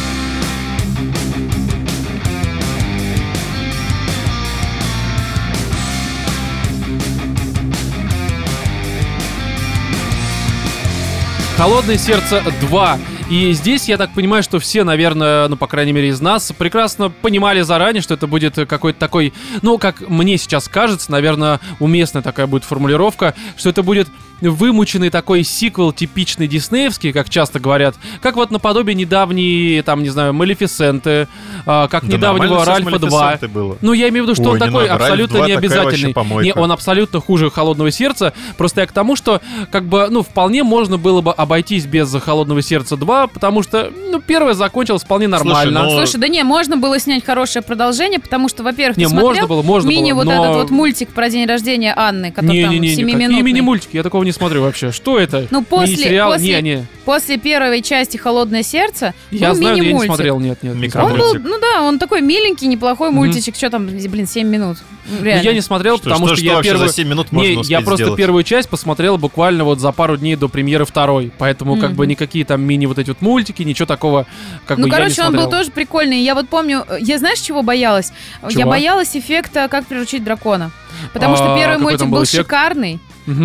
Speaker 1: Холодное сердце 2. И здесь, я так понимаю, что все, наверное, ну, по крайней мере, из нас, прекрасно понимали заранее, что это будет какой-то такой, ну, как мне сейчас кажется, наверное, уместная такая будет формулировка, что это будет вымученный такой сиквел типичный диснеевский, как часто говорят, как вот наподобие недавней, там, не знаю, Малефисенты, а, как
Speaker 2: Да
Speaker 1: недавнего Ральфа 2.
Speaker 2: Малефисентой было.
Speaker 1: Ну, я имею в виду, что
Speaker 2: Ой,
Speaker 1: он
Speaker 2: не
Speaker 1: такой
Speaker 2: надо,
Speaker 1: абсолютно
Speaker 2: 2 такая
Speaker 1: необязательный. Не, он абсолютно хуже холодного сердца. Просто я к тому, что как бы, ну, вполне можно было бы обойтись без холодного сердца 2, потому что, ну, первое закончилось вполне нормально.
Speaker 2: ну,
Speaker 3: Слушай, да не, можно было снять хорошее продолжение, потому что, во-первых,
Speaker 1: Не,
Speaker 3: ты
Speaker 1: можно
Speaker 3: смотрел
Speaker 1: было, можно
Speaker 3: мини
Speaker 1: было,
Speaker 3: вот
Speaker 1: но-
Speaker 3: этот вот мультик про день рождения Анны, который там
Speaker 1: Не-не-не, никак-
Speaker 3: 7
Speaker 1: какие мини-мультики, я такого не смотрю вообще. Что это?
Speaker 3: Ну, после- после-
Speaker 1: Не-не,
Speaker 3: После первой части «Холодное сердце»
Speaker 1: я
Speaker 3: был
Speaker 1: знаю, я не смотрел, нет, нет. не.
Speaker 3: Он был, ну да, он такой миленький, неплохой мультичек. Что там, блин, 7 минут. Ну,
Speaker 1: Ну,
Speaker 3: Реально.
Speaker 1: Я не смотрел,
Speaker 2: Что,
Speaker 1: потому
Speaker 2: что,
Speaker 1: что,
Speaker 2: что
Speaker 1: я
Speaker 2: вообще
Speaker 1: первую...
Speaker 2: за 7 минут
Speaker 1: Не,
Speaker 2: можно
Speaker 1: я
Speaker 2: успеть
Speaker 1: просто
Speaker 2: сделать?
Speaker 1: первую часть посмотрел буквально вот за пару дней до премьеры второй, поэтому как бы никакие там мини вот эти вот мультики, ничего такого как
Speaker 3: Ну,
Speaker 1: бы я не
Speaker 3: короче, он был тоже прикольный. Я вот помню, я знаешь, чего боялась? Я
Speaker 1: Чего?
Speaker 3: боялась эффекта «Как приручить дракона». Потому
Speaker 1: А,
Speaker 3: что первый мультик был
Speaker 1: эффект?
Speaker 3: шикарный,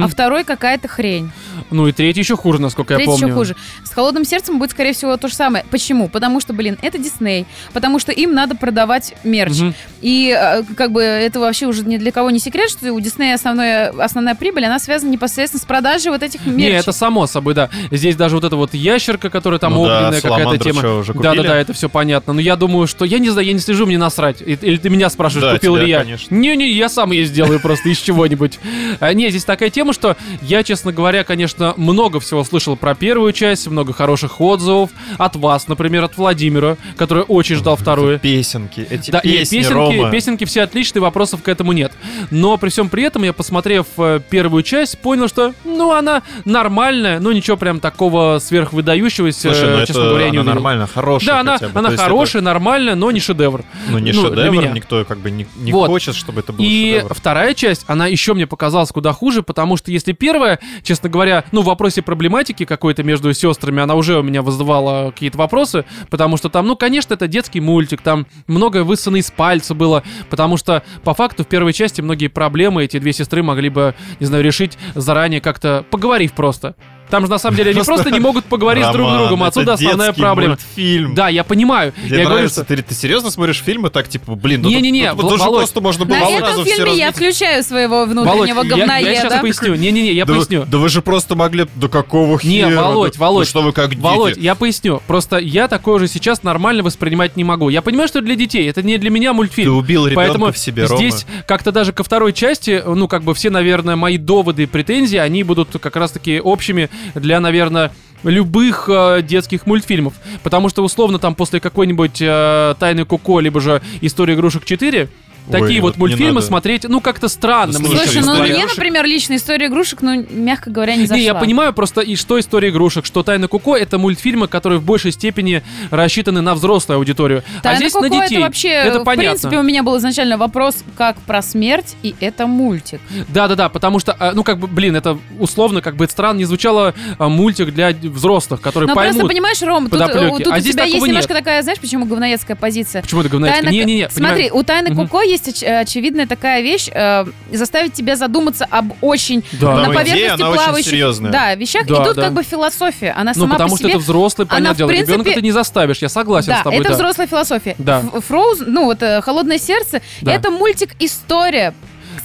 Speaker 3: А второй какая-то хрень.
Speaker 1: Ну и третий еще хуже, насколько я
Speaker 3: Третий
Speaker 1: помню.
Speaker 3: еще хуже. С холодным сердцем будет, скорее всего, то же самое. Почему? Потому что, блин, это Дисней. Потому что им надо продавать мерч. И э, как бы это вообще уже ни для кого не секрет, что у Диснея основная, основная прибыль, она связана непосредственно с продажей вот этих мерчей.
Speaker 1: Не, это само собой, да. Здесь даже вот эта вот ящерка, которая там
Speaker 2: Ну да,
Speaker 1: огненная какая-то тема. Да, да,
Speaker 2: купили?
Speaker 1: да, это все понятно. Но я думаю, что я не знаю, я не слежу, мне насрать. И- Или ты меня спрашиваешь,
Speaker 2: Да,
Speaker 1: купил
Speaker 2: тебя,
Speaker 1: ли я?
Speaker 2: конечно.
Speaker 1: Не-не, я сам ее сделаю просто из чего-нибудь. А, Не, здесь такая тема, что я, честно говоря, конечно, много всего слышал про первую часть, много хороших отзывов. От вас, например, от Владимира, который очень ждал вторую.
Speaker 2: Песенки, эти
Speaker 1: Да,
Speaker 2: песни,
Speaker 1: песенки,
Speaker 2: Рома.
Speaker 1: песенки все отличные, вопросов к этому нет. Но при всем при этом я, посмотрев э, первую часть, понял, что, ну, она нормальная, но ничего прям такого сверхвыдающегося,
Speaker 2: Слушай, ну
Speaker 1: честно
Speaker 2: это
Speaker 1: говоря, не
Speaker 2: она нормально, хорошая
Speaker 1: Да, она,
Speaker 2: бы.
Speaker 1: она
Speaker 2: То
Speaker 1: хорошая, нормальная, но не шедевр.
Speaker 2: это, ну, не
Speaker 1: ну,
Speaker 2: шедевр, никто как бы не, не
Speaker 1: Вот.
Speaker 2: хочет, чтобы это был
Speaker 1: И
Speaker 2: шедевр.
Speaker 1: вторая часть, она еще мне показалась куда хуже, потому что если первая, честно говоря, ну, в вопросе проблематики какой-то между сестрами, она уже у меня вызывала какие-то вопросы, потому что там, ну, конечно, это детский мультик, там многое высосано из пальца было, потому что, по факту, в первой части многие проблемы эти две сестры могли бы, не знаю, решить заранее как-то, поговорив просто. Там же, на самом деле, они просто не могут поговорить с друг с
Speaker 2: Роман,
Speaker 1: другом, отсюда основная проблема.
Speaker 2: мультфильм.
Speaker 1: Да, я понимаю. Я говорю, что...
Speaker 2: Ты, ты серьезно смотришь фильмы так, типа, блин, ну
Speaker 1: Не-не-не,
Speaker 2: же
Speaker 1: Володь,
Speaker 2: просто можно было
Speaker 3: На этом фильме я включаю своего
Speaker 1: Володь,
Speaker 3: внутреннего
Speaker 1: я,
Speaker 3: говноеда.
Speaker 1: я сейчас поясню. Не-не-не, я
Speaker 2: да,
Speaker 1: поясню.
Speaker 2: Вы, да вы же просто могли... Да какого
Speaker 1: Не,
Speaker 2: хера?
Speaker 1: Володь,
Speaker 2: Да-
Speaker 1: Володь,
Speaker 2: да что вы как дети?
Speaker 1: Володь, я поясню. Просто я такое уже сейчас нормально воспринимать не могу. Я понимаю, что это для детей. Это не для меня
Speaker 2: Ты
Speaker 1: мультфильм.
Speaker 2: убил ребенка
Speaker 1: Поэтому
Speaker 2: в себе, Рома.
Speaker 1: здесь как-то даже ко второй части, ну, как бы все, наверное, мои доводы и претензии, они будут как раз-таки общими для, наверное, любых э, детских мультфильмов. Потому что, условно, там после какой-нибудь э, «Тайны Коко», либо же «История игрушек 4», такие вот
Speaker 2: вот
Speaker 1: мультфильмы смотреть, ну, как-то странно.
Speaker 2: Ну,
Speaker 1: мне
Speaker 2: слушай,
Speaker 3: Слушай, ну мне,
Speaker 2: игрушек-
Speaker 3: например, лично история игрушек, ну, мягко говоря, не зашла.
Speaker 1: Не, я понимаю просто, и что «История игрушек», что «Тайна Коко» — это мультфильмы, которые в большей степени рассчитаны на взрослую аудиторию.
Speaker 3: Тайна
Speaker 1: а здесь
Speaker 3: Коко
Speaker 1: на детей.
Speaker 3: это вообще,
Speaker 1: это
Speaker 3: в
Speaker 1: понятно.
Speaker 3: принципе, у меня был изначально вопрос, как про смерть, и это мультик.
Speaker 1: Да-да-да, потому что, а, ну, как бы, блин, это условно, как бы это странно не звучало, а, мультик для взрослых, которые
Speaker 3: Но
Speaker 1: поймут.
Speaker 3: просто, понимаешь, Ром, тут, э, тут
Speaker 1: А
Speaker 3: у
Speaker 1: здесь
Speaker 3: тебя есть немножко
Speaker 1: нет.
Speaker 3: такая, знаешь, почему говноедская позиция?
Speaker 1: Почему это говноедское?
Speaker 3: Тайна-
Speaker 1: Не-не-не,
Speaker 3: Смотри, у Тайны
Speaker 1: Мгм.
Speaker 3: Есть оч- очевидная такая вещь, э, заставить тебя задуматься об очень
Speaker 1: Да.
Speaker 3: на
Speaker 2: Но идея,
Speaker 3: поверхности
Speaker 2: она очень
Speaker 3: плавающих да, вещах.
Speaker 1: Да,
Speaker 3: и тут
Speaker 1: да.
Speaker 3: как бы философия. Она
Speaker 1: Ну,
Speaker 3: сама
Speaker 1: потому
Speaker 3: по
Speaker 1: что
Speaker 3: себе...
Speaker 1: это взрослый,
Speaker 3: она,
Speaker 1: понятное
Speaker 3: в
Speaker 1: дело.
Speaker 3: принципе-
Speaker 1: Ребенка ты не заставишь, я согласен
Speaker 3: Да,
Speaker 1: с тобой,
Speaker 3: это
Speaker 1: да.
Speaker 3: взрослая философия.
Speaker 1: Да.
Speaker 3: Ф- Frozen, ну вот э, «Холодное сердце»,
Speaker 1: Да.
Speaker 3: это мультик «История».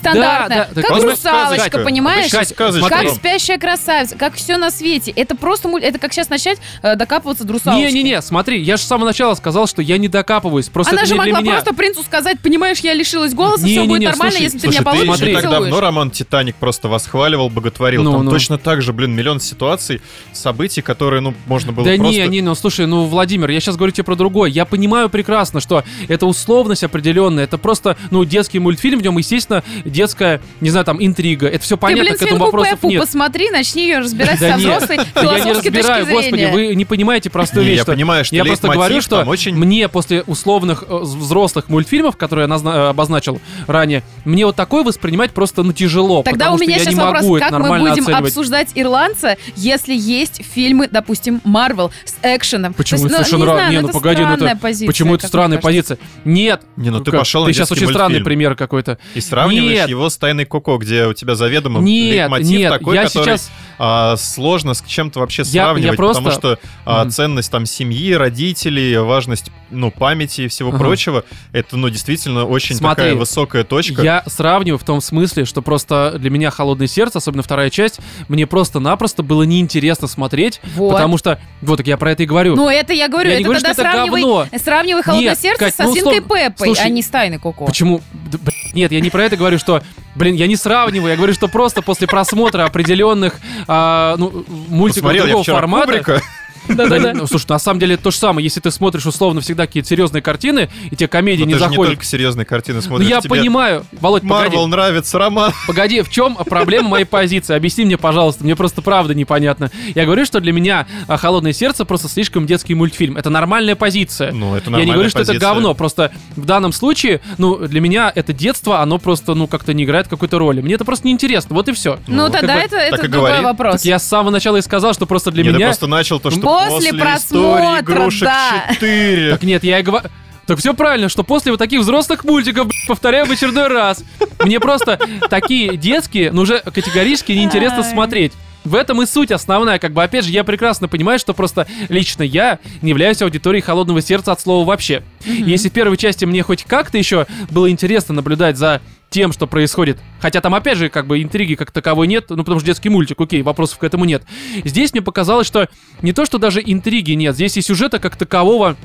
Speaker 3: Стандартная,
Speaker 1: Да, да,
Speaker 3: как русалочка,
Speaker 2: сказочка.
Speaker 3: понимаешь?
Speaker 2: Сказочка,
Speaker 3: Как спящая красавица, как все на свете. Это просто мульт. Это как сейчас начать э, докапываться до русалочки.
Speaker 1: Не-не-не, смотри, я же с самого начала сказал, что я не докапываюсь, просто
Speaker 3: Она же
Speaker 1: не
Speaker 3: могла
Speaker 1: меня.
Speaker 3: просто принцу сказать, понимаешь, я лишилась голоса, все
Speaker 1: Не-не-не,
Speaker 3: будет нормально,
Speaker 1: слушай,
Speaker 3: если ты
Speaker 2: Слушай,
Speaker 3: меня
Speaker 2: ты
Speaker 3: получишь
Speaker 1: смотри.
Speaker 2: не так давно Роман Титаник просто восхваливал, боготворил.
Speaker 1: Ну,
Speaker 2: Там
Speaker 1: ну.
Speaker 2: точно так же, блин, миллион ситуаций, событий, которые, ну, можно было
Speaker 1: Да
Speaker 2: просто...
Speaker 1: не, не, ну слушай, ну, Владимир, я сейчас говорю тебе про другое. Я понимаю прекрасно, что это условность определенная, это просто, ну, детский мультфильм, в нем, естественно, детская, не знаю, там, интрига. Это все
Speaker 3: Ты,
Speaker 1: понятно,
Speaker 3: блин,
Speaker 1: к этому вопросов
Speaker 3: Пеппу
Speaker 1: нет.
Speaker 3: посмотри, начни ее разбирать со взрослой
Speaker 1: я не разбираю, господи, вы не понимаете простую
Speaker 2: Не,
Speaker 1: вещь.
Speaker 2: я понимаю, что
Speaker 1: я просто говорю, что мне после условных э, взрослых мультфильмов, которые я э, обозначил ранее, мне вот такое воспринимать просто ну тяжело,
Speaker 3: Тогда у меня сейчас
Speaker 1: не
Speaker 3: вопрос,
Speaker 1: могу это
Speaker 3: как мы будем обсуждать ирландца, если есть фильмы, допустим, Марвел с экшеном.
Speaker 1: Почему
Speaker 3: есть,
Speaker 1: это
Speaker 3: ну,
Speaker 1: совершенно
Speaker 3: не
Speaker 1: ра-
Speaker 3: знаю,
Speaker 1: не,
Speaker 3: ну,
Speaker 1: ну
Speaker 3: это
Speaker 1: погоди, ну это-
Speaker 3: странная позиция,
Speaker 1: Почему это странная позиция? Нет.
Speaker 2: Не, ну ты
Speaker 1: как?
Speaker 2: пошел на
Speaker 1: Ты сейчас очень странный пример какой-то.
Speaker 2: И сравниваешь
Speaker 1: Нет.
Speaker 2: его с «Тайной Коко», где у тебя заведомо
Speaker 1: Нет, нет,
Speaker 2: такой,
Speaker 1: я
Speaker 2: который...
Speaker 1: сейчас
Speaker 2: а, сложно с чем-то вообще
Speaker 1: Я- я
Speaker 2: сравнивать,
Speaker 1: просто-
Speaker 2: потому что а, ценность там семьи, родителей, важность ну памяти и всего
Speaker 1: Ага.
Speaker 2: прочего, это ну действительно очень
Speaker 1: Смотри,
Speaker 2: такая высокая точка.
Speaker 1: Я сравниваю в том смысле, что просто для меня «Холодное сердце», особенно вторая часть, мне просто-напросто было неинтересно смотреть,
Speaker 3: Вот.
Speaker 1: потому что, вот так я про это и говорю.
Speaker 3: Ну, это я говорю,
Speaker 1: Я не
Speaker 3: это
Speaker 1: говорю,
Speaker 3: тогда
Speaker 1: что это
Speaker 3: сравнивай,
Speaker 1: говно.
Speaker 3: сравнивай холодное
Speaker 1: Нет,
Speaker 3: сердце
Speaker 1: Кать,
Speaker 3: со
Speaker 1: ну,
Speaker 3: свинкой
Speaker 1: условно-
Speaker 3: Пеппой,
Speaker 1: слушай,
Speaker 3: а не с тайной Коко.
Speaker 1: Почему? Да, блин, Нет, я не про это говорю, что, блин, я не сравниваю, я говорю, что просто после просмотра определенных а, ну, мультиков
Speaker 2: Посмотрел
Speaker 1: другого формата.
Speaker 2: Кубрика.
Speaker 1: Да, ну, слушай, на самом деле то же самое. Если ты смотришь условно всегда какие-то серьезные картины, и тебе комедии
Speaker 2: Ну,
Speaker 1: не
Speaker 2: ты же не
Speaker 1: заходят.
Speaker 2: только серьезные картины
Speaker 1: Ну
Speaker 2: смотришь.
Speaker 1: я
Speaker 2: тебе
Speaker 1: понимаю, Володь, погоди,
Speaker 2: Марвел нравится, Роман.
Speaker 1: погоди, в чем проблема моей позиции? Объясни мне, пожалуйста, мне просто правда непонятно. Я говорю, что для меня а, «Холодное сердце» просто слишком детский мультфильм. Это нормальная позиция.
Speaker 2: Ну, это
Speaker 1: Я не
Speaker 2: нормальная
Speaker 1: говорю, что это говно, просто в данном случае, ну, для меня это детство, оно просто, ну, как-то не играет какой-то роли. Мне это просто неинтересно, вот и все.
Speaker 3: Ну,
Speaker 2: Ну,
Speaker 3: тогда
Speaker 1: как бы
Speaker 3: это,
Speaker 2: так
Speaker 3: это другой
Speaker 2: говори.
Speaker 3: вопрос.
Speaker 1: Я с самого начала и сказал, что просто для
Speaker 2: Нет, я
Speaker 1: меня...
Speaker 2: просто начал то, что
Speaker 3: После
Speaker 2: после,
Speaker 3: просмотра,
Speaker 2: игрушек
Speaker 3: да.
Speaker 2: 4.
Speaker 1: Так нет, я и говорю... Так все правильно, что после вот таких взрослых мультиков, повторяю в очередной раз, мне просто такие детские, ну уже категорически неинтересно смотреть. В этом и суть основная. Как бы, опять же, я прекрасно понимаю, что просто лично я не являюсь аудиторией холодного сердца от слова вообще. Если в первой части мне хоть как-то еще было интересно наблюдать за тем, что происходит. Хотя там, опять же, как бы интриги как таковой нет, ну потому что детский мультик, окей, вопросов к этому нет. Здесь мне показалось, что не то, что даже интриги нет, здесь и сюжета как такового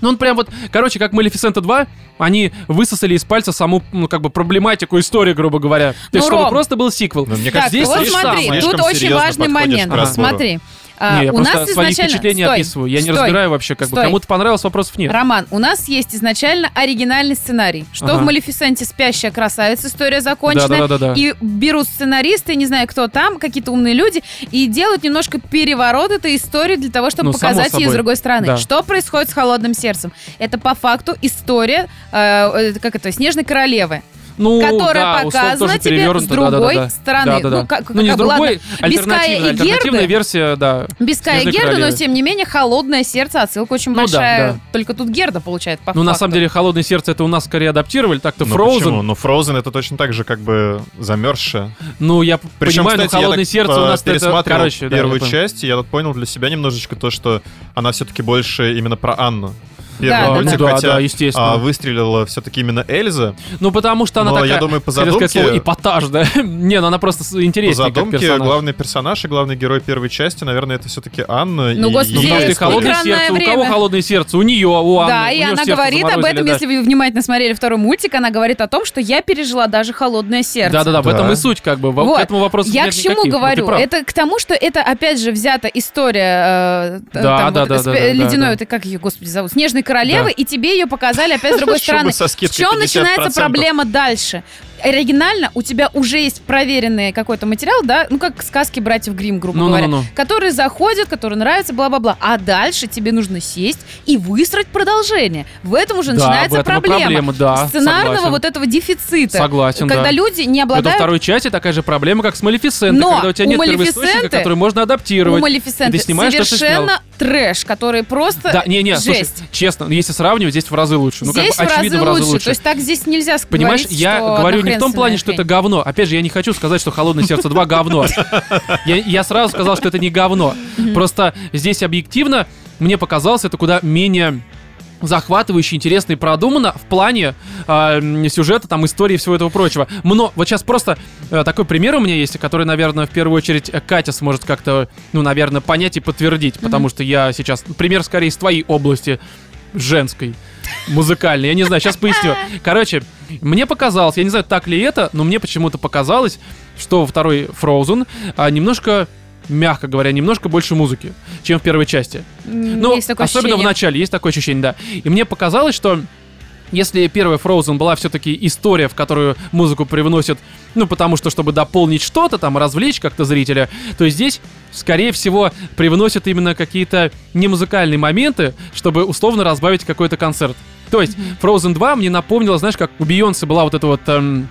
Speaker 1: ну, он прям вот, короче, как Малефисента 2, они высосали из пальца саму, ну, как бы, проблематику истории, грубо говоря. То
Speaker 3: Ну,
Speaker 1: есть, чтобы
Speaker 3: Ром.
Speaker 1: просто был сиквел.
Speaker 2: Ну, мне
Speaker 3: Так,
Speaker 2: кажется,
Speaker 1: здесь
Speaker 3: вот смотри,
Speaker 1: самое.
Speaker 3: тут очень важный момент.
Speaker 2: разбору.
Speaker 3: Смотри, а,
Speaker 1: не, я
Speaker 3: у
Speaker 1: просто
Speaker 3: нас
Speaker 1: свои
Speaker 3: изначально...
Speaker 1: впечатления
Speaker 3: Стой,
Speaker 1: описываю. Я не
Speaker 3: стой.
Speaker 1: разбираю вообще, как бы,
Speaker 3: стой.
Speaker 1: кому-то понравилось, вопросов нет.
Speaker 3: Роман, у нас есть изначально оригинальный сценарий. Что
Speaker 1: Ага.
Speaker 3: в Малефисенте «Спящая красавица» история закончена.
Speaker 1: Да-да-да-да.
Speaker 3: И берут сценаристы, не знаю кто там, какие-то умные люди, и делают немножко переворот этой истории для того, чтобы
Speaker 1: Ну,
Speaker 3: показать ее с другой стороны.
Speaker 1: Да.
Speaker 3: Что происходит с «Холодным сердцем»? Это по факту история, э, э, как это, «Снежной королевы».
Speaker 1: Ну,
Speaker 3: которая
Speaker 1: да,
Speaker 3: показана тебе с другой
Speaker 1: да-да-да.
Speaker 3: стороны.
Speaker 1: Да-да-да.
Speaker 3: Ну, как-
Speaker 1: ну, не с
Speaker 3: как бы,
Speaker 1: другой, альтернативная,
Speaker 3: и Герды.
Speaker 1: альтернативная версия, да.
Speaker 3: Без Кая
Speaker 1: «Снежной
Speaker 3: Герда, но
Speaker 1: королевы».
Speaker 3: тем не менее холодное сердце, отсылка очень
Speaker 1: Ну да,
Speaker 3: большая.
Speaker 1: да.
Speaker 3: Только тут Герда получает по
Speaker 1: Ну, на
Speaker 3: факту.
Speaker 1: самом деле, «Холодное сердце» это у нас скорее адаптировали, так-то
Speaker 2: Ну,
Speaker 1: Frozen.
Speaker 2: почему? Ну, Frozen это точно так же как бы замерзшее.
Speaker 1: Ну, я
Speaker 2: Причем,
Speaker 1: понимаю,
Speaker 2: кстати,
Speaker 1: но
Speaker 2: я
Speaker 1: «Холодное
Speaker 2: так,
Speaker 1: сердце» у
Speaker 2: э,
Speaker 1: нас это, короче, да, я
Speaker 2: первую
Speaker 1: понял.
Speaker 2: часть, и я тут понял для себя немножечко то, что она все-таки больше именно про Анну. Первый
Speaker 3: да,
Speaker 2: мультик,
Speaker 1: да.
Speaker 2: хотя
Speaker 1: Да, да, естественно.
Speaker 2: а, выстрелила все-таки именно Эльза.
Speaker 1: Ну, потому что она
Speaker 2: Но
Speaker 1: такая...
Speaker 2: я думаю, по
Speaker 1: сказать
Speaker 2: задумке-
Speaker 1: слово эпатаж, да? Не, ну она просто
Speaker 2: По
Speaker 1: интереснее как
Speaker 2: задумке
Speaker 1: персонаж.
Speaker 2: главный персонаж и главный герой первой части, наверное, это все-таки Анна.
Speaker 3: Ну,
Speaker 2: и
Speaker 3: господи,
Speaker 1: Ну, потому что холодное сердце. У
Speaker 3: время.
Speaker 1: кого холодное сердце? У нее, у Анны.
Speaker 3: Да,
Speaker 1: У
Speaker 3: и она говорит об этом,
Speaker 1: да.
Speaker 3: если вы внимательно смотрели второй мультик, она говорит о том, что я пережила даже холодное сердце.
Speaker 1: Да-да-да, в
Speaker 2: Да.
Speaker 1: этом и суть, как бы. Во-
Speaker 3: Вот.
Speaker 1: К этому вопросу
Speaker 3: Я к чему
Speaker 1: никаких,
Speaker 3: говорю? Это к тому, что это опять же взята история э, т-
Speaker 1: Да,
Speaker 3: там
Speaker 1: да,
Speaker 3: вот
Speaker 1: да,
Speaker 3: спе-
Speaker 1: да, да,
Speaker 3: ледяной,
Speaker 1: да.
Speaker 3: это как ее, господи, зовут, Снежной королевы,
Speaker 1: Да.
Speaker 3: и тебе ее показали опять с другой стороны. чем
Speaker 2: 50%.
Speaker 3: начинается проблема дальше? Оригинально у тебя уже есть проверенный какой-то материал, да, ну как сказки братьев Грим, грубо
Speaker 1: Ну-ну-ну-ну.
Speaker 3: говоря, которые заходят, которые нравятся, бла-бла-бла. А дальше тебе нужно сесть и выстроить продолжение. В этом уже
Speaker 1: Да,
Speaker 3: начинается
Speaker 1: в этом
Speaker 3: проблема.
Speaker 1: проблема, да,
Speaker 3: Сценарного
Speaker 1: согласен.
Speaker 3: вот этого дефицита.
Speaker 1: Согласен,
Speaker 3: когда
Speaker 1: да.
Speaker 3: люди не
Speaker 1: Это
Speaker 3: обладают
Speaker 1: второй части такая же проблема, как с Малефисентой,
Speaker 3: Но
Speaker 1: когда у тебя
Speaker 3: у
Speaker 1: нет первоисточника,
Speaker 3: Малефисенты-
Speaker 1: который можно адаптировать.
Speaker 3: У Малефисенты
Speaker 1: ты снимаешь
Speaker 3: совершенно трэш, который просто
Speaker 1: Да, не-не, слушай,
Speaker 3: жесть.
Speaker 1: честно, если сравнивать, здесь в разы лучше. Ну,
Speaker 3: Здесь
Speaker 1: как бы, очевидно,
Speaker 3: в разы лучше. То есть так здесь нельзя сказать.
Speaker 1: Понимаешь, я говорю не в том плане, что это говно. Опять же, я не хочу сказать, что «Холодное сердце 2» говно. Я, я сразу сказал, что это не говно. Просто здесь объективно мне показалось это куда менее захватывающе, интересно и продумано в плане м, сюжета, там, истории и всего этого прочего. Но вот сейчас просто э, такой пример у меня есть, который, наверное, в первую очередь э, Катя сможет как-то, ну, наверное, понять и подтвердить, потому что я сейчас... Пример скорее из твоей области женской музыкальной. Я не знаю, сейчас поясню. Короче, мне показалось, я не знаю, так ли это, но мне почему-то показалось, что во второй Frozen а, немножко мягко говоря, немножко больше музыки, чем в первой части. Ну, особенно в
Speaker 3: ощущение.
Speaker 1: начале есть такое ощущение, да. И мне показалось, что если первая Frozen была все-таки история, в которую музыку привносят, ну, потому что, чтобы дополнить что-то, там, развлечь как-то зрителя, то здесь, скорее всего, привносят именно какие-то немузыкальные моменты, чтобы условно разбавить какой-то концерт. То есть, Frozen 2 мне напомнила, знаешь, как у Бейонсе была вот эта вот... эм,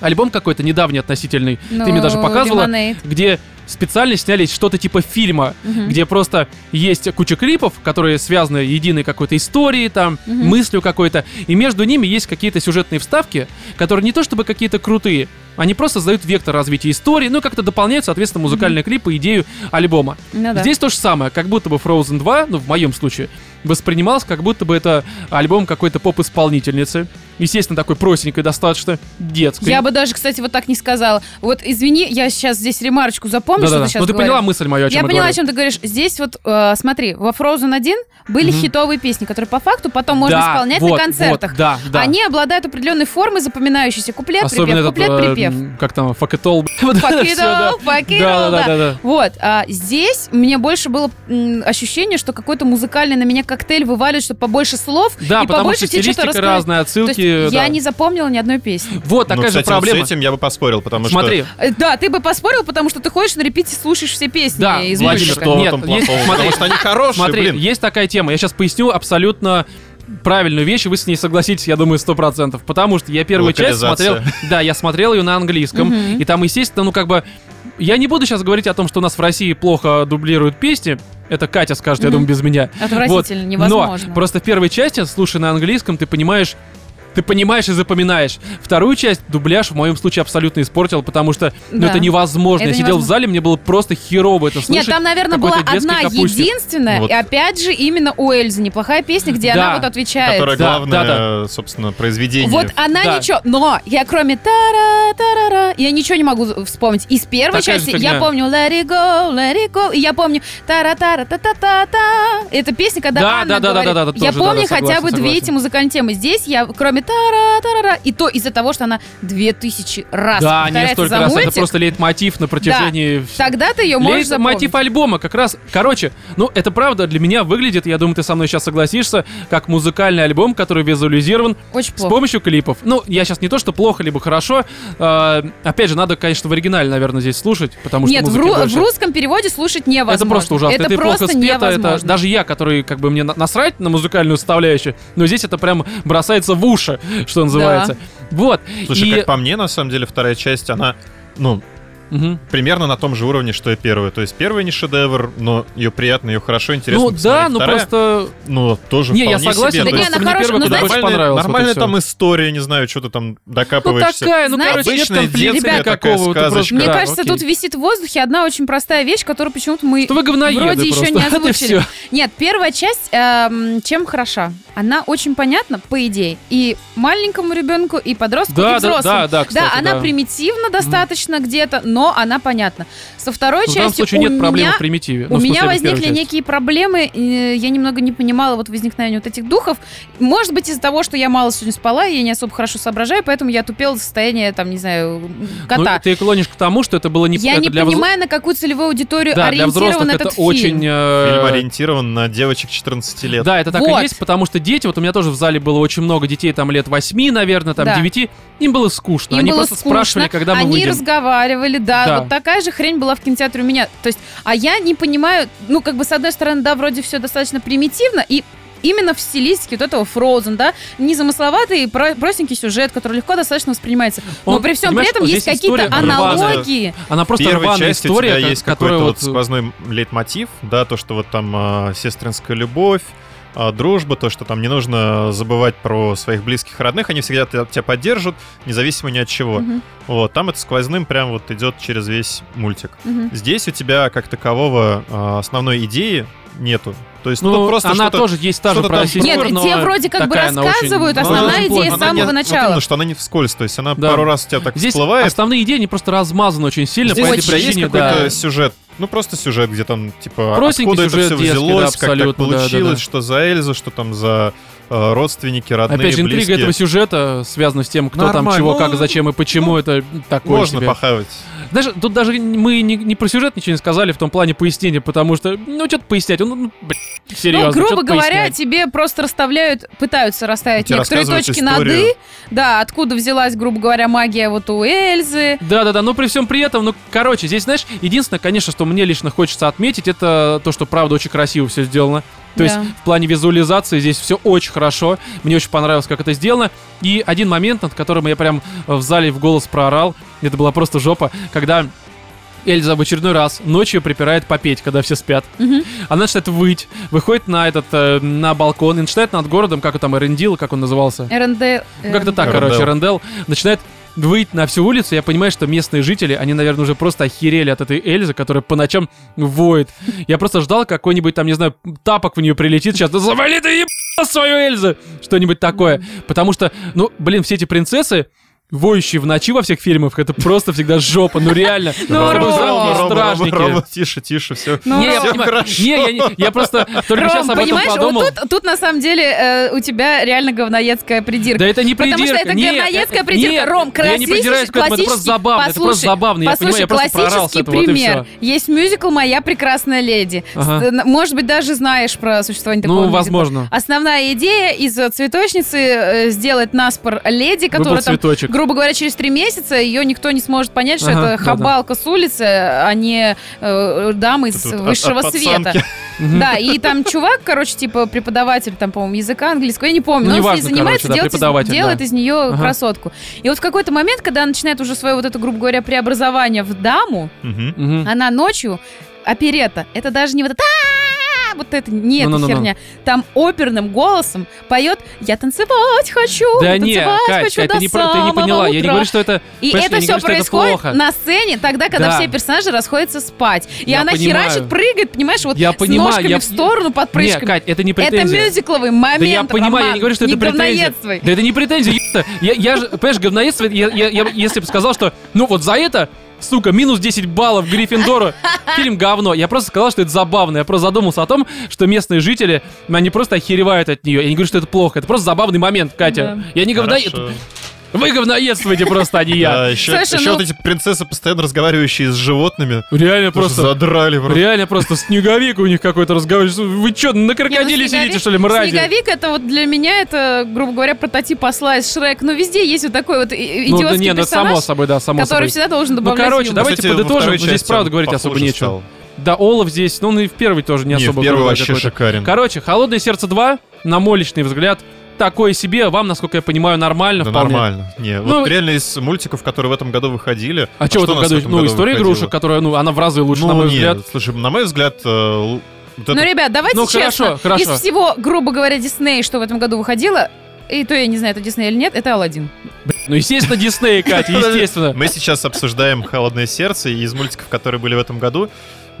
Speaker 1: альбом какой-то недавний относительный,
Speaker 3: Ну,
Speaker 1: ты мне даже показывала,
Speaker 3: Lemonade.
Speaker 1: где специально сняли что-то типа фильма,
Speaker 3: Мгм.
Speaker 1: где просто есть куча клипов, которые связаны единой какой-то историей, там,
Speaker 3: Мгм.
Speaker 1: мыслью какой-то, и между ними есть какие-то сюжетные вставки, которые не то чтобы какие-то крутые, Они просто задают вектор развития истории, ну и как-то дополняют, соответственно, музыкальные клипы, идею альбома.
Speaker 3: Ну да.
Speaker 1: Здесь то же самое, как будто бы Frozen 2, ну в моем случае, воспринималось, как будто бы это альбом какой-то поп-исполнительницы. Естественно, такой простенькой, достаточно детской.
Speaker 3: Я бы даже, кстати, вот так не сказала. Вот извини, я сейчас здесь ремарочку запомню, что
Speaker 1: Да-да-да.
Speaker 3: ты сейчас
Speaker 1: Ну ты поняла мысль мою, о чем
Speaker 3: Я
Speaker 1: я
Speaker 3: поняла,
Speaker 1: говорю.
Speaker 3: о чем ты говоришь. Здесь вот, э, смотри, во Frozen 1 были
Speaker 1: Мгм.
Speaker 3: хитовые песни, которые по факту потом можно
Speaker 1: Да,
Speaker 3: исполнять
Speaker 1: вот,
Speaker 3: на концертах.
Speaker 1: вот, да, да.
Speaker 3: Они обладают определенной формой, запоминающейся. Куплет,
Speaker 1: Особенно
Speaker 3: припев,
Speaker 1: этот,
Speaker 3: куплет,
Speaker 1: э,
Speaker 3: припев.
Speaker 1: м, как там, fuck it all.
Speaker 3: Fuck it
Speaker 1: да.
Speaker 3: all, fuck it
Speaker 1: Да,
Speaker 3: all,
Speaker 1: да,
Speaker 3: да.
Speaker 1: да, да.
Speaker 3: Вот, а здесь мне больше было м, ощущение, что какой-то музыкальный на меня коктейль вываливает, чтобы побольше слов
Speaker 1: Да,
Speaker 3: и
Speaker 1: потому
Speaker 3: побольше
Speaker 1: что
Speaker 3: тебе что-то рассказать.
Speaker 1: разная,
Speaker 3: То
Speaker 1: отсылки.
Speaker 3: есть
Speaker 1: да.
Speaker 3: я не запомнила ни одной песни.
Speaker 1: Вот
Speaker 2: Ну,
Speaker 1: такая
Speaker 2: кстати,
Speaker 1: же
Speaker 2: вот
Speaker 1: проблема.
Speaker 2: с этим я бы поспорил, потому
Speaker 1: Смотри,
Speaker 3: Э, Да, ты бы поспорил, потому что ты ходишь на репите, слушаешь все песни
Speaker 1: Да,
Speaker 3: из
Speaker 1: Владимир,
Speaker 2: что,
Speaker 3: мультика.
Speaker 2: что в
Speaker 1: Нет,
Speaker 2: этом
Speaker 1: есть-
Speaker 2: плохого?
Speaker 1: смотри,
Speaker 2: Потому что они хорошие,
Speaker 1: Смотри,
Speaker 2: блин.
Speaker 1: есть такая тема. Я сейчас поясню абсолютно правильную вещь, и вы с ней согласитесь, я думаю, сто процентов. Потому что я первую часть смотрел... Да, я смотрел ее на английском. И там, естественно, ну как бы... Я не буду сейчас говорить о том, что у нас в России плохо дублируют песни. Это Катя скажет, я думаю, без меня.
Speaker 3: Отвратительно,
Speaker 1: Вот.
Speaker 3: невозможно.
Speaker 1: Но просто в первой части, слушая на английском, ты понимаешь, ты понимаешь и запоминаешь. Вторую часть дубляж в моем случае абсолютно испортил, потому что ну,
Speaker 3: Да.
Speaker 1: это невозможно.
Speaker 3: Это
Speaker 1: я сидел в
Speaker 3: невозможно.
Speaker 1: зале, мне было просто херово это слышать.
Speaker 3: Нет, там, наверное, была одна
Speaker 1: капустник.
Speaker 3: единственная,
Speaker 2: Вот.
Speaker 3: и опять же именно у Эльзы неплохая песня, где
Speaker 1: Да,
Speaker 3: она вот отвечает.
Speaker 2: Которое
Speaker 1: Да,
Speaker 2: главное,
Speaker 1: да,
Speaker 2: собственно, произведение.
Speaker 3: Вот она
Speaker 1: Да.
Speaker 3: ничего, но я кроме тара тарара я ничего не могу вспомнить. Из первой
Speaker 1: Такая
Speaker 3: части я помню Let it go, let it go, и я помню тара тара та та та та Это песня, когда
Speaker 1: Да,
Speaker 3: Анна
Speaker 1: да, да, да,
Speaker 3: говорит.
Speaker 1: да, да,
Speaker 3: Я
Speaker 1: тоже, да,
Speaker 3: помню
Speaker 1: да,
Speaker 3: хотя
Speaker 1: согласен,
Speaker 3: бы две
Speaker 1: согласен.
Speaker 3: эти музыкальные темы. Здесь я кроме тара тарара и то из-за того, что она две тысячи раз
Speaker 1: Да,
Speaker 3: повторяется
Speaker 1: несколько
Speaker 3: за
Speaker 1: раз.
Speaker 3: мультик,
Speaker 1: Это просто лейтмотив на протяжении... вс-
Speaker 3: тогда ты ее можешь запомнить.
Speaker 1: альбома как раз... Короче, ну это правда для меня выглядит, я думаю, ты со мной сейчас согласишься, как музыкальный альбом, который визуализирован
Speaker 3: Очень
Speaker 1: с
Speaker 3: плохо.
Speaker 1: помощью клипов. Ну, я сейчас не то, что плохо, либо хорошо. э, опять же, надо, конечно, в оригинале, наверное, здесь слушать, потому что
Speaker 3: Нет, в, ру-
Speaker 1: больше.
Speaker 3: в русском переводе слушать невозможно.
Speaker 1: Это просто ужасно.
Speaker 3: Это,
Speaker 1: Это,
Speaker 3: просто
Speaker 1: плохо спето. Это
Speaker 3: невозможно.
Speaker 1: даже я, который как бы мне на- насрать на музыкальную составляющую, но здесь это прям бросается в уши, что называется. Вот.
Speaker 2: Слушай,
Speaker 1: и...
Speaker 2: как по мне, на самом деле, вторая часть, она, ну,
Speaker 1: Мгм.
Speaker 2: примерно на том же уровне, что и первая. То есть первая не шедевр, но ее приятно, ее хорошо, интересно
Speaker 1: Ну да, ну
Speaker 2: Вторая,
Speaker 1: просто...
Speaker 2: ну, тоже
Speaker 1: Не, я согласен,
Speaker 2: себе.
Speaker 3: Да не, она хорошая, но
Speaker 1: больше
Speaker 2: нормальная,
Speaker 1: вот
Speaker 2: нормальная там история, не знаю, что ты там
Speaker 1: Ну
Speaker 2: докапываешься.
Speaker 1: такая, ну
Speaker 3: Знаете,
Speaker 1: короче, нет конфликта
Speaker 2: детская такая
Speaker 1: ты просто-
Speaker 2: сказочка.
Speaker 3: Мне
Speaker 1: да,
Speaker 3: кажется,
Speaker 1: окей.
Speaker 3: тут висит в воздухе одна очень простая вещь, которую почему-то мы
Speaker 1: Что вы говноеды
Speaker 3: вроде еще не озвучили. Нет, первая часть эм, чем хороша? Она очень понятна, по идее, и маленькому ребенку, и подростку,
Speaker 1: Да,
Speaker 3: и
Speaker 1: да,
Speaker 3: взрослому.
Speaker 1: да, да, кстати,
Speaker 3: она
Speaker 1: да.
Speaker 3: примитивна достаточно где-то, но она понятна. Со второй
Speaker 1: Ну, в данном
Speaker 3: частью
Speaker 1: случае
Speaker 3: у
Speaker 1: нет проблем
Speaker 3: меня
Speaker 1: в примитиве. Ну,
Speaker 3: У
Speaker 1: в смысле,
Speaker 3: меня
Speaker 1: в
Speaker 3: возникли
Speaker 1: части.
Speaker 3: некие проблемы, я немного не понимала вот возникновения вот этих духов. Может быть, из-за того, что я мало сегодня спала, и я не особо хорошо соображаю, поэтому я тупела до состояния, там, не знаю,
Speaker 1: Ну,
Speaker 3: кота.
Speaker 1: ты клонишь к тому, что это было не
Speaker 3: я
Speaker 1: это
Speaker 3: не
Speaker 1: для
Speaker 3: понимаю, на какую целевую аудиторию
Speaker 1: Да, для
Speaker 3: ориентирован
Speaker 1: взрослых
Speaker 3: этот
Speaker 1: это
Speaker 3: фильм.
Speaker 1: очень... э,
Speaker 2: Фильм ориентирован на девочек 14 лет.
Speaker 1: Да, это так
Speaker 3: Вот.
Speaker 1: и есть, потому что дети, вот у меня тоже в зале было очень много детей, там лет 8, наверное, там
Speaker 3: Да.
Speaker 1: 9, им было скучно.
Speaker 3: Им
Speaker 1: Они
Speaker 3: было
Speaker 1: просто
Speaker 3: скучно,
Speaker 1: спрашивали, когда мы
Speaker 3: они
Speaker 1: выйдем.
Speaker 3: разговаривали, да,
Speaker 1: Да.
Speaker 3: вот такая же хрень была в кинотеатре у меня. То есть, а я не понимаю, ну, как бы, с одной стороны, да, вроде все достаточно примитивно, и именно в стилистике вот этого Frozen, да, незамысловатый, про- простенький сюжет, который легко достаточно воспринимается. Но
Speaker 1: Он,
Speaker 3: при всем при этом есть какие-то аналогии.
Speaker 1: Она просто
Speaker 2: первой
Speaker 1: рваная
Speaker 2: части у
Speaker 1: история,
Speaker 2: тебя
Speaker 1: ко-
Speaker 2: есть какой-то
Speaker 1: вот...
Speaker 2: вот сквозной лейтмотив, да, то, что вот там а, сестринская любовь, дружба, то, что там не нужно забывать про своих близких родных, они всегда тебя, поддержат, независимо ни от чего.
Speaker 3: Мгм,
Speaker 2: Вот, там это сквозным прям вот идет через весь мультик.
Speaker 3: мгм.
Speaker 2: Здесь у тебя как такового а, основной идеи нету. То есть
Speaker 1: Ну,
Speaker 2: тут просто
Speaker 1: она
Speaker 2: что-то...
Speaker 1: тоже есть та же про
Speaker 3: Нет,
Speaker 1: но
Speaker 3: те вроде как бы
Speaker 1: она очень-
Speaker 3: рассказывают,
Speaker 1: ну,
Speaker 3: основная
Speaker 1: очень
Speaker 3: идея с
Speaker 2: Она
Speaker 3: самого
Speaker 2: не- вот
Speaker 3: начала.
Speaker 2: именно, что она не вскользь, то есть она
Speaker 1: Да.
Speaker 2: пару раз тебя так
Speaker 1: Здесь
Speaker 2: всплывает.
Speaker 1: основные идеи, они просто размазаны очень сильно,
Speaker 2: Здесь
Speaker 1: по
Speaker 2: у
Speaker 1: этой
Speaker 2: тебя есть
Speaker 1: причине,
Speaker 2: какой-то
Speaker 1: да.
Speaker 2: сюжет, ну просто сюжет, где там типа
Speaker 1: Простенький
Speaker 2: откуда это все
Speaker 1: детский, да,
Speaker 2: взялось, как так
Speaker 1: абсолютно, да, да,
Speaker 2: получилось,
Speaker 1: да.
Speaker 2: что за Эльзу, что там за родственники, родные,
Speaker 1: Опять же, интрига
Speaker 2: близкие.
Speaker 1: этого сюжета связана с тем, кто там,
Speaker 2: Нормально.
Speaker 1: чего,
Speaker 2: Ну,
Speaker 1: как, зачем и почему, это такое
Speaker 2: Можно
Speaker 1: себе.
Speaker 2: похавать.
Speaker 1: Даже, тут даже мы не, не про сюжет ничего не сказали в том плане пояснения, потому что, ну, что-то пояснять, ну, ну, серьезно,
Speaker 3: Ну, грубо говоря,
Speaker 1: пояснять.
Speaker 3: тебе просто расставляют, пытаются расставить
Speaker 2: Тебе
Speaker 3: некоторые точки над
Speaker 2: историю.
Speaker 3: «и». Да, откуда взялась, грубо говоря, магия вот у Эльзы.
Speaker 1: Да-да-да, но при всем при этом, ну, короче, здесь, знаешь, единственное, конечно, что мне лично хочется отметить, это то, что, правда, очень красиво все сделано. То есть
Speaker 3: Да.
Speaker 1: в плане визуализации здесь все очень хорошо. Мне очень понравилось, как это сделано. И один момент, над которым я прям в зале в голос проорал, это была просто жопа, когда Эльза в очередной раз ночью припирает попеть, когда все спят.
Speaker 3: Мгм.
Speaker 1: Она начинает выть, выходит на этот, э, на балкон и начинает над городом, как он там, Эрендил, как он назывался?
Speaker 3: РНД. э,
Speaker 1: Как-то так,
Speaker 2: Эрендел.
Speaker 1: короче, Рендел начинает выйти на всю улицу, я понимаю, что местные жители, они, наверное, уже просто охерели от этой Эльзы, которая по ночам воет. Я просто ждал, какой-нибудь там, не знаю, тапок в нее прилетит сейчас. Да завали ты еб***ь свою Эльзу! Что-нибудь такое. Потому что, ну, блин, все эти принцессы, воющие в ночи во всех фильмах, это просто всегда жопа, ну реально.
Speaker 3: Ну,
Speaker 1: ужасные
Speaker 2: Рома, тише, тише, все.
Speaker 3: Ну,
Speaker 1: Не, я понимаю.
Speaker 2: хорошо.
Speaker 1: Не, я, просто только сейчас об этом
Speaker 3: понимаешь,
Speaker 1: подумал.
Speaker 3: вот тут, на самом деле э, у тебя реально говноедская придирка.
Speaker 1: Да это не
Speaker 3: Потому
Speaker 1: придирка.
Speaker 3: что это
Speaker 1: нет,
Speaker 3: говноедская
Speaker 1: это-
Speaker 3: придирка.
Speaker 1: нет,
Speaker 3: Ром,
Speaker 1: да я не
Speaker 3: классический-
Speaker 1: придираюсь к этому, это просто
Speaker 3: классический-
Speaker 1: забавно, это просто
Speaker 3: послушай,
Speaker 1: забавно. Я понимаю,
Speaker 3: Послушай,
Speaker 1: я просто проорал с
Speaker 3: классический
Speaker 1: этого, вот и
Speaker 3: пример. Есть мюзикл «Моя прекрасная леди». Может быть, даже знаешь про существование такого
Speaker 1: Ну, возможно.
Speaker 3: Основная идея из э, цветочницы э, сделать наспор леди, которая там,
Speaker 1: цветочек.
Speaker 3: Грубо говоря, через три месяца ее никто не сможет понять, что
Speaker 1: Ага,
Speaker 3: это
Speaker 1: да-да.
Speaker 3: хабалка с улицы, а не э, дама из
Speaker 2: Тут от-
Speaker 3: высшего
Speaker 2: от
Speaker 3: света.
Speaker 2: пацанки.
Speaker 3: Да, и там чувак, короче, типа преподаватель, там, по-моему, языка английского, я не помню,
Speaker 1: Ну,
Speaker 3: но он с ней занимается,
Speaker 1: короче, да,
Speaker 3: делает, из,
Speaker 1: преподаватель,
Speaker 3: делает
Speaker 1: да.
Speaker 3: из нее
Speaker 1: Ага.
Speaker 3: красотку. И вот в какой-то момент, когда она начинает уже свое вот это, грубо говоря, преобразование в даму, она ночью, оперета, это даже не вот это вот это, не эта
Speaker 1: Ну-ну-ну-ну.
Speaker 3: херня. Там оперным голосом поет «Я танцевать хочу,
Speaker 1: Да
Speaker 3: я
Speaker 1: не,
Speaker 3: танцевать
Speaker 1: Кать,
Speaker 3: хочу
Speaker 1: это
Speaker 3: до
Speaker 1: не, про- ты не поняла. Я не
Speaker 3: утра».
Speaker 1: говорю, что это...
Speaker 3: И это
Speaker 1: не
Speaker 3: все
Speaker 1: говорю, это
Speaker 3: происходит
Speaker 1: плохо.
Speaker 3: на сцене, тогда, когда
Speaker 1: Да.
Speaker 3: все персонажи расходятся спать. И
Speaker 1: Я
Speaker 3: она
Speaker 1: понимаю.
Speaker 3: херачит, прыгает, понимаешь, вот
Speaker 1: Я
Speaker 3: с
Speaker 1: понимаю,
Speaker 3: ножками
Speaker 1: я-
Speaker 3: в сторону под
Speaker 1: Не,
Speaker 3: прыжками.
Speaker 1: Кать, это не
Speaker 3: это
Speaker 1: претензия.
Speaker 3: мюзикловый момент,
Speaker 1: Да я понимаю, я не говорю, что
Speaker 3: не
Speaker 1: это претензия. Да это не претензия. Я, я же, понимаешь, говноедство, я, я, я- если бы сказал, что, ну вот за это, сука, минус 10 баллов Гриффиндору, фильм говно. Я просто сказал, что это забавно. Я просто задумался о том, что местные жители, они просто охеревают от нее. Я не говорю, что это плохо. Это просто забавный момент, Катя.
Speaker 3: Да.
Speaker 1: Я не говноед. Вы говноедствуете просто, а не я.
Speaker 2: Да, еще,
Speaker 3: Слушай,
Speaker 2: еще
Speaker 3: ну-
Speaker 2: вот эти принцессы, постоянно разговаривающие с животными.
Speaker 1: Реально
Speaker 2: Просто
Speaker 1: просто...
Speaker 2: задрали. просто.
Speaker 1: Реально просто снеговик у них какой-то разговаривает. Вы что, на
Speaker 3: Не, ну,
Speaker 1: крокодиле
Speaker 3: снеговик-
Speaker 1: сидите, что ли, мрази?
Speaker 3: Снеговик это вот для меня это, грубо говоря, прототип осла из Шрек. Но везде есть вот такой вот и-
Speaker 1: Ну, да
Speaker 3: идиотский
Speaker 1: не, ну само
Speaker 3: персонаж,
Speaker 1: собой, да, само
Speaker 3: который
Speaker 1: собой.
Speaker 3: всегда должен
Speaker 1: Ну,
Speaker 3: добавлять
Speaker 1: короче,
Speaker 3: юмор.
Speaker 1: давайте
Speaker 2: Кстати, во
Speaker 1: подытожим.
Speaker 2: второй
Speaker 1: Ну, здесь,
Speaker 2: части
Speaker 1: правда,
Speaker 2: он
Speaker 1: говорить особо
Speaker 2: похуже
Speaker 1: нечего.
Speaker 2: стал.
Speaker 1: Да, Олаф здесь, ну, он и в первой тоже не
Speaker 2: Не,
Speaker 1: особо
Speaker 2: в первый вообще
Speaker 1: какой-то.
Speaker 2: шикарен.
Speaker 1: Короче, «Холодное сердце 2», на мой личный взгляд, такое себе, вам, насколько я понимаю, нормально
Speaker 2: Да
Speaker 1: вполне.
Speaker 2: нормально. Не,
Speaker 1: Ну,
Speaker 2: вот реально из мультиков, которые в этом году выходили.
Speaker 1: А, что в этом
Speaker 2: у нас
Speaker 1: году? ну, история
Speaker 2: выходило?
Speaker 1: игрушек, которая, ну, она в разы лучше,
Speaker 2: Ну,
Speaker 1: на мой
Speaker 2: не,
Speaker 1: взгляд.
Speaker 2: слушай, на мой взгляд, э, вот
Speaker 3: Ну,
Speaker 2: это-
Speaker 3: ребят, давайте
Speaker 1: Ну,
Speaker 3: честно.
Speaker 1: хорошо, хорошо.
Speaker 3: Из всего, грубо говоря, Дисней, что в этом году выходило, и то я не знаю, это Дисней или нет, это Алладин.
Speaker 1: Ну, естественно, Дисней, Катя, естественно.
Speaker 2: Мы сейчас обсуждаем «Холодное сердце» и из мультиков, которые были в этом году.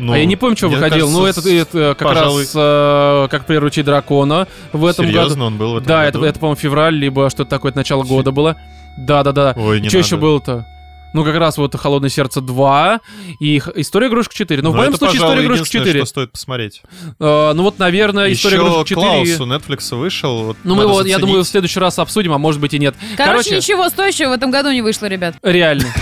Speaker 2: Ну,
Speaker 1: а я не помню, что выходил. ну, это,
Speaker 2: кажется,
Speaker 1: это как
Speaker 2: пожалуй,
Speaker 1: раз э, как приручить дракона в этом
Speaker 2: серьезно,
Speaker 1: году.
Speaker 2: он был в этом
Speaker 1: Да, это,
Speaker 2: году?
Speaker 1: это, по-моему, февраль, либо что-то такое, это начало
Speaker 2: Фи-
Speaker 1: года было. Да-да-да.
Speaker 2: Ой, не
Speaker 1: Что
Speaker 2: надо.
Speaker 1: еще было-то? Ну, как раз вот «Холодное сердце 2» и «История игрушек 4». Ну, в
Speaker 2: Но
Speaker 1: моем
Speaker 2: это,
Speaker 1: случае «История игрушек
Speaker 2: единственное,
Speaker 1: 4».
Speaker 2: что стоит посмотреть.
Speaker 1: Э, ну, вот, наверное, «История
Speaker 2: Еще
Speaker 1: игрушек 4».
Speaker 2: Клаус у Netflix вышел. вот
Speaker 1: Ну, мы его, я думаю, в
Speaker 2: заценить.
Speaker 1: следующий раз обсудим, а может быть и нет.
Speaker 3: Короче, ничего стоящего в этом году не вышло, ребят.
Speaker 1: реально. —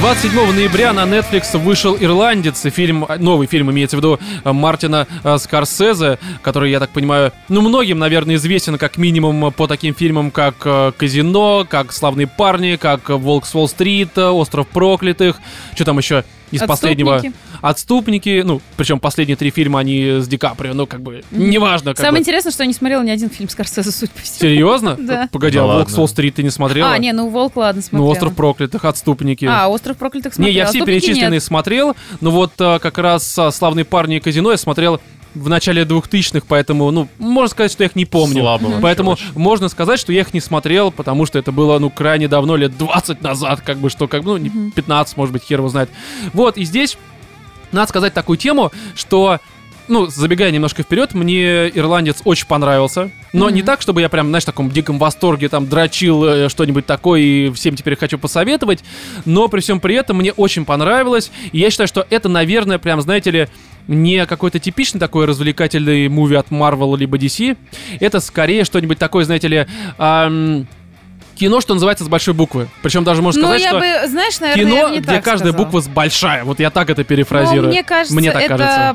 Speaker 1: 27 ноября на Netflix вышел «Ирландец», фильм, новый фильм, имеется в виду э, Мартина э, Скорсезе, который, я так понимаю, ну, многим, наверное, известен как минимум по таким фильмам, как э, «Казино», как «Славные парни», как «Волк с Уолл-стрит», «Остров проклятых», что там еще из последнего...
Speaker 3: Отступники.
Speaker 1: «Отступники», ну, причем последние три фильма, они с Ди Каприо, ну, как бы, неважно. Как
Speaker 3: Самое
Speaker 1: бы.
Speaker 3: интересное, что я не смотрела ни один фильм Скорсезе, судя по всему.
Speaker 1: Серьезно?
Speaker 3: Да.
Speaker 1: Погоди, а «Волк с Уолл-стрит» ты не смотрела?
Speaker 3: А, не, ну «Волк», ладно, смотрела.
Speaker 1: Ну, «Остров проклятых», «Отступники».
Speaker 3: А, «Остров проклятых»
Speaker 1: Не,
Speaker 3: смотрела.
Speaker 1: я все
Speaker 3: «Отступники»
Speaker 1: перечисленные смотрел, но вот а, как раз а, «Славные парни» и «Казино» я смотрел в начале 2000-х, поэтому, ну, можно сказать, что я их не помню.
Speaker 2: Слабо
Speaker 1: Поэтому
Speaker 2: очень.
Speaker 1: можно сказать, что я их не смотрел, потому что это было, ну, крайне давно, лет 20 назад, как бы, что, как бы, ну, не 15, может быть, хер его знает. Вот, и здесь надо сказать такую тему, что ну, забегая немножко вперед, мне ирландец очень понравился. Но не
Speaker 3: Мгм.
Speaker 1: так, чтобы я прям, знаешь, в таком диком восторге там дрочил э, что-нибудь такое и всем теперь хочу посоветовать. Но при всем при этом мне очень понравилось. И я считаю, что это, наверное, прям, знаете ли, не какой-то типичный такой развлекательный муви от Marvel либо DC. Это скорее что-нибудь такое, знаете ли, ам, кино, что называется, с большой буквы. Причем даже можно
Speaker 3: Ну,
Speaker 1: сказать,
Speaker 3: я
Speaker 1: что
Speaker 3: бы, знаешь, наверное, я
Speaker 1: кино,
Speaker 3: бы не
Speaker 1: где каждая
Speaker 3: сказала.
Speaker 1: буква с большая. Вот я так это перефразирую.
Speaker 3: Ну, мне кажется,
Speaker 1: Мне так
Speaker 3: это
Speaker 1: кажется.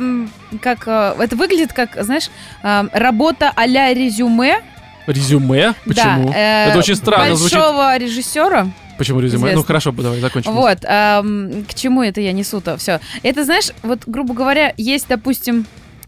Speaker 3: как э, это выглядит как, знаешь, работа а-ля резюме.
Speaker 1: Резюме? Почему?
Speaker 3: Да, э,
Speaker 1: это очень странно звучит.
Speaker 3: большого режиссера.
Speaker 1: Почему резюме? Ну
Speaker 3: известно.
Speaker 1: хорошо, давай закончим.
Speaker 3: Вот, эм, к чему это я несу-то? Все. Это, знаешь, вот, грубо говоря, есть, допустим,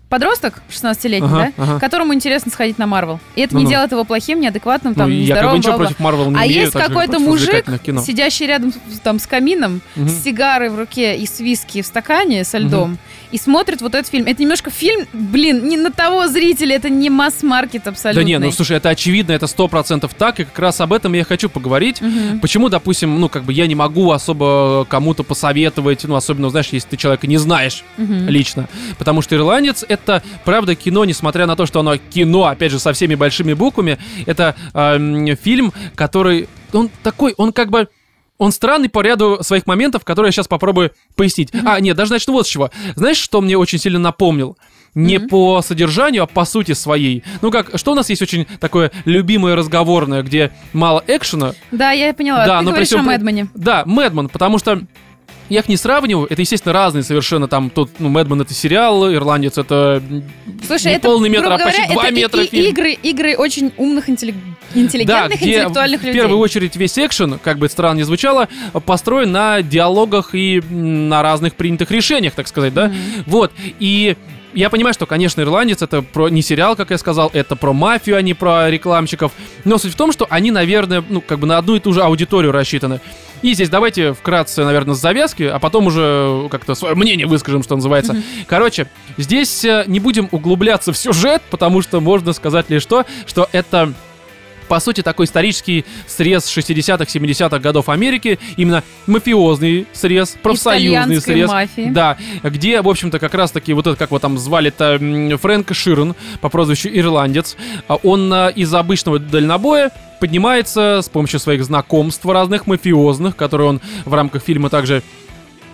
Speaker 3: подросток 16-летний,
Speaker 1: Ага,
Speaker 3: да,
Speaker 1: ага.
Speaker 3: которому интересно сходить на Марвел. И это не
Speaker 1: Ну-ну.
Speaker 3: делает его плохим, неадекватным,
Speaker 1: Ну,
Speaker 3: там,
Speaker 1: я как бы
Speaker 3: нездоровым,
Speaker 1: против Марвел не
Speaker 3: А
Speaker 1: имею.
Speaker 3: есть какой-то мужик, сидящий рядом там с камином,
Speaker 1: Мгм.
Speaker 3: с сигарой в руке и с виски в стакане со льдом, и смотрит вот этот фильм. Это немножко фильм, блин, не на того зрителя, это не масс-маркет абсолютно.
Speaker 1: Да не, ну слушай, это очевидно, это сто процентов так, и как раз об этом я хочу поговорить.
Speaker 3: Мгм.
Speaker 1: Почему, допустим, ну, как бы я не могу особо кому-то посоветовать, ну, особенно, знаешь, если ты человека не знаешь
Speaker 3: Мгм.
Speaker 1: лично. Потому что «Ирландец» — это, правда, кино, несмотря на то, что оно кино, опять же, со всеми большими буквами, это эм, фильм, который, он такой, он как бы... Он странный по ряду своих моментов, которые я сейчас попробую пояснить. А, нет, даже начну вот с чего. Знаешь, что мне очень сильно напомнил? Не
Speaker 3: Мгм.
Speaker 1: по содержанию, а по сути своей. Ну как, что у нас есть очень такое любимое разговорное, где мало экшена,
Speaker 3: Да, я поняла.
Speaker 1: Да,
Speaker 3: Ты
Speaker 1: но при всем
Speaker 3: о Мэдмане.
Speaker 1: да, Мэдман, потому что я их не сравниваю, это, естественно, разные совершенно, там, тот, ну, Мэдман это сериал, Ирландец это
Speaker 3: Слушай,
Speaker 1: не
Speaker 3: это,
Speaker 1: полный метр, а почти
Speaker 3: говоря,
Speaker 1: два
Speaker 3: это
Speaker 1: метра
Speaker 3: и-
Speaker 1: фильм.
Speaker 3: игры, игры очень умных, интелли-
Speaker 1: да,
Speaker 3: интеллигентных,
Speaker 1: где
Speaker 3: интеллектуальных
Speaker 1: в
Speaker 3: людей.
Speaker 1: первую очередь весь экшен, как бы это странно ни звучало, построен на диалогах и на разных принятых решениях, так сказать, да?
Speaker 3: Мгм.
Speaker 1: Вот, и я понимаю, что, конечно, «Ирландец» — это про не сериал, как я сказал, это про мафию, а не про рекламщиков. Но суть в том, что они, наверное, ну, как бы на одну и ту же аудиторию рассчитаны. И здесь давайте вкратце, наверное, с завязки, а потом уже как-то свое мнение выскажем, что называется. Короче, здесь э, не будем углубляться в сюжет, потому что можно сказать лишь то, что это по сути, такой исторический срез 60-х, 70-х годов Америки, именно мафиозный срез, профсоюзный срез.
Speaker 3: мафии.
Speaker 1: Да, где, в общем-то, как раз-таки вот это, как его там звали-то, Фрэнк Ширен по прозвищу Ирландец, а он а, из обычного дальнобоя поднимается с помощью своих знакомств разных мафиозных, которые он в рамках фильма также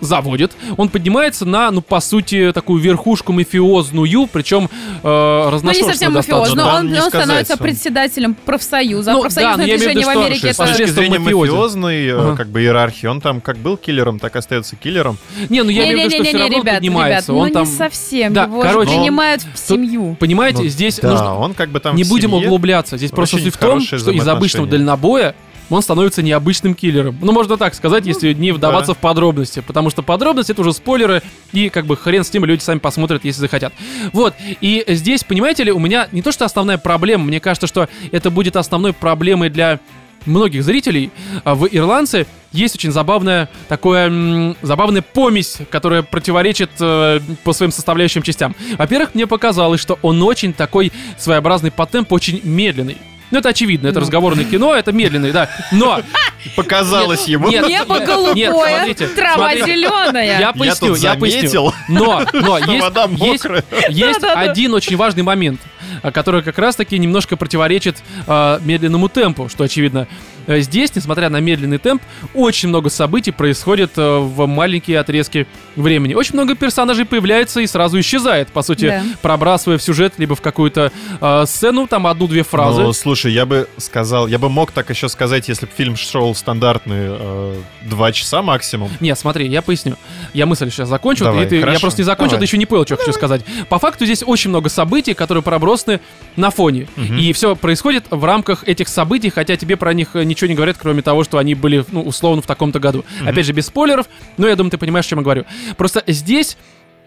Speaker 1: заводит, он поднимается на, ну, по сути, такую верхушку мафиозную, причем э,
Speaker 3: Ну, не
Speaker 1: разношерстную
Speaker 3: совсем мафиоз, но он,
Speaker 2: не
Speaker 3: он становится председателем профсоюза.
Speaker 1: Ну,
Speaker 3: а профсоюзное
Speaker 1: да,
Speaker 3: движение в
Speaker 1: что
Speaker 3: Америке
Speaker 2: С точки
Speaker 3: это...
Speaker 2: зрения мафиозной, э,
Speaker 1: Ага.
Speaker 2: как бы иерархии, он там как был киллером, так и остается киллером.
Speaker 1: Не, ну я имею в виду, что все
Speaker 3: Не-не-не-не,
Speaker 1: равно
Speaker 3: ребят,
Speaker 1: поднимается.
Speaker 3: ребят,
Speaker 1: он
Speaker 3: ну
Speaker 1: там,
Speaker 3: не совсем.
Speaker 1: Да,
Speaker 3: Его
Speaker 1: короче,
Speaker 2: но-
Speaker 3: принимают в семью.
Speaker 1: понимаете,
Speaker 2: Ну,
Speaker 1: здесь
Speaker 2: да,
Speaker 1: нужно
Speaker 2: он как бы там
Speaker 1: не будем углубляться. Здесь просто суть в том, что из обычного дальнобоя он становится необычным киллером. Ну, можно так сказать, если не вдаваться
Speaker 2: да.
Speaker 1: в подробности. Потому что подробности это уже спойлеры, и как бы хрен с тем, люди сами посмотрят, если захотят. Вот, и здесь, понимаете ли, у меня не то что основная проблема, мне кажется, что это будет основной проблемой для многих зрителей. А В «Ирландце» есть очень забавная такое, м, забавная помесь, которая противоречит э, по своим составляющим частям. Во-первых, мне показалось, что он очень такой своеобразный по темпу, очень медленный. Ну, это очевидно, это разговорное кино, это медленный, да. Но
Speaker 2: Показалось
Speaker 1: Нет,
Speaker 2: ему.
Speaker 1: нет,
Speaker 3: Небо
Speaker 1: нет,
Speaker 3: голубое,
Speaker 1: смотрите,
Speaker 3: трава
Speaker 1: смотрите.
Speaker 3: зеленая.
Speaker 1: я поясню,
Speaker 2: тут
Speaker 1: я поясню. Но, но есть,
Speaker 2: вода
Speaker 1: есть, есть
Speaker 3: Да-да-да.
Speaker 1: один очень важный момент, а, который как раз-таки немножко противоречит а, медленному темпу, что очевидно. Э, Здесь, несмотря на медленный темп, очень много событий происходит э, в маленькие отрезки времени. Очень много персонажей появляется и сразу исчезает, по сути,
Speaker 3: Да.
Speaker 1: пробрасывая в сюжет либо в какую-то э, сцену, там одну-две фразы.
Speaker 2: Ну, слушай, я бы сказал, я бы мог так еще сказать, если бы фильм шел стандартные э, два часа максимум.
Speaker 1: Не, смотри, я поясню. Я мысль сейчас закончил,
Speaker 2: Давай,
Speaker 1: и ты, я просто не закончил,
Speaker 2: давай.
Speaker 1: ты еще не понял, что хочу сказать. По факту здесь очень много событий, которые пробросаны на фоне.
Speaker 2: Мгм.
Speaker 1: И все происходит в рамках этих событий, хотя тебе про них э, ничего не говорят, кроме того, что они были, ну, условно, в таком-то году.
Speaker 2: Мгм.
Speaker 1: Опять же, без спойлеров, но я думаю, ты понимаешь, о чем я говорю. Просто здесь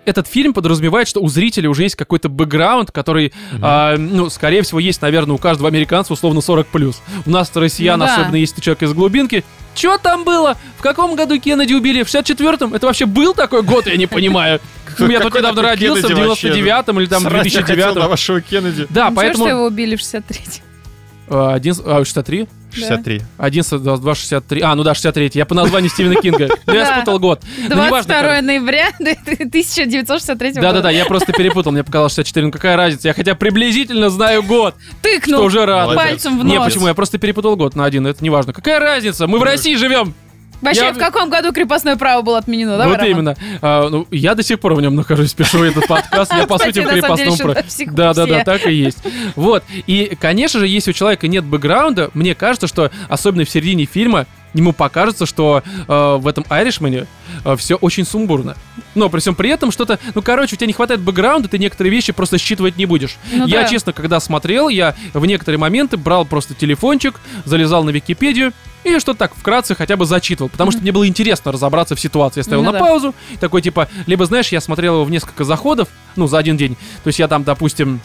Speaker 1: этот фильм подразумевает, что у зрителя уже есть какой-то бэкграунд, который, а, ну, скорее всего, есть, наверное, у каждого американца условно 40 плюс. У нас россиян,
Speaker 3: Ну да.
Speaker 1: особенно если ты человек из глубинки. Чё там было? В каком году Кеннеди убили? В 64-м? Это вообще был такой год, я не понимаю. Ну, Я тут недавно родился, в
Speaker 2: Кеннеди вообще?
Speaker 1: 99-м или там в
Speaker 2: Срать я хотел на
Speaker 1: 2009-м.
Speaker 2: вашего Кеннеди.
Speaker 1: Да,
Speaker 3: Ничего, что
Speaker 1: поэтому...
Speaker 3: его убили в 63
Speaker 1: а, один- а, 63?
Speaker 2: 63.
Speaker 1: 11, 22, 63. А, ну да, 63. Я по названию Стивена Кинга. Ну, я спутал год. Ну, неважно,
Speaker 3: 22
Speaker 1: короче.
Speaker 3: ноября 1963 года.
Speaker 1: Да-да-да, я просто перепутал, мне показалось 64, ну какая разница, я хотя приблизительно знаю год,
Speaker 3: Тыкнул
Speaker 1: уже
Speaker 3: пальцем в
Speaker 1: Не,
Speaker 3: нос.
Speaker 1: почему, я просто перепутал год на один, это не важно. Какая разница, мы в России живем.
Speaker 3: Вообще,
Speaker 1: Я-
Speaker 3: в каком году крепостное право было отменено? Давай,
Speaker 1: вот
Speaker 3: Роман.
Speaker 1: именно. А, ну, я до сих пор в нем нахожусь, пишу этот подкаст, я по сути в крепостном праве.
Speaker 3: всех-
Speaker 1: Да-да-да,
Speaker 3: все.
Speaker 1: так и есть. Вот, и, конечно же, если у человека нет бэкграунда, мне кажется, что, особенно в середине фильма, ему покажется, что э, в этом Айришмане все очень сумбурно. Но при всем при этом что-то... Ну, короче, у тебя не хватает бэкграунда, ты некоторые вещи просто считывать не будешь.
Speaker 3: Ну
Speaker 1: я,
Speaker 3: да.
Speaker 1: честно, когда смотрел, я в некоторые моменты брал просто телефончик, залезал на Википедию и что-то так вкратце хотя бы зачитывал, потому что мне было интересно разобраться в ситуации. Я ставил
Speaker 3: Ну
Speaker 1: на
Speaker 3: да.
Speaker 1: паузу, такой типа, либо, знаешь, я смотрел его в несколько заходов, ну, за один день. То есть я там, допустим,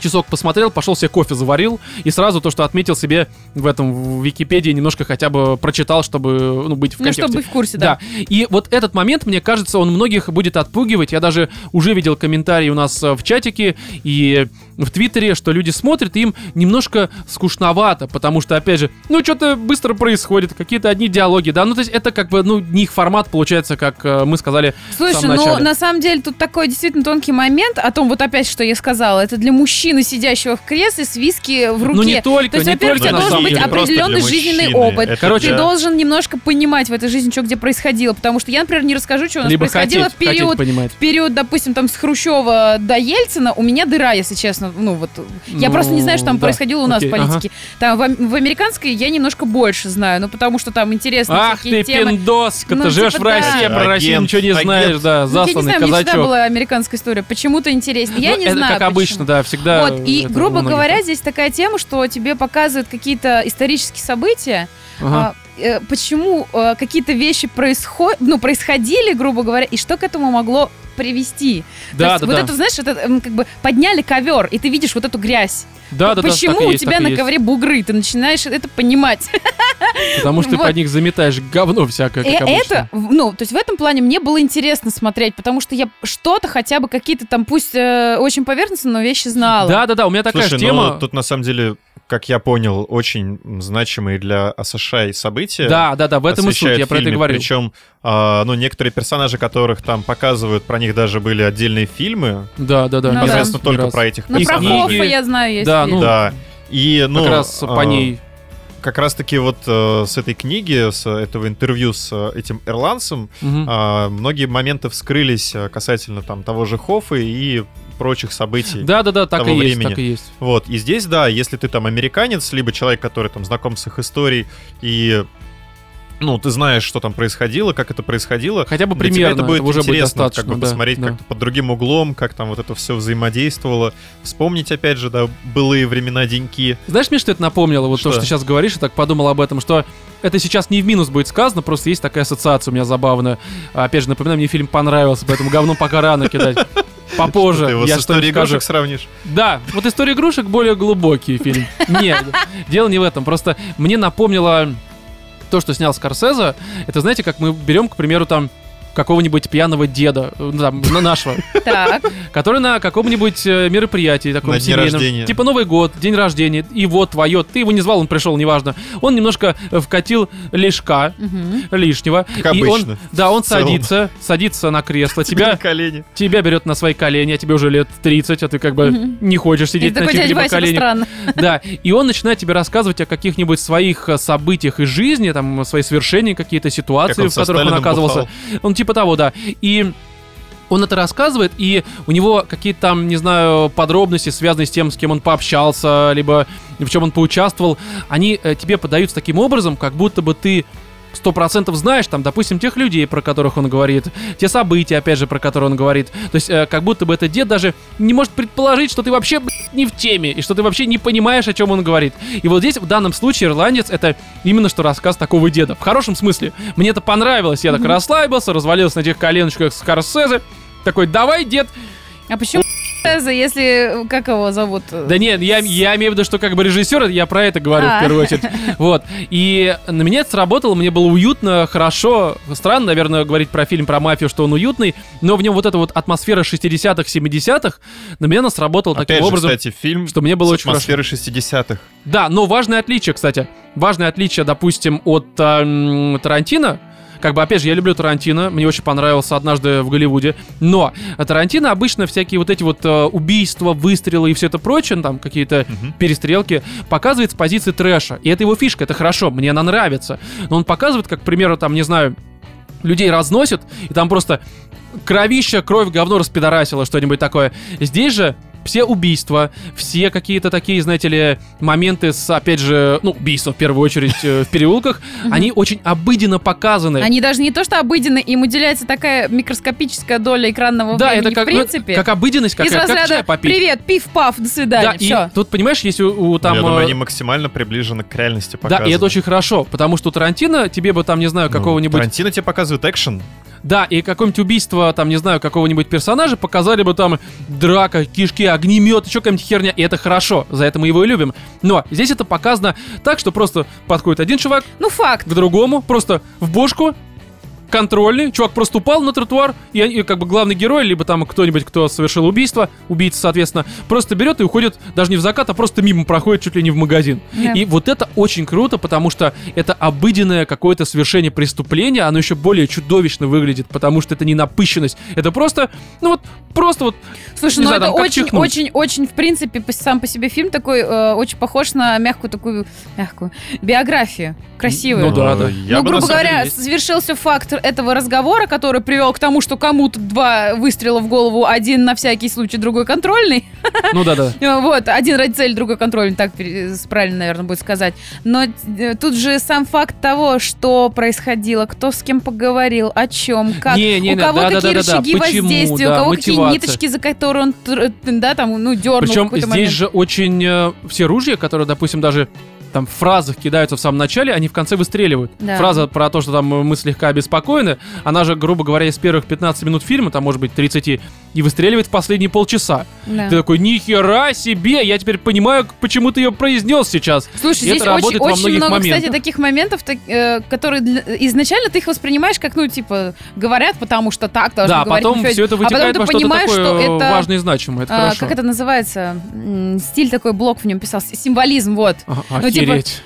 Speaker 1: часок посмотрел, пошел себе кофе заварил, и сразу то, что отметил себе в этом в Википедии, немножко хотя бы прочитал, чтобы ну, быть в
Speaker 3: Ну,
Speaker 1: контексте.
Speaker 3: чтобы быть в курсе,
Speaker 1: Да.
Speaker 3: да.
Speaker 1: И вот этот момент, мне кажется, он многих будет отпугивать. Я даже уже видел комментарии у нас э, в чатике и в Твиттере, что люди смотрят, и им немножко скучновато, потому что, опять же, ну, что-то быстро происходит, какие-то одни диалоги, да, ну, то есть это как бы, ну, не их формат получается, как э, мы сказали в
Speaker 3: Слушай,
Speaker 1: самом
Speaker 3: ну
Speaker 1: начале.
Speaker 3: на самом деле тут такой действительно тонкий момент о том, вот опять, что я сказала, это для мужчины, сидящего в кресле с виски в руке.
Speaker 1: Ну, не только,
Speaker 3: То есть,
Speaker 1: не
Speaker 3: во-первых,
Speaker 1: только,
Speaker 3: тебе
Speaker 1: на
Speaker 3: должен быть определенный жизненный
Speaker 2: мужчины,
Speaker 3: опыт.
Speaker 2: это
Speaker 1: Короче,
Speaker 3: Ты
Speaker 2: да.
Speaker 3: должен немножко понимать в этой жизни, что где происходило. Потому что я, например, не расскажу, что у нас
Speaker 1: Либо
Speaker 3: происходило
Speaker 1: хотеть,
Speaker 3: в период
Speaker 1: хотеть
Speaker 3: в период, допустим, там с Хрущева до Ельцина у меня дыра, если честно. Ну вот я
Speaker 1: Ну,
Speaker 3: просто не знаю, что там
Speaker 1: да.
Speaker 3: происходило у нас
Speaker 1: Окей,
Speaker 3: в политике. Там в, в американской я немножко больше знаю, ну потому что там интересные
Speaker 1: Ах ты,
Speaker 3: темы.
Speaker 1: пиндоска,
Speaker 3: Ну,
Speaker 1: ты живешь
Speaker 3: типа,
Speaker 1: в России,
Speaker 3: да.
Speaker 1: про Россию ничего не
Speaker 2: агент.
Speaker 1: знаешь, да,
Speaker 3: Ну, я не
Speaker 1: засланный
Speaker 3: знаю, мне всегда
Speaker 1: казачок.
Speaker 3: была американская история. Почему-то интересно. Я
Speaker 1: Ну,
Speaker 3: не
Speaker 1: это
Speaker 3: знаю.
Speaker 1: как
Speaker 3: почему.
Speaker 1: обычно, да, всегда.
Speaker 3: Вот, и, грубо говоря,
Speaker 1: так.
Speaker 3: здесь такая тема, что тебе показывают какие-то исторические события,
Speaker 1: Ага.
Speaker 3: а, э, почему э, какие-то вещи происход... ну, происходили, грубо говоря, и что к этому могло привести. То
Speaker 1: Да,
Speaker 3: есть
Speaker 1: да,
Speaker 3: вот
Speaker 1: да.
Speaker 3: это, знаешь, это как бы подняли ковер, и ты видишь вот эту грязь.
Speaker 1: Да, да, да,
Speaker 3: Почему
Speaker 1: так и
Speaker 3: у
Speaker 1: есть,
Speaker 3: тебя на
Speaker 1: есть.
Speaker 3: ковре бугры? Ты начинаешь это понимать.
Speaker 1: Потому что ты под них заметаешь говно всякое,
Speaker 3: И
Speaker 1: как обычно.
Speaker 3: это, в- ну, то есть в этом плане мне было интересно смотреть, потому что я что-то хотя бы какие-то там, пусть э, очень поверхностно, но вещи знала.
Speaker 1: Да, да, да, у меня такая
Speaker 2: Слушай,
Speaker 1: же тема.
Speaker 2: ну тут на самом деле, как я понял, очень значимые для США события.
Speaker 1: Да, да, да, в этом и суть, я про это говорил.
Speaker 2: Причем, а, ну, некоторые персонажи, которых там показывают, про них даже были отдельные фильмы.
Speaker 1: Да, да, да.
Speaker 3: Ну да.
Speaker 2: Известно
Speaker 1: не
Speaker 2: только
Speaker 1: раз.
Speaker 2: про этих
Speaker 3: Ну, про. Хоффа я знаю, есть.
Speaker 1: Да,
Speaker 3: фильм.
Speaker 1: ну,
Speaker 2: Да. И, ну,
Speaker 1: как раз по
Speaker 2: а,
Speaker 1: ней.
Speaker 2: Как раз-таки вот э, с этой книги, с этого интервью с э, этим ирландцем,
Speaker 1: Мгм.
Speaker 2: а, многие моменты вскрылись э, касательно там того же Хоффа и прочих событий.
Speaker 1: Да, да, да, так и есть, так и есть.
Speaker 2: Вот, и здесь, да, если ты там американец, либо человек, который там знаком с их историей, и ну, ты знаешь, что там происходило, как это происходило.
Speaker 1: Хотя бы
Speaker 2: Для тебя
Speaker 1: примерно,
Speaker 2: это будет
Speaker 1: уже будет
Speaker 2: интересно,
Speaker 1: достаточно.
Speaker 2: как бы
Speaker 1: да,
Speaker 2: посмотреть
Speaker 1: да.
Speaker 2: как-то под другим углом, как там вот это все взаимодействовало. Вспомнить, опять же, да, былые времена, деньки.
Speaker 1: Знаешь, мне что это напомнило? Вот то,
Speaker 2: Что?
Speaker 1: что ты сейчас говоришь, я так подумал об этом, что это сейчас не в минус будет сказано, просто есть такая ассоциация у меня забавная. А, Опять же, напоминаю, мне фильм понравился, поэтому говно пока рано кидать. Попозже.
Speaker 2: Ты его
Speaker 1: я
Speaker 2: с историей игрушек сравнишь.
Speaker 1: Да, вот история игрушек более глубокий фильм. Нет, дело не в этом. Просто мне напомнило то, что снял Скорсезе. Это знаете, как мы берем, к примеру, там какого-нибудь пьяного деда, э, ну, там, на нашего, который на каком-нибудь э, мероприятии таком семейном, типа Новый год, день рождения, и вот твое, ты его не звал, он пришел, неважно. Он немножко э, вкатил лишка лишнего. И он, да, он садится, садится на кресло,
Speaker 2: Тебя колени.
Speaker 1: тебя берет на свои колени, а тебе уже лет 30, а ты как бы не хочешь
Speaker 3: И
Speaker 1: сидеть на чьих-либо коленях. Да, и он начинает тебе рассказывать о каких-нибудь своих событиях из жизни, там, свои свершения, какие-то
Speaker 2: Как
Speaker 1: ситуации, в которых он оказывался. Он типа того, да. И он это рассказывает, и у него какие-то там, не знаю, подробности, связанные с тем, с кем он пообщался, либо в чем он поучаствовал, они э, тебе подаются таким образом, как будто бы ты сто процентов знаешь, там, допустим, тех людей, про которых он говорит, те события, опять же, про которые он говорит. То есть, э, как будто бы этот дед даже не может предположить, что ты вообще блядь, не в теме, и что ты вообще не понимаешь, о чем он говорит. И вот здесь, в данном случае, ирландец — это именно что рассказ такого деда. В хорошем смысле. Мне это понравилось. Я так расслабился, развалился на этих коленочках с Скорсезе. Такой, давай, дед.
Speaker 3: А почему если... Как его зовут?
Speaker 1: Да нет, я, я имею в виду, что как бы режиссер, я про это говорю
Speaker 3: А.
Speaker 1: в первую очередь. Вот. И на меня это сработало, мне было уютно, хорошо. Странно, наверное, говорить про фильм про мафию, что он уютный, но в нем вот эта вот атмосфера 60-х, 70-х на меня она сработала
Speaker 2: Опять
Speaker 1: таким
Speaker 2: же,
Speaker 1: образом.
Speaker 2: кстати, фильм
Speaker 1: что мне было
Speaker 2: с
Speaker 1: очень хорошо.
Speaker 2: атмосферой 60-х.
Speaker 1: Да, но важное отличие, кстати. Важное отличие, допустим, от эм, Тарантино. Как бы, опять же, я люблю Тарантино, мне очень понравился однажды в Голливуде. Но Тарантино обычно всякие вот эти вот э, убийства, выстрелы и все это прочее, ну, там какие-то
Speaker 2: Мгм.
Speaker 1: перестрелки, показывает с позиции трэша. И это его фишка, это хорошо, мне она нравится. Но он показывает, как, к примеру, там, не знаю, людей разносят, и там просто кровища, кровь, говно распидорасило, что-нибудь такое. Здесь же все убийства, все какие-то такие, знаете ли, моменты с, опять же, ну, убийства в первую очередь э, в переулках, они очень обыденно показаны.
Speaker 3: Они даже не то, что обыденны, им уделяется такая микроскопическая доля экранного
Speaker 1: да,
Speaker 3: времени,
Speaker 1: это как,
Speaker 3: в
Speaker 1: ну,
Speaker 3: принципе.
Speaker 1: как обыденность как
Speaker 3: разряда
Speaker 1: чай попить.
Speaker 3: «Привет, пиф-паф, до свидания,
Speaker 1: Да, и
Speaker 3: все».
Speaker 1: тут, понимаешь, если у, у там...
Speaker 2: Я думаю,
Speaker 1: э,
Speaker 2: они максимально приближены к реальности
Speaker 1: Да,
Speaker 2: показаны.
Speaker 1: и это очень хорошо, потому что у Тарантино тебе бы там, не знаю,
Speaker 2: Ну,
Speaker 1: какого-нибудь...
Speaker 2: Тарантино тебе показывает экшен.
Speaker 1: Да, и какое-нибудь убийство, там, не знаю, какого-нибудь персонажа показали бы там драка, кишки, огнемет, еще какая-нибудь херня, и это хорошо, за это мы его и любим. Но здесь это показано так, что просто подходит один чувак
Speaker 3: Ну, факт.
Speaker 1: к другому, просто в бошку, контрольный, чувак просто упал на тротуар, и, они- и как бы главный герой, либо там кто-нибудь, кто совершил убийство, убийца, соответственно, просто берет и уходит даже не в закат, а просто мимо проходит чуть ли не в магазин.
Speaker 3: Да.
Speaker 1: И вот это очень круто, потому что это обыденное какое-то совершение преступления, оно еще более чудовищно выглядит, потому что это не напыщенность, это просто, ну вот, просто вот...
Speaker 3: Слушай, ну это
Speaker 1: там
Speaker 3: очень,
Speaker 1: чихнуть.
Speaker 3: очень, очень, в принципе, сам по себе фильм такой, э, очень похож на мягкую такую, мягкую, биографию, красивую.
Speaker 1: Ну да, да.
Speaker 2: Я
Speaker 3: ну, грубо говоря,
Speaker 2: деле-
Speaker 3: совершился факт этого разговора, который привел к тому, что кому-то два выстрела в голову, один на всякий случай, другой контрольный.
Speaker 1: Ну да-да.
Speaker 3: Э, Вот, один ради цели, другой контрольный, так правильно, наверное, будет сказать. Но э, тут же сам факт того, что происходило, кто с кем поговорил, о чем, как,
Speaker 1: Не, не,
Speaker 3: у кого какие
Speaker 1: да-да-да-да-да,
Speaker 3: рычаги
Speaker 1: почему,
Speaker 3: воздействия,
Speaker 1: да,
Speaker 3: у кого какие
Speaker 1: мотивация.
Speaker 3: ниточки, за которые он, тр- да, там, ну, дернул
Speaker 1: Причем здесь
Speaker 3: момент.
Speaker 1: же очень э, все ружья, которые, допустим, даже там фразах кидаются в самом начале, они в конце выстреливают.
Speaker 3: Да.
Speaker 1: Фраза про то, что там мы слегка обеспокоены, она же, грубо говоря, из первых 15 минут фильма, там, может быть, 30, и выстреливает в последние полчаса.
Speaker 3: Да.
Speaker 1: Ты такой, нихера себе, я теперь понимаю, почему ты ее произнес сейчас.
Speaker 3: Слушай,
Speaker 1: И
Speaker 3: здесь
Speaker 1: это
Speaker 3: очень, очень много, кстати,
Speaker 1: моментах.
Speaker 3: таких моментов, так, э, которые изначально ты их воспринимаешь как, ну, типа, говорят, потому что так должны
Speaker 1: да,
Speaker 3: говорить.
Speaker 1: потом все это
Speaker 3: а потом
Speaker 1: вытекает
Speaker 3: ты
Speaker 1: во что-то
Speaker 3: понимаешь,
Speaker 1: такое
Speaker 3: что это...
Speaker 1: важное и значимое, это
Speaker 3: а,
Speaker 1: хорошо.
Speaker 3: как это называется? Стиль такой, блок в нем писал, символизм, вот.
Speaker 1: Ага,
Speaker 3: Ну, типа-
Speaker 1: Охереть.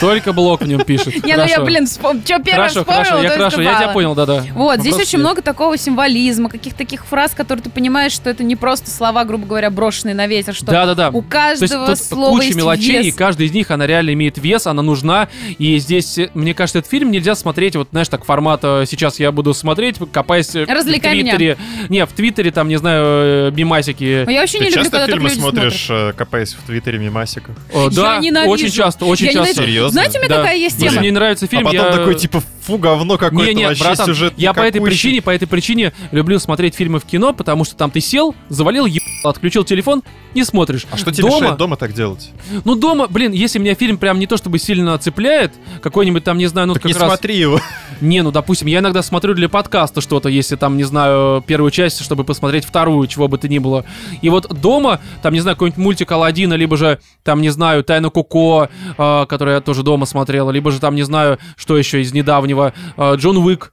Speaker 1: Только блок в нем пишет.
Speaker 3: Не, ну я, блин, что первое вспомнила,
Speaker 1: хорошо, я хорошо, я тебя понял, да-да.
Speaker 3: Вот, здесь очень много такого символизма, каких-то таких фраз, которые ты понимаешь, что это не просто слова, грубо говоря, брошенные на ветер, что
Speaker 1: Да-да-да.
Speaker 3: у каждого слова
Speaker 1: куча
Speaker 3: есть
Speaker 1: мелочей, и каждая из них, она реально имеет вес, она нужна. И здесь, мне кажется, этот фильм нельзя смотреть, вот, знаешь, так, формат э, «сейчас я буду смотреть», копаясь э,
Speaker 3: Развлекай
Speaker 1: в Твиттере. Не, в Твиттере, там, не знаю, э, мимасики.
Speaker 3: Но я вообще
Speaker 2: Ты
Speaker 3: не люблю,
Speaker 2: часто
Speaker 3: когда так
Speaker 2: фильмы
Speaker 3: люди
Speaker 2: смотришь,
Speaker 3: смотрят.
Speaker 2: копаясь в Твиттере мемасиках?
Speaker 1: О, да, очень часто, очень часто.
Speaker 2: Серьезно?
Speaker 3: Знаете, у меня
Speaker 1: Да.
Speaker 3: какая есть тема?
Speaker 1: мне нравится фильм,
Speaker 2: а потом
Speaker 1: я...
Speaker 2: такой, типа, фу, говно какое-то,
Speaker 1: Не, не,
Speaker 2: вообще
Speaker 1: братан,
Speaker 2: сюжет
Speaker 1: я по этой причине, по этой причине люблю смотреть фильмы в кино, потому что там ты сел, завалил, ебал, отключил телефон и смотришь.
Speaker 2: А что тебе
Speaker 1: дома,
Speaker 2: мешает дома так делать?
Speaker 1: Ну, дома, блин, если меня фильм прям не то чтобы сильно цепляет, какой-нибудь там, не знаю, ну,
Speaker 2: Так
Speaker 1: как
Speaker 2: не
Speaker 1: раз...
Speaker 2: смотри его.
Speaker 1: Не, ну, допустим, я иногда смотрю для подкаста что-то, если там, не знаю, первую часть, чтобы посмотреть вторую, чего бы то ни было. И вот дома, там, не знаю, какой-нибудь мультик Алладина, либо же, там, не знаю, Тайна Коко, э, который я тоже дома смотрел, либо же там, не знаю, что еще из недавнего, э, Джон Уик,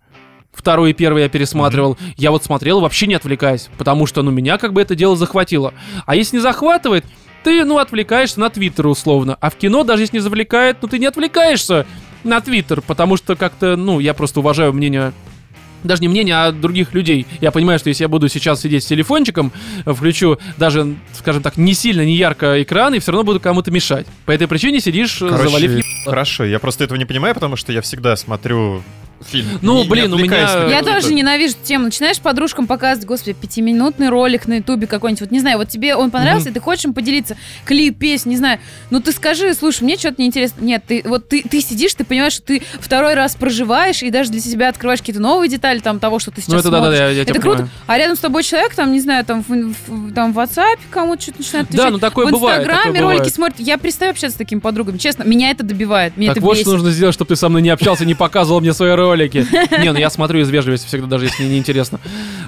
Speaker 1: Второй и первый я пересматривал. Я вот смотрел, вообще не отвлекаясь, потому что, ну, меня как бы это дело захватило. А если не захватывает, ты, ну, отвлекаешься на Твиттер условно. А в кино, даже если не завлекает, ну, ты не отвлекаешься на Твиттер, потому что как-то, ну, я просто уважаю мнение даже не мнение, а других людей. Я понимаю, что если я буду сейчас сидеть с телефончиком, включу даже, скажем так, не сильно, не ярко экран, и все равно буду кому-то мешать. По этой причине сидишь,
Speaker 2: Короче,
Speaker 1: завалив.
Speaker 2: Хорошо, я просто этого не понимаю, потому что я всегда смотрю фильм.
Speaker 1: Ну,
Speaker 2: не- не
Speaker 1: блин, у меня-
Speaker 3: Я тоже ненавижу тему. Начинаешь подружкам показывать, господи, пятиминутный ролик на ютубе какой-нибудь. Вот не знаю, вот тебе он понравился, и ты хочешь им поделиться. Клип, песню, не знаю. Ну ты скажи, слушай, мне что-то неинтересно. Нет, ты вот ты, ты сидишь, ты понимаешь, что ты второй раз проживаешь, и даже для себя открываешь какие-то новые детали там того, что ты сейчас
Speaker 1: Ну, это
Speaker 3: смотришь.
Speaker 1: я- я тебя
Speaker 3: Это круто.
Speaker 1: понимаю.
Speaker 3: А рядом с тобой человек, там, не знаю, там в, в- там, в WhatsApp кому-то что-то начинает
Speaker 1: Да,
Speaker 3: отвечать.
Speaker 1: ну такое
Speaker 3: в
Speaker 1: бывает.
Speaker 3: Инстаграме
Speaker 1: такое
Speaker 3: ролики
Speaker 1: бывает.
Speaker 3: смотрит. Я перестаю общаться с такими подругами. Честно, меня это добивает. Меня
Speaker 1: Так
Speaker 3: это
Speaker 1: вот,
Speaker 3: бесит.
Speaker 1: что нужно сделать, чтобы ты со мной не общался, не показывал мне свои ролики. Не, ну я смотрю из вежливости всегда, даже если мне неинтересно.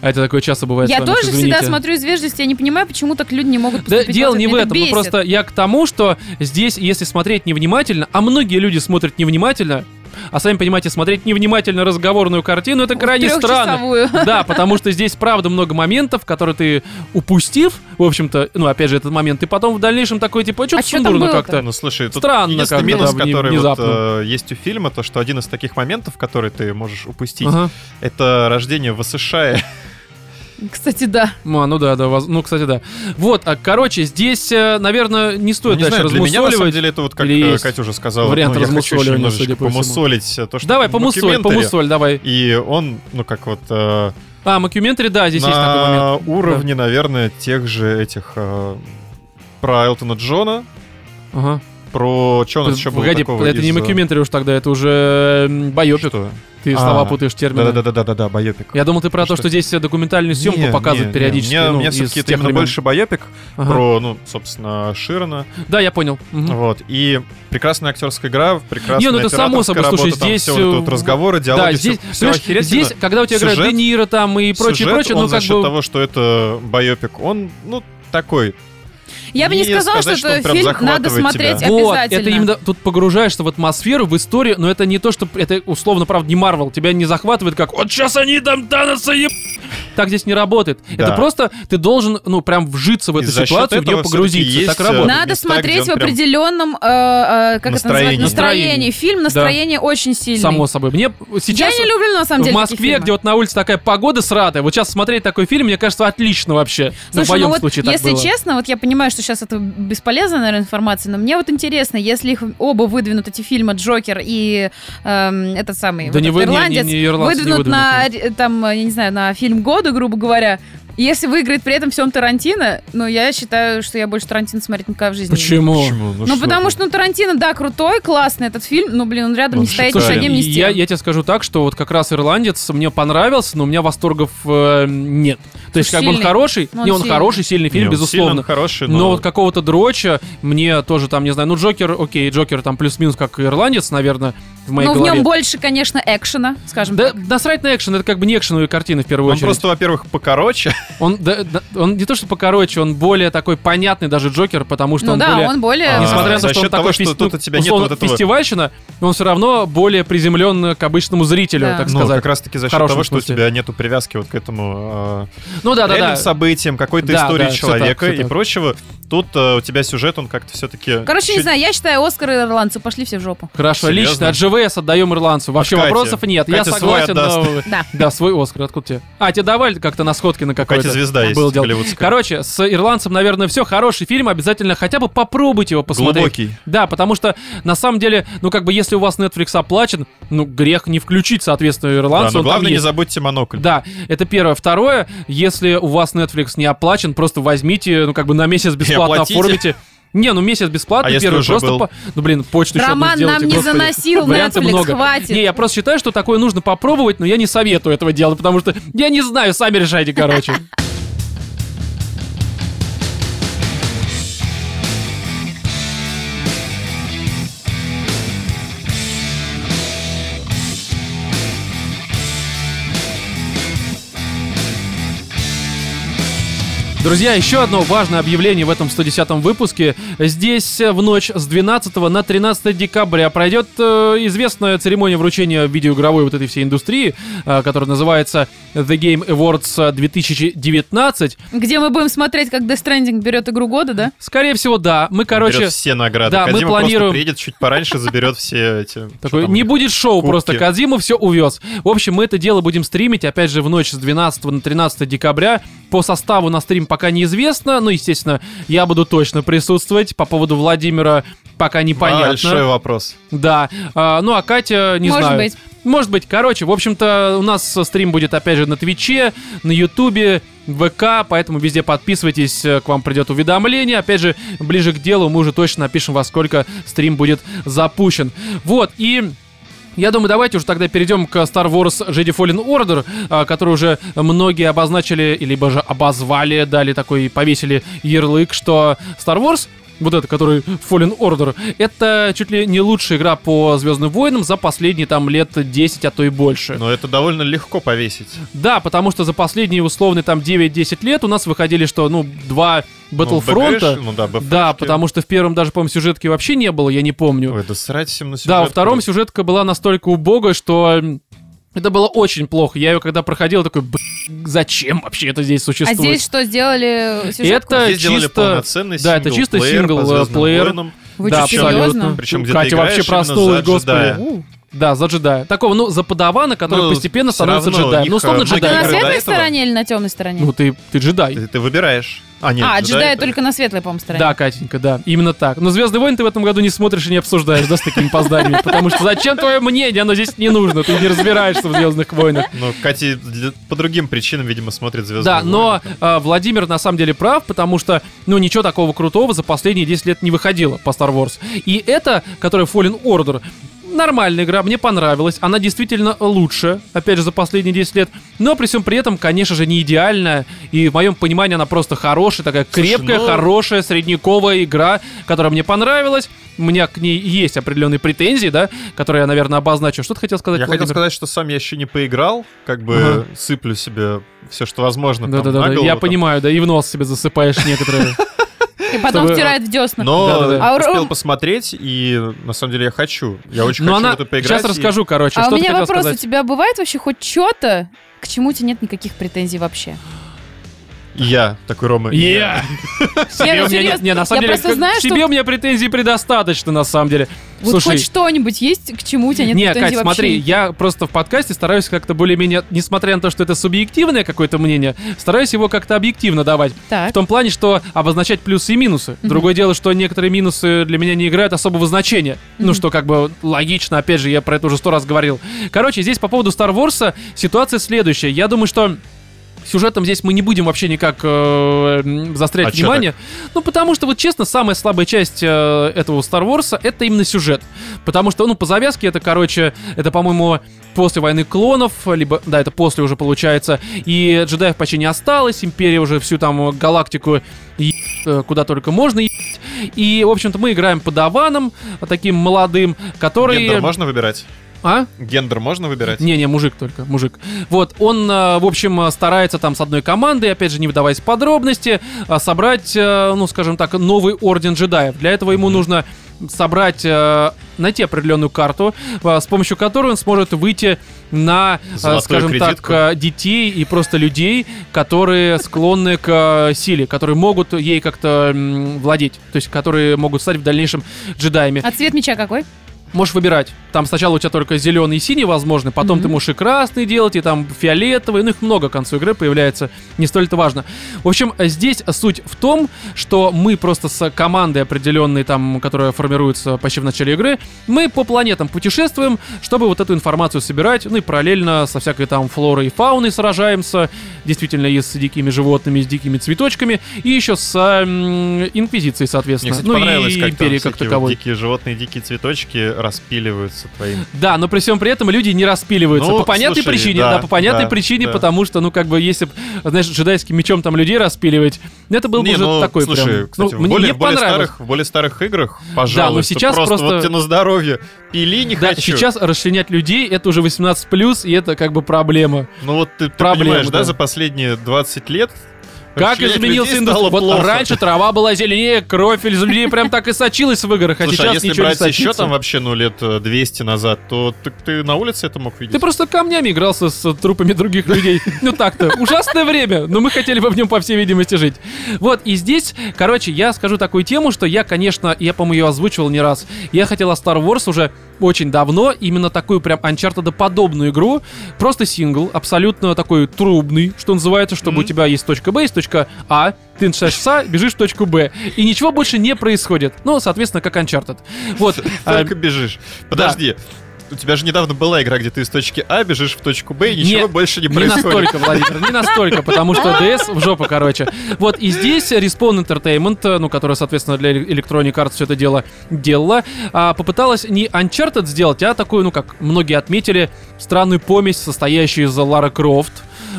Speaker 1: А это такое часто бывает.
Speaker 3: Я тоже всегда смотрю из вежливости, я не понимаю, почему так люди не могут
Speaker 1: Да дело не в этом, ну просто я к тому, что здесь, если смотреть невнимательно, а многие люди смотрят невнимательно, а сами понимаете, смотреть невнимательно разговорную картину, это крайне странно. Да, потому что здесь, правда, много моментов, которые ты упустив, в общем-то, ну, опять же, этот момент, и потом в дальнейшем такой, типа, что-то
Speaker 3: А
Speaker 1: сумбурно
Speaker 3: было-то?
Speaker 1: как-то.
Speaker 2: Ну, слушай, тут
Speaker 1: Странно как-то,
Speaker 2: минус,
Speaker 1: да,
Speaker 2: который вот, э, есть у фильма, то, что один из таких моментов, которые ты можешь упустить,
Speaker 1: Ага.
Speaker 2: это рождение в США.
Speaker 3: Кстати, да.
Speaker 1: А, ну да, да, воз- ну, кстати, да. Вот, а, короче, здесь, э, наверное, не стоит
Speaker 2: Ну, не
Speaker 1: дальше
Speaker 2: знаю, для меня, на самом
Speaker 1: размусоливать.
Speaker 2: деле, это вот, как
Speaker 1: Или
Speaker 2: э,
Speaker 1: есть
Speaker 2: Катя уже сказала,
Speaker 1: вариант
Speaker 2: ну, я хочу немножечко
Speaker 1: по всему.
Speaker 2: помусолить э, то, что
Speaker 1: Давай, помусоль, помусоль, давай.
Speaker 2: И он, ну, как вот... э,
Speaker 1: А, мокюментари, да, здесь есть такой
Speaker 2: на
Speaker 1: момент.
Speaker 2: уровне, наверное, тех же этих э, про Элтона Джона,
Speaker 1: Ага.
Speaker 2: про что у нас еще было
Speaker 1: Погоди,
Speaker 2: такого
Speaker 1: это не
Speaker 2: из, э,
Speaker 1: мокюментари уж тогда, это уже байопик.
Speaker 2: Что?
Speaker 1: Ты
Speaker 2: А,
Speaker 1: слова путаешь термины.
Speaker 2: Да-да-да-да-да, байопик.
Speaker 1: Я думал, ты про то,
Speaker 2: Что?
Speaker 1: здесь документальную съемку показывают периодически.
Speaker 2: Не,
Speaker 1: ну, из
Speaker 2: все-таки именно больше
Speaker 1: Ага.
Speaker 2: про, ну, собственно, Ширана.
Speaker 1: Да, я понял.
Speaker 2: Вот. И прекрасная актерская игра, прекрасная
Speaker 1: Не, ну это само собой, слушай, здесь,
Speaker 2: всё вот тут
Speaker 1: э,
Speaker 2: разговоры, диалоги,
Speaker 1: Да, здесь, понимаешь,
Speaker 2: охерительно.
Speaker 1: здесь, когда у тебя играет Де Ниро там и прочее, прочее, ну
Speaker 2: за
Speaker 1: как
Speaker 2: счет
Speaker 1: бы...
Speaker 2: того, что это байопик, он, ну, такой.
Speaker 3: Я бы не
Speaker 2: Не
Speaker 3: сказала,
Speaker 2: сказать,
Speaker 3: что
Speaker 2: что
Speaker 3: это фильм надо смотреть
Speaker 2: тебя.
Speaker 1: Вот,
Speaker 3: обязательно.
Speaker 1: это именно тут погружаешься в атмосферу, в историю, но это не то, что это условно, правда, не Марвел. Тебя не захватывает, как вот сейчас они там Таноса еб... Так здесь не работает. Это
Speaker 2: Да.
Speaker 1: просто ты должен, ну, прям вжиться в
Speaker 2: И
Speaker 1: эту
Speaker 2: счет
Speaker 1: ситуацию, в нее погрузиться.
Speaker 2: всё-таки
Speaker 1: Так
Speaker 2: есть,
Speaker 1: работает.
Speaker 2: э,
Speaker 3: Надо
Speaker 2: места,
Speaker 3: смотреть в определенном, э, э, как это
Speaker 2: Настроении.
Speaker 3: называется, настроении. Фильм настроение очень сильный.
Speaker 1: Само собой. Мне сейчас...
Speaker 3: Я не люблю, на самом
Speaker 1: в
Speaker 3: деле, такие
Speaker 1: Москве, где вот на улице такая погода сратая, вот сейчас смотреть такой фильм, мне кажется, отлично вообще. Ну, в
Speaker 3: Слушай, ну вот,
Speaker 1: случае так
Speaker 3: если
Speaker 1: было.
Speaker 3: честно, вот я понимаю, что сейчас это бесполезная, наверное, информация, но мне вот интересно, если их оба выдвинут, эти фильмы «Джокер» и эм, этот самый
Speaker 1: Да
Speaker 3: вот
Speaker 1: не
Speaker 3: этот
Speaker 1: вы- не- не-
Speaker 3: «Ирландец»,
Speaker 1: не ирландцы не
Speaker 3: выдвинут на,
Speaker 1: выдвинут,
Speaker 3: ре- там, я не знаю, на фильм года, грубо говоря, и если выиграет при этом всем Тарантино, ну, я считаю, что я больше Тарантино смотреть никогда в жизни не буду.
Speaker 1: Почему?
Speaker 2: Почему?
Speaker 3: Ну, потому что, ну, Тарантино, да, крутой, классный этот фильм, но, блин, он рядом
Speaker 2: Он
Speaker 3: не стоит ни с
Speaker 2: шикарен.
Speaker 3: одним, ни с
Speaker 1: я, я тебе скажу так, что вот как раз «Ирландец» мне понравился, но у меня восторгов э, нет. То есть, как бы он хороший,
Speaker 3: Ну, он
Speaker 1: не, он хороший, сильный фильм, безусловно.
Speaker 2: хороший,
Speaker 1: Но... вот какого-то дроча мне тоже там, не знаю, ну Джокер, окей, Джокер там плюс-минус как ирландец, наверное, в моей
Speaker 3: Ну, в нем больше, конечно, экшена, скажем
Speaker 1: Да,
Speaker 3: так.
Speaker 1: насрать на экшен, это как бы не экшеновые картины в первую
Speaker 2: Он
Speaker 1: очередь.
Speaker 2: просто, во-первых, покороче.
Speaker 1: Он, да- да- он не то что покороче, он более такой понятный даже Джокер, потому что
Speaker 3: Ну
Speaker 1: он
Speaker 3: да,
Speaker 1: более...
Speaker 3: он более...
Speaker 2: А,
Speaker 1: Несмотря на то, что он такой
Speaker 2: что
Speaker 1: фес-
Speaker 2: тут
Speaker 1: ну,
Speaker 2: у тебя нет
Speaker 1: условно,
Speaker 2: вот этого-
Speaker 1: фестивальщина, он все равно более приземлен к обычному зрителю,
Speaker 3: Да.
Speaker 1: так
Speaker 2: Ну,
Speaker 1: сказать.
Speaker 2: как раз-таки за счет того, что у тебя нету привязки вот к этому
Speaker 1: Ну да, да,
Speaker 2: реальным
Speaker 1: да.
Speaker 2: событиям, какой-то
Speaker 1: Да,
Speaker 2: истории
Speaker 1: да,
Speaker 2: человека и прочего. Тут э, у тебя сюжет, он как-то все-таки...
Speaker 3: Короче, не знаю, я считаю, Оскар и ирландцы пошли все в жопу.
Speaker 1: Хорошо,
Speaker 2: Серьезно?
Speaker 1: лично от ЖВС отдаем ирландцу. Вообще
Speaker 2: Кате?
Speaker 1: вопросов нет. Я
Speaker 2: Катя свой
Speaker 1: согласен. но-
Speaker 3: Да.
Speaker 1: Да, свой Оскар. Откуда тебе? А, тебе давали как-то на сходке на какой-то?
Speaker 2: Катя звезда есть
Speaker 1: дело.
Speaker 2: голливудская.
Speaker 1: Короче, с ирландцем, наверное, все. Хороший фильм. Обязательно хотя бы попробуйте его посмотреть.
Speaker 2: Глубокий.
Speaker 1: Да, потому что на самом деле, ну как бы если у вас Netflix оплачен, ну грех не включить, соответственно,
Speaker 2: Да,
Speaker 1: ирландца.
Speaker 2: но главное не
Speaker 1: есть.
Speaker 2: забудьте монокль.
Speaker 1: Да, это первое. Второе, если у вас Netflix не оплачен, просто возьмите, ну как бы на месяц бесплатно
Speaker 2: оплатите.
Speaker 1: оформите. Не, ну месяц бесплатно
Speaker 2: А
Speaker 1: первый, просто
Speaker 2: был?
Speaker 1: по- Ну блин, почту еще одну
Speaker 3: Роман
Speaker 1: сделайте,
Speaker 3: нам не заносил Netflix,
Speaker 1: много.
Speaker 3: хватит.
Speaker 1: Не, я просто считаю, что такое нужно попробовать, но я не советую этого делать, потому что я не знаю, сами решайте, короче. Друзья, еще одно важное объявление в этом 110-м выпуске. Здесь э, в ночь с 12 на 13 декабря пройдет э, известная церемония вручения видеоигровой вот этой всей индустрии, э, которая называется The Game Awards 2019.
Speaker 3: Где мы будем смотреть, как Death Stranding берет игру года, да?
Speaker 1: Скорее всего, да. Мы, короче,
Speaker 2: Берет все награды.
Speaker 1: да, мы
Speaker 2: Кодзима
Speaker 1: планируем-
Speaker 2: просто приедет чуть пораньше, заберет все эти...
Speaker 1: Такой, не будет шоу,
Speaker 2: кубки.
Speaker 1: просто Кадзима все увез. В общем, мы это дело будем стримить, опять же, в ночь с 12 на 13 декабря. По составу на стрим пока неизвестно, но, естественно, я буду точно присутствовать. По поводу Владимира пока непонятно.
Speaker 2: Большой вопрос.
Speaker 1: Да. А, ну, а Катя, не
Speaker 3: Может
Speaker 1: знаю.
Speaker 3: быть.
Speaker 1: Может быть. Короче, в общем-то, у нас стрим будет, опять же, на Твиче, на Ютубе, ВК, поэтому везде подписывайтесь, э, к вам придет уведомление. Опять же, ближе к делу мы уже точно напишем, во сколько стрим будет запущен. Вот, и... Я думаю, давайте уже тогда перейдем к Star Wars Jedi Fallen Order, а, который уже многие обозначили, либо же обозвали, дали такой, повесили ярлык, что Star Wars вот это, который Fallen Order, это чуть ли не лучшая игра по Звездным войнам за последние там лет 10, а то и больше.
Speaker 2: Но это довольно легко повесить.
Speaker 1: Да, потому что за последние условные там 9-10 лет у нас выходили, что, ну, два Battlefront.
Speaker 2: Ну, ну да, BF-шки.
Speaker 1: да, потому что в первом даже, по-моему, сюжетки вообще не было, я не помню.
Speaker 2: Ой, да срать всем на
Speaker 1: Да, во втором сюжетка была настолько убогая, что это было очень плохо. Я ее когда проходил, такой, «Б***ь, зачем вообще это здесь
Speaker 3: А
Speaker 1: существует?
Speaker 3: здесь что, сделали сюжетку?
Speaker 1: Это
Speaker 2: Здесь сделали
Speaker 1: чисто-
Speaker 2: полноценный
Speaker 1: да, это чисто сингл, э,
Speaker 2: «Звездным
Speaker 1: плеер».
Speaker 3: Вы
Speaker 1: да, абсолютно.
Speaker 3: серьезно?
Speaker 2: Причем где
Speaker 1: Катя вообще проснулась, господи. Да, за джедая. Такого, ну, за подавана, который
Speaker 2: Ну,
Speaker 1: постепенно становится джедаем. Ну, условно,
Speaker 2: э,
Speaker 3: Ты на
Speaker 1: джедай.
Speaker 3: светлой стороне или на темной стороне?
Speaker 1: Ну, ты, ты джедай.
Speaker 2: Ты, ты выбираешь. А, нет,
Speaker 3: а,
Speaker 2: джедай
Speaker 3: джедай только на светлой, по-моему, стороне.
Speaker 1: Да, Катенька, да, именно так. Но Звездные войны ты в этом году не смотришь и не обсуждаешь, да, с такими опозданиями. Потому что зачем твое мнение? Оно здесь не нужно. Ты не разбираешься в Звездных войнах.
Speaker 2: Ну, Катя для- по другим причинам, видимо, смотрит звезды.
Speaker 1: Да, но э, Владимир на самом деле прав, потому что, ну, ничего такого крутого за последние 10 лет не выходило по Star Wars. И это, которая Fallen Order, нормальная игра, мне понравилась. Она действительно лучше, опять же, за последние 10 лет. Но при всем при этом, конечно же, не идеальная. И в моем понимании она просто хорошая, такая
Speaker 2: Слушай,
Speaker 1: крепкая,
Speaker 2: ну-
Speaker 1: хорошая, средневековая игра, которая мне понравилась. У меня к ней есть определенные претензии, да, которые я, наверное, обозначу. Что ты хотел сказать,
Speaker 2: Я хотел
Speaker 1: Владимир?
Speaker 2: сказать, что сам я еще не поиграл, как бы
Speaker 1: Ага.
Speaker 2: сыплю себе все, что возможно.
Speaker 1: Да-да-да, я
Speaker 2: там.
Speaker 1: понимаю, да, и в нос себе засыпаешь некоторые.
Speaker 3: И потом
Speaker 1: Чтобы-
Speaker 3: втирает в десна.
Speaker 2: Но.
Speaker 3: А у
Speaker 2: успел посмотреть, и на самом деле я хочу. Я очень хочу
Speaker 1: она...
Speaker 2: в это поиграть.
Speaker 1: Сейчас
Speaker 2: и-
Speaker 1: расскажу, короче,
Speaker 3: а
Speaker 1: что
Speaker 3: у меня вопрос,
Speaker 1: сказать.
Speaker 3: у тебя бывает вообще хоть что-то, к чему у тебя нет никаких претензий вообще?
Speaker 2: Я такой, Рома.
Speaker 1: Я! Меня нет-
Speaker 3: серьезно,
Speaker 1: Не, на самом
Speaker 3: я
Speaker 1: деле,
Speaker 3: просто
Speaker 1: к
Speaker 3: знаю,
Speaker 1: себе
Speaker 3: что-
Speaker 1: у меня претензий предостаточно, на самом деле.
Speaker 3: Вот
Speaker 1: Слушай,
Speaker 3: хоть что-нибудь есть, к чему у тебя нет
Speaker 1: не,
Speaker 3: претензий
Speaker 1: Кать,
Speaker 3: вообще?
Speaker 1: смотри, я просто в подкасте стараюсь как-то более-менее, несмотря на то, что это субъективное какое-то мнение, стараюсь его как-то объективно давать.
Speaker 3: Так.
Speaker 1: В том плане, что обозначать плюсы и минусы. Другое дело, что некоторые минусы для меня не играют особого значения. Ну, что как бы логично, опять же, я про это уже сто раз говорил. Короче, здесь по поводу Star Wars ситуация следующая. Я думаю, что сюжетом здесь мы не будем вообще никак э, м, заострять
Speaker 2: А
Speaker 1: внимание. Ну, потому что, вот честно, самая слабая часть э, этого Star Wars это именно сюжет. Потому что, ну, по завязке это, короче, это, по-моему, после войны клонов, либо, да, это после уже получается, и джедаев почти не осталось, империя уже всю там галактику е- э, куда только можно е- и, в общем-то, мы играем подаваном, таким молодым, который...
Speaker 2: Гендер можно выбирать?
Speaker 1: А?
Speaker 2: Гендер можно выбирать?
Speaker 1: Не-не, мужик только, мужик. Вот, он, э, в общем, э, старается там с одной командой, опять же, не выдаваясь в подробности, э, собрать, ну, скажем так, новый орден джедаев. Для этого ему нужно собрать, найти определенную карту, с помощью которой он сможет выйти на,
Speaker 2: Золотую
Speaker 1: скажем
Speaker 2: кредитку.
Speaker 1: так, детей и просто людей, которые склонны к силе, которые могут ей как-то владеть, то есть которые могут стать в дальнейшем джедаями.
Speaker 3: А цвет меча какой?
Speaker 1: Можешь выбирать. Там сначала у тебя только зеленый и синий возможны, потом
Speaker 3: Мгм.
Speaker 1: ты можешь и красный делать, и там фиолетовый, ну их много к концу игры появляется, не столь это важно. В общем, здесь суть в том, что мы просто с командой определенной, там, которая формируется почти в начале игры, мы по планетам путешествуем, чтобы вот эту информацию собирать, ну и параллельно со всякой там флорой и фауной сражаемся, действительно и с дикими животными, и с дикими цветочками, и еще с м, Инквизицией,
Speaker 2: Мне,
Speaker 1: соответственно.
Speaker 2: кстати,
Speaker 1: ну
Speaker 2: понравилось,
Speaker 1: и
Speaker 2: как
Speaker 1: Империей
Speaker 2: там
Speaker 1: как
Speaker 2: всякие вот
Speaker 1: таковой.
Speaker 2: дикие животные, дикие цветочки распиливаются твоим.
Speaker 1: Да, но при всем при этом люди не распиливаются.
Speaker 2: Ну,
Speaker 1: по понятной
Speaker 2: слушай,
Speaker 1: причине,
Speaker 2: да,
Speaker 1: да, по понятной
Speaker 2: да,
Speaker 1: причине,
Speaker 2: да.
Speaker 1: потому что, ну, как бы, если бы, знаешь, джедайским мечом там людей распиливать, ну, это был бы
Speaker 2: Не,
Speaker 1: уже
Speaker 2: ну,
Speaker 1: такой
Speaker 2: слушай,
Speaker 1: прям.
Speaker 2: кстати,
Speaker 1: ну,
Speaker 2: в
Speaker 1: мне
Speaker 2: более, в более старых, в более старых играх, пожалуйста,
Speaker 1: сейчас
Speaker 2: просто,
Speaker 1: просто-
Speaker 2: вот тебе на здоровье. Пили не
Speaker 1: Да,
Speaker 2: хочу.
Speaker 1: сейчас расчленять людей это уже 18 и это как бы проблема.
Speaker 2: Ну вот ты, ты
Speaker 1: Проблема,
Speaker 2: понимаешь, да,
Speaker 1: да.
Speaker 2: за последние 20 лет
Speaker 1: Как изменился индустрия? Вот раньше трава была зеленее, кровь из людей прям так и сочилась в играх, а
Speaker 2: Слушай,
Speaker 1: сейчас
Speaker 2: а если
Speaker 1: ничего
Speaker 2: брать
Speaker 1: не
Speaker 2: еще там вообще, ну, лет э, 200 назад, то ты, ты на улице это мог видеть?
Speaker 1: Ты просто камнями игрался с трупами других людей. Ну так-то. Ужасное время, но мы хотели бы в нем, по всей видимости, жить. Вот, и здесь, короче, я скажу такую тему, что я, конечно, я, по-моему, ее озвучивал не раз. Я хотел о Star Wars уже очень давно, именно такую прям Uncharted-подобную игру. Просто сингл, абсолютно такой трубный, что называется, чтобы у тебя есть точка Б, есть точка А, ты начинаешь с А, бежишь в точку Б. И ничего больше не происходит. Ну, соответственно, как Uncharted. Вот.
Speaker 2: Только бежишь. Подожди. У тебя же недавно была игра, где ты из точки А бежишь в точку Б, и ничего
Speaker 1: Нет,
Speaker 2: больше не
Speaker 1: Не
Speaker 2: происходит.
Speaker 1: настолько, Владимир, не настолько, потому что DS в жопу, короче. Вот, и здесь Respawn Entertainment, э, ну, которая, соответственно, для Electronic Arts все это дело делала, а, попыталась не Uncharted сделать, а такую, ну, как многие отметили, странную помесь, состоящую из Лара Крофт.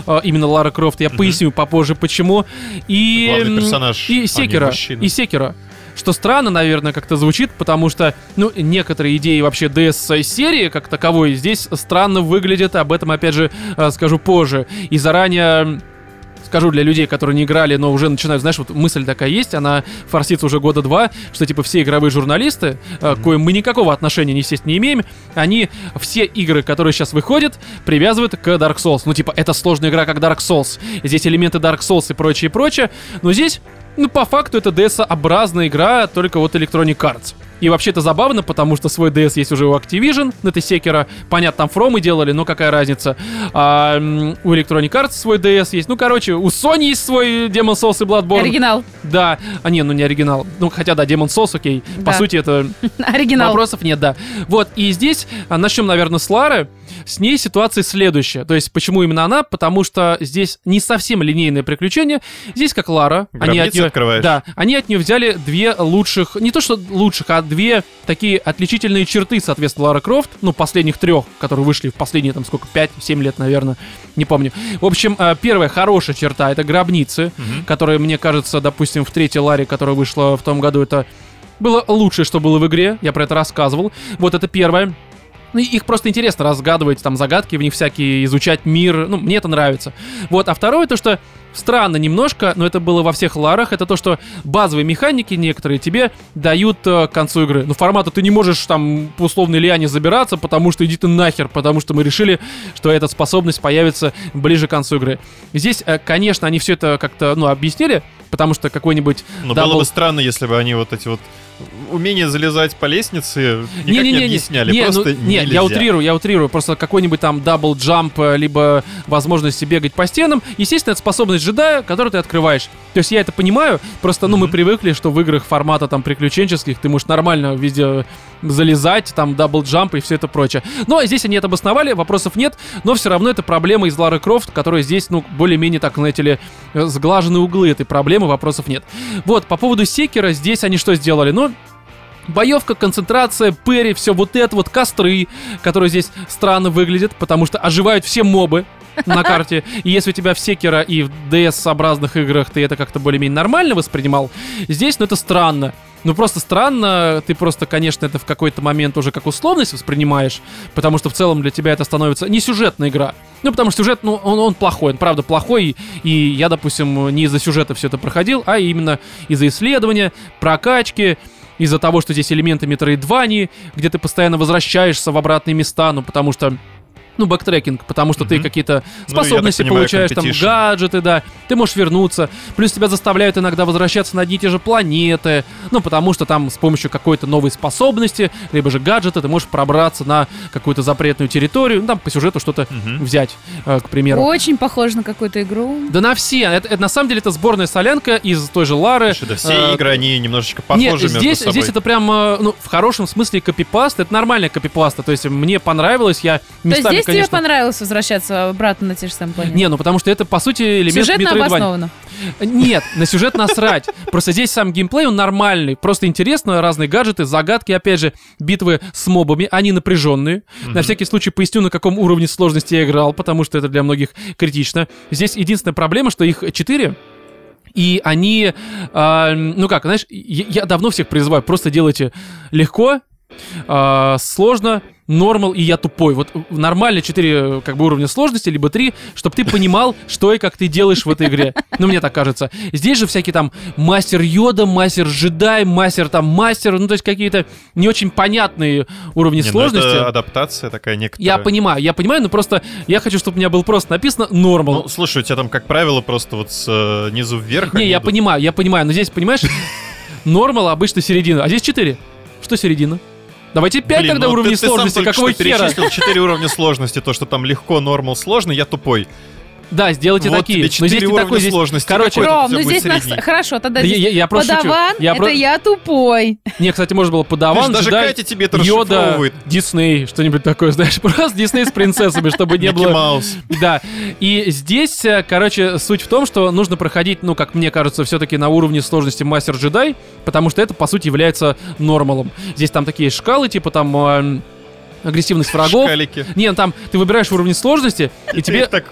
Speaker 1: А, Именно Лара Крофт, я поясню попозже почему. И,
Speaker 2: Главный
Speaker 1: м,
Speaker 2: персонаж, а
Speaker 1: И
Speaker 2: не
Speaker 1: Секера. И Секера. Что странно, наверное, как-то звучит, потому что, ну, некоторые идеи вообще DS-серии, как таковой, здесь странно выглядят, об этом, опять же, э, скажу позже. И заранее скажу для людей, которые не играли, но уже начинают, знаешь, вот мысль такая есть, она форсится уже года два, что, типа, все игровые журналисты, к коим мы никакого отношения, естественно, не имеем, они все игры, которые сейчас выходят, привязывают к Dark Souls. Ну, типа, это сложная игра, как Dark Souls. Здесь элементы Dark Souls и прочее, прочее. Но здесь, ну, по факту, это DS-образная игра, только вот Electronic Arts. И вообще это забавно, потому что свой DS есть уже у Activision, это Секера. Понятно, там Фромы делали, но какая разница. А, у Electronic Arts свой DS есть. Ну, короче, у Sony есть свой Demon Souls и Bloodborne.
Speaker 3: Оригинал.
Speaker 1: Да. А, не, ну не оригинал. Ну, хотя, да, Demon Souls, окей. По
Speaker 3: Да.
Speaker 1: сути, это
Speaker 3: Оригинал.
Speaker 1: Вопросов нет, да. Вот, и здесь а, начнем, наверное, с Лары. С ней ситуация следующая. То есть, почему именно она? Потому что здесь не совсем линейное приключение. Здесь как Лара. Они от нее,
Speaker 2: открываешь.
Speaker 1: да, они от нее взяли две лучших, не то что лучших, а две такие отличительные черты, соответственно, Лара Крофт. Ну, последних трех, которые вышли в последние, там, сколько, 5-7 лет, наверное, не помню. В общем, а, первая хорошая черта — это гробницы,
Speaker 2: Мгм.
Speaker 1: которые, мне кажется, допустим, в третьей Ларе, которая вышла в том году, это было лучшее, что было в игре. Я про это рассказывал. Вот это первое. Ну, их просто интересно разгадывать, там, загадки в них всякие, изучать мир. Ну, мне это нравится. Вот, а второе, то, что странно немножко, но это было во всех ларах, это то, что базовые механики некоторые тебе дают э, к концу игры. Ну, формата ты не можешь там по условной лиане забираться, потому что иди ты нахер, потому что мы решили, что эта способность появится ближе к концу игры. Здесь, э, конечно, они все это как-то, ну, объяснили, потому что какой-нибудь
Speaker 2: Но
Speaker 1: double-
Speaker 2: было бы странно, если бы они вот эти вот умение залезать по лестнице никак не,
Speaker 1: Не-не-не-не.
Speaker 2: объясняли.
Speaker 1: Не,
Speaker 2: просто
Speaker 1: ну, не,
Speaker 2: нельзя.
Speaker 1: я утрирую, я утрирую. Просто какой-нибудь там double jump, э, либо возможности бегать по стенам. Естественно, это способность джедая, которую ты открываешь. То есть я это понимаю, просто, ну, мы
Speaker 2: Мгм.
Speaker 1: привыкли, что в играх формата там приключенческих ты можешь нормально везде залезать, там double jump и все это прочее. Но здесь они это обосновали, вопросов нет, но все равно это проблема из Лары Крофт, которая здесь, ну, более-менее, так, знаете ли, э, сглажены углы этой проблемы, вопросов нет. Вот, по поводу Sekiro, здесь они что сделали? Ну, Боевка, концентрация, parry, все вот это вот, костры, которые здесь странно выглядят, потому что оживают все мобы на карте. И если у тебя в Секера и в DS-образных играх ты это как-то более-менее нормально воспринимал, здесь, ну, это странно. Ну, просто странно, ты просто, конечно, это в какой-то момент уже как условность воспринимаешь, потому что в целом для тебя это становится не сюжетная игра. Ну, потому что сюжет, ну, он, он плохой, он правда плохой, и я, допустим, не из-за сюжета все это проходил, а именно из-за исследования, прокачки, из-за того, что здесь элементы метроидвании, где ты постоянно возвращаешься в обратные места, ну, потому что ну, бэктрекинг, потому что ты
Speaker 2: Мгм.
Speaker 1: какие-то
Speaker 2: Ну,
Speaker 1: способности
Speaker 2: понимаю,
Speaker 1: получаешь, там, гаджеты, да, ты можешь вернуться, плюс тебя заставляют иногда возвращаться на одни и те же планеты, ну, потому что там с помощью какой-то новой способности, либо же гаджета, ты можешь пробраться на какую-то запретную территорию, ну, там по сюжету что-то
Speaker 2: Мгм.
Speaker 1: взять, э, к примеру.
Speaker 3: Очень похоже на какую-то игру.
Speaker 1: Да на все. Это, это на самом деле это сборная солянка из той же Лары.
Speaker 2: Слушай, да все
Speaker 1: Э,
Speaker 2: игры, они немножечко
Speaker 1: Нет,
Speaker 2: похожи между
Speaker 1: здесь,
Speaker 2: собой.
Speaker 1: здесь это прям, э, ну, в хорошем смысле копипаст. Это нормальная копипаста. То есть мне понравилось, я
Speaker 3: есть
Speaker 1: местами,
Speaker 3: здесь
Speaker 1: конечно...
Speaker 3: тебе понравилось возвращаться обратно на те же самые планеты?
Speaker 1: Не, ну потому что это, по сути, элемент
Speaker 3: Сюжетно обоснованно.
Speaker 1: Нет, на сюжет насрать. Просто здесь сам геймплей, он нормальный. Просто интересно, разные гаджеты, загадки, опять же, битвы с мобами, они напряженные. На всякий случай поясню, на каком уровне сложности я играл, потому что это для многих критично. Здесь единственная проблема, что их четыре, и они, а, ну как, знаешь, я, я давно всех призываю, просто делайте легко, а, сложно, нормал и я тупой. Вот нормально 4 как бы уровня сложности, либо 3, чтобы ты понимал, что и как ты делаешь в этой игре. Ну, мне так кажется. Здесь же всякие там мастер Йода, мастер джедай, мастер там мастер, ну, то есть какие-то не очень понятные уровни
Speaker 2: Не, ну
Speaker 1: сложности.
Speaker 2: это адаптация такая некоторая.
Speaker 1: Я понимаю, я понимаю, но просто я хочу, чтобы у меня было просто написано нормал.
Speaker 2: Ну, слушай, у тебя там, как правило, просто вот с э, вверх
Speaker 1: Не, я
Speaker 2: идут.
Speaker 1: понимаю, я понимаю, но здесь, понимаешь, нормал обычно середина, а здесь 4. Что середина? Давайте 5
Speaker 2: Блин,
Speaker 1: тогда
Speaker 2: ну
Speaker 1: уровней
Speaker 2: ты, ты
Speaker 1: сложности,
Speaker 2: только
Speaker 1: какого хера?
Speaker 2: перечислил 4 уровня сложности, то, что там легко, нормал, сложно, я тупой.
Speaker 1: Да, сделайте
Speaker 2: вот
Speaker 1: такие.
Speaker 2: тебе
Speaker 1: но здесь
Speaker 2: 4
Speaker 1: не
Speaker 2: уровня
Speaker 1: такой, здесь...
Speaker 2: сложности.
Speaker 1: короче,
Speaker 3: Ром, ну здесь нас... Хорошо, тогда
Speaker 1: Да я,
Speaker 3: здесь
Speaker 1: я- я просто шучу.
Speaker 3: подаван,
Speaker 1: Я
Speaker 3: это
Speaker 1: про-
Speaker 3: я тупой.
Speaker 1: Не, кстати, можно было подаван,
Speaker 2: даже
Speaker 1: джедай,
Speaker 2: Катя тебе это
Speaker 1: Йода. Дисней, что-нибудь такое, знаешь, просто Дисней с принцессами, чтобы не было...
Speaker 2: Маус.
Speaker 1: Да, и здесь, э, короче, суть в том, что нужно проходить, ну, как мне кажется, все-таки на уровне сложности мастер джедай, потому что это, по сути, является нормалом. Здесь там такие шкалы, типа там эм, агрессивность врагов.
Speaker 2: Шкалики.
Speaker 1: Не, ну там ты выбираешь уровень сложности, и
Speaker 2: ты
Speaker 1: тебе
Speaker 2: так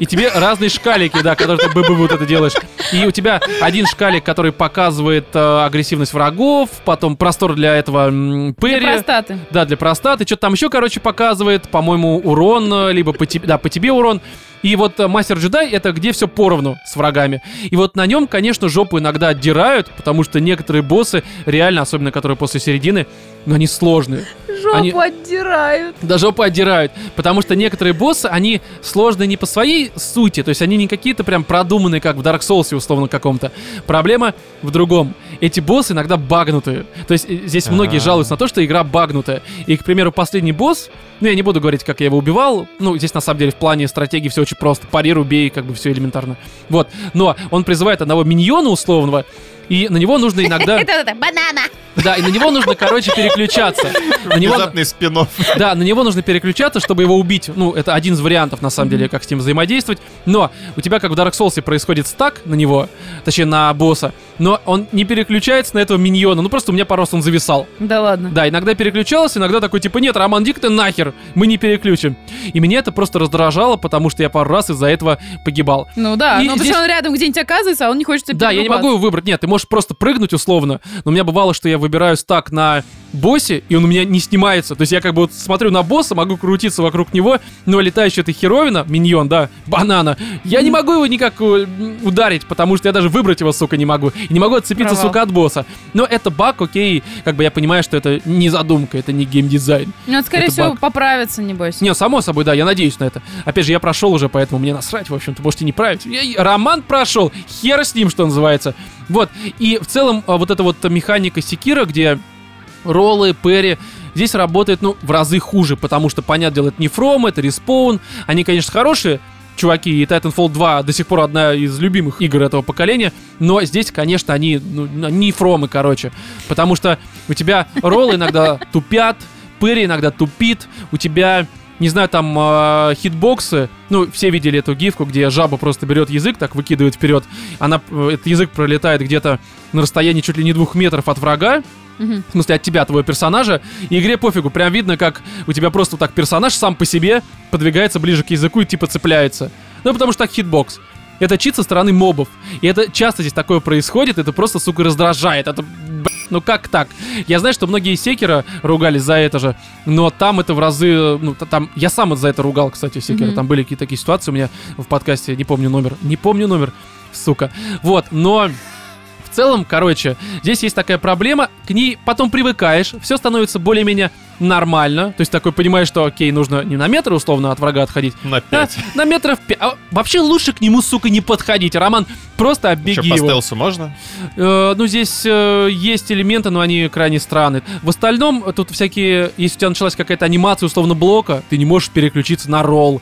Speaker 1: и тебе разные шкалики, да, которые ты бы вот это делаешь. И у тебя один шкалик, который показывает э, агрессивность врагов, потом простор для этого м,
Speaker 3: Для
Speaker 1: перри.
Speaker 3: простаты.
Speaker 1: Да, для простаты. Что-то там еще, короче, показывает. По-моему, урон, э, либо по тебе, да, по тебе урон. И вот э, мастер джедай это где все поровну с врагами. И вот на нем, конечно, жопу иногда отдирают, потому что некоторые боссы, реально, особенно которые после середины, но они сложные.
Speaker 3: Жопу
Speaker 1: Они-
Speaker 3: отдирают.
Speaker 1: Да жопу отдирают. Потому что некоторые боссы, они сложные не по своей сути, то есть они не какие-то прям продуманные, как в Dark Souls условно каком-то. Проблема в другом. Эти боссы иногда багнутые. То есть э, здесь многие
Speaker 2: А.
Speaker 1: жалуются на то, что игра багнутая. И, к примеру, последний босс, ну я не буду говорить, как я его убивал, ну здесь на самом деле в плане стратегии все очень просто. Парируй, бей, как бы все элементарно. Вот. Но он призывает одного миньона условного, и на него нужно иногда...
Speaker 3: Это, это, банана.
Speaker 1: Да, и на него нужно, короче, переключаться. На него,
Speaker 2: Внезапный спин
Speaker 1: да, на него нужно переключаться, чтобы его убить. Ну, это один из вариантов, на самом деле, как с ним взаимодействовать. Но у тебя, как в Dark Souls, происходит стак на него, точнее, на босса, но он не переключается на этого миньона. Ну, просто у меня пару раз он зависал.
Speaker 3: Да ладно.
Speaker 1: Да, иногда переключался, иногда такой, типа, нет, Роман, иди ты нахер, мы не переключим. И меня это просто раздражало, потому что я пару раз из-за этого погибал.
Speaker 3: Ну да,
Speaker 1: И
Speaker 3: ну потому
Speaker 1: здесь-
Speaker 3: он рядом где-нибудь оказывается, а он не хочет тебя
Speaker 1: Да, я не могу его выбрать. Нет, ты можешь просто прыгнуть условно. Но у меня бывало, что я выбираю стак на боссе, и он у меня не снимается. То есть я как бы вот смотрю на босса, могу крутиться вокруг него, но летающая эта херовина, миньон, да, банана, я не могу его никак э, ударить, потому что я даже выбрать его, сука, не могу. И не могу отцепиться,
Speaker 3: Провал.
Speaker 1: сука, от босса. Но это баг, окей, как бы я понимаю, что это не задумка, это не геймдизайн.
Speaker 3: Ну, это, скорее
Speaker 1: Это
Speaker 3: всего,
Speaker 1: баг.
Speaker 3: поправится, небось.
Speaker 1: Не, само собой, да, я надеюсь на это. Опять же, я прошел уже, поэтому мне насрать, в общем-то, можете не править. Я, роман прошел, хер с ним, что называется. Вот, и в целом а, вот эта вот механика секира, где роллы, перри, здесь работает, ну, в разы хуже, потому что, понятное дело, это не From, это Respawn. Они, конечно, хорошие, чуваки, и Titanfall 2 до сих пор одна из любимых игр этого поколения, но здесь, конечно, они ну, не фромы, короче, потому что у тебя роллы иногда тупят, parry иногда тупит, у тебя, не знаю, там э, хитбоксы, ну, все видели эту гифку, где жаба просто берет язык, так выкидывает вперед, она, э, этот язык пролетает где-то на расстоянии чуть ли не двух метров от врага,
Speaker 3: Мгм.
Speaker 1: в смысле от тебя, твоего персонажа, и игре пофигу, прям видно, как у тебя просто вот так персонаж сам по себе подвигается ближе к языку и типа цепляется. Ну, потому что так хитбокс. Это чит со стороны мобов. И это часто здесь такое происходит, это просто, сука, раздражает. Это, ну как так? Я знаю, что многие секера ругались за это же, но там это в разы, ну, там, я сам за это ругал, кстати, секера.
Speaker 3: Мгм.
Speaker 1: Там были какие-то такие ситуации у меня в подкасте, не помню номер, не помню номер, сука. Вот, но целом, короче, здесь есть такая проблема, к ней потом привыкаешь, все становится более-менее нормально, то есть такой понимаешь, что окей, нужно не на метр условно от врага отходить,
Speaker 2: на
Speaker 1: а
Speaker 2: 5.
Speaker 1: на метров пять. А вообще лучше к нему, сука, не подходить. Роман, просто
Speaker 2: Что,
Speaker 1: оббеги
Speaker 2: по
Speaker 1: его.
Speaker 2: стелсу можно?
Speaker 1: Э, ну, здесь э, есть элементы, но они крайне странные. В остальном, э, тут всякие... Если у тебя началась какая-то анимация условно блока, ты не можешь переключиться на ролл.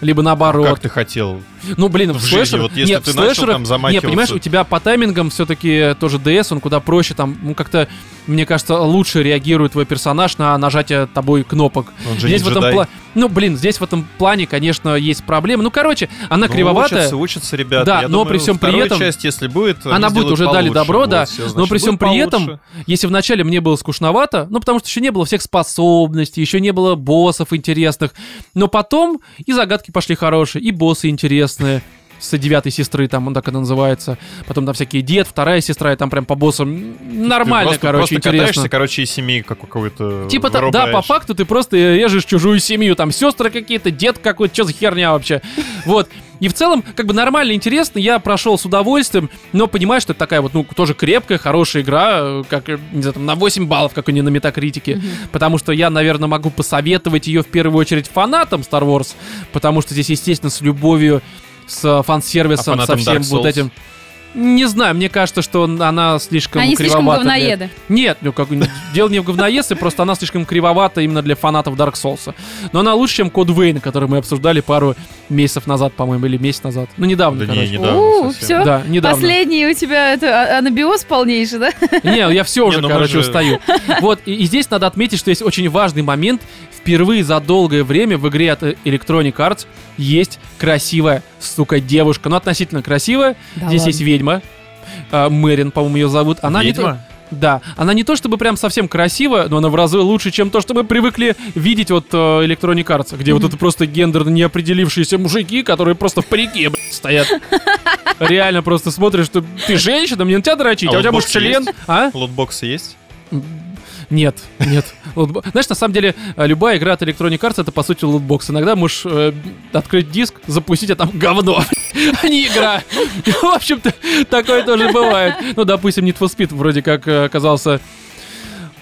Speaker 1: Либо наоборот.
Speaker 2: Как ты хотел?
Speaker 1: Ну, блин, в,
Speaker 2: в жизни,
Speaker 1: слэшерах-
Speaker 2: вот если
Speaker 1: нет,
Speaker 2: ты
Speaker 1: в
Speaker 2: начал
Speaker 1: слэшерах-
Speaker 2: там
Speaker 1: Не,
Speaker 2: замахиваться-
Speaker 1: понимаешь, у тебя по таймингам все-таки тоже DS, он куда проще, там, ну, как-то, мне кажется, лучше реагирует твой персонаж на нажатие тобой кнопок.
Speaker 2: Он же
Speaker 1: здесь
Speaker 2: не
Speaker 1: в этом пла- Ну, блин, здесь в этом плане, конечно, есть проблемы. Ну, короче, она
Speaker 2: Ну,
Speaker 1: кривоватая.
Speaker 2: Учатся, учатся ребята.
Speaker 1: Да,
Speaker 2: Я
Speaker 1: но
Speaker 2: думаю,
Speaker 1: при всем при этом-
Speaker 2: часть, если будет,
Speaker 1: Она будет уже дали
Speaker 2: получше.
Speaker 1: добро,
Speaker 2: Вот,
Speaker 1: да. но
Speaker 2: значит,
Speaker 1: при всем
Speaker 2: будет
Speaker 1: при этом, если вначале мне было скучновато, ну потому что еще не было всех способностей, еще не было боссов интересных, но потом и загадки пошли хорошие, и боссы интересные. С девятой сестры, там он так это называется. Потом там всякие дед, вторая сестра, и там прям по боссам нормально,
Speaker 2: Ты просто,
Speaker 1: короче,
Speaker 2: просто
Speaker 1: интересно.
Speaker 2: катаешься, короче, из семьи как у кого-то
Speaker 1: Типа, та- да, по факту ты просто режешь чужую семью, там сестры какие-то, дед какой-то, что за херня вообще. Вот. И в целом, как бы нормально, интересно, я прошел с удовольствием, но понимаю, что это такая вот, ну, тоже крепкая, хорошая игра, э, как, не знаю, там, на 8 баллов, как у нее на метакритике, потому что я, наверное, могу посоветовать ее в первую очередь фанатам Star Wars, потому что здесь, естественно, с любовью, с фан-сервисом,
Speaker 2: А
Speaker 1: со всем вот этим. Не знаю, мне кажется, что она слишком
Speaker 3: Они слишком
Speaker 1: кривовата для-
Speaker 3: говноеды.
Speaker 1: нет, ну как дело не в говноессе, просто она слишком кривовата именно для фанатов Dark Souls. Но она лучше, чем Код Вейн, который мы обсуждали пару месяцев назад, по-моему, или месяц назад. Ну, недавно,
Speaker 2: Да не,
Speaker 1: короче.
Speaker 2: недавно
Speaker 3: У, все.
Speaker 1: Да, недавно.
Speaker 3: Последний у тебя это а- анабиоз полнейший, да?
Speaker 1: Не, я все уже,
Speaker 2: Не, ну
Speaker 1: короче,
Speaker 2: же-
Speaker 1: устаю. Вот, и, и здесь надо отметить, что есть очень важный момент. Впервые за долгое время в игре от э, Electronic Arts есть красивая, сука, девушка. Ну, относительно красивая.
Speaker 3: Да
Speaker 1: здесь
Speaker 3: ладно.
Speaker 1: есть ведьма. А, Мэрин, по-моему, ее зовут. Она не то-
Speaker 2: Ведьма?
Speaker 1: Да, она не то чтобы прям совсем красивая, но она в разы лучше, чем то, что мы привыкли видеть вот э, Electronic Arts, где вот это просто гендерно неопределившиеся мужики, которые просто в парике, блядь, стоят. Реально просто смотришь, что ты женщина, мне на тебя дрочить, а,
Speaker 2: А
Speaker 1: у тебя может член,
Speaker 2: есть?
Speaker 1: а?
Speaker 2: Лутбоксы есть?
Speaker 1: Нет, нет. Знаешь, на самом деле, э, любая игра от Electronic Arts это, по сути, лутбокс. Иногда можешь э, открыть диск, запустить, а там говно, а не игра. В общем-то, такое тоже бывает. Ну, допустим, Need for Speed вроде как э, оказался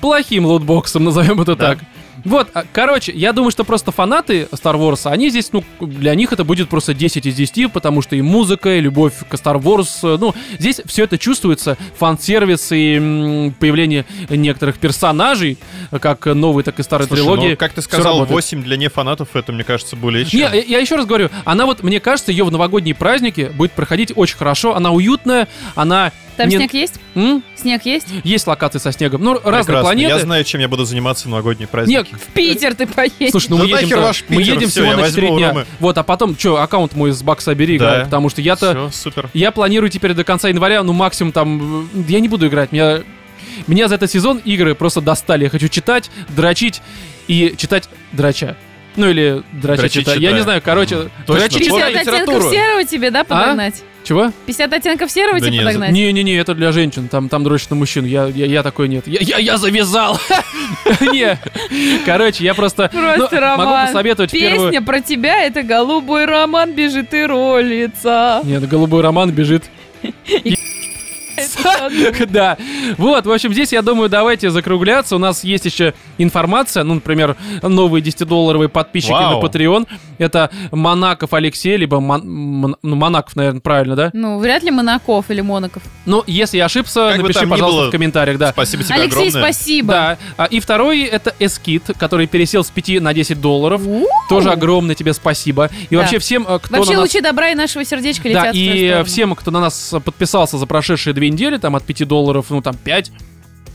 Speaker 1: плохим лутбоксом, назовем это
Speaker 2: Да.
Speaker 1: так. Вот, а, короче, я думаю, что просто фанаты Star Wars, они здесь, ну, для них это будет просто 10 из 10, потому что и музыка, и любовь к Star Wars, э, ну, здесь все это чувствуется, фан-сервис и м, появление некоторых персонажей, как новой, так и старой
Speaker 2: Слушай,
Speaker 1: трилогии.
Speaker 2: ну, как ты сказал,
Speaker 1: работает.
Speaker 2: 8 для нефанатов, это, мне кажется, более
Speaker 1: Не,
Speaker 2: чем.
Speaker 1: я, я еще раз говорю, она вот, мне кажется, ее в новогодние праздники будет проходить очень хорошо. Она уютная, она...
Speaker 3: Там
Speaker 1: не-
Speaker 3: снег есть?
Speaker 1: М?
Speaker 3: Снег есть?
Speaker 1: Есть локации со снегом. Ну, разные
Speaker 2: Прекрасно.
Speaker 1: планеты.
Speaker 2: Я знаю, чем я буду заниматься в новогодние праздники.
Speaker 1: Нет,
Speaker 3: В Питер ты поедешь.
Speaker 1: Слушай, ну
Speaker 2: Да
Speaker 1: мы едем,
Speaker 2: нахер ваш
Speaker 1: мы
Speaker 2: Питер,
Speaker 1: едем
Speaker 2: всё,
Speaker 1: всего на 4
Speaker 2: возьму у
Speaker 1: дня.
Speaker 2: Ромы.
Speaker 1: Вот, а потом, что, аккаунт мой с бакса бери
Speaker 2: Да.
Speaker 1: потому что я-то...
Speaker 2: Все, супер.
Speaker 1: Я планирую теперь до конца января, ну максимум там... э, Я не буду играть, меня... Меня за этот сезон игры просто достали. Я хочу читать, дрочить и читать драча. Ну или читать. Я не знаю, короче,
Speaker 2: Мгм. Точно,
Speaker 1: дрочить
Speaker 2: вот.
Speaker 3: 50
Speaker 1: читать.
Speaker 3: оттенков
Speaker 2: литературу.
Speaker 3: серого тебе, да, подогнать?
Speaker 1: Чего?
Speaker 3: 50 оттенков серого
Speaker 2: Да
Speaker 3: тебе
Speaker 2: не,
Speaker 3: подогнать?
Speaker 1: Не-не-не, это для женщин, там, там дрочат на мужчин, я, я, я такой нет. Я, я, я завязал! Не, короче, я просто ну, могу посоветовать.
Speaker 3: Песня про тебя, это голубой роман бежит и ролится.
Speaker 1: Нет, голубой роман бежит. Да. Вот, в общем, здесь, я думаю, давайте закругляться. У нас есть еще информация, ну, например, новые 10-долларовые подписчики на Patreon. Это Монаков Алексей, либо ну, Монаков, наверное, правильно, да?
Speaker 3: Ну, вряд ли Монаков или Монаков.
Speaker 1: Ну, если я ошибся, напиши, пожалуйста, в комментариях, да.
Speaker 2: Спасибо тебе
Speaker 3: Алексей, спасибо.
Speaker 1: Да. А, И второй это Эскит, который пересел с 5 на 10 долларов. Тоже огромное тебе спасибо. И
Speaker 3: Да.
Speaker 1: вообще всем, э, кто
Speaker 3: Вообще лучи добра и нашего сердечка
Speaker 1: Да,
Speaker 3: летят твою
Speaker 1: и всем, кто на нас подписался за прошедшие две недели, там от 5 долларов, ну там 5,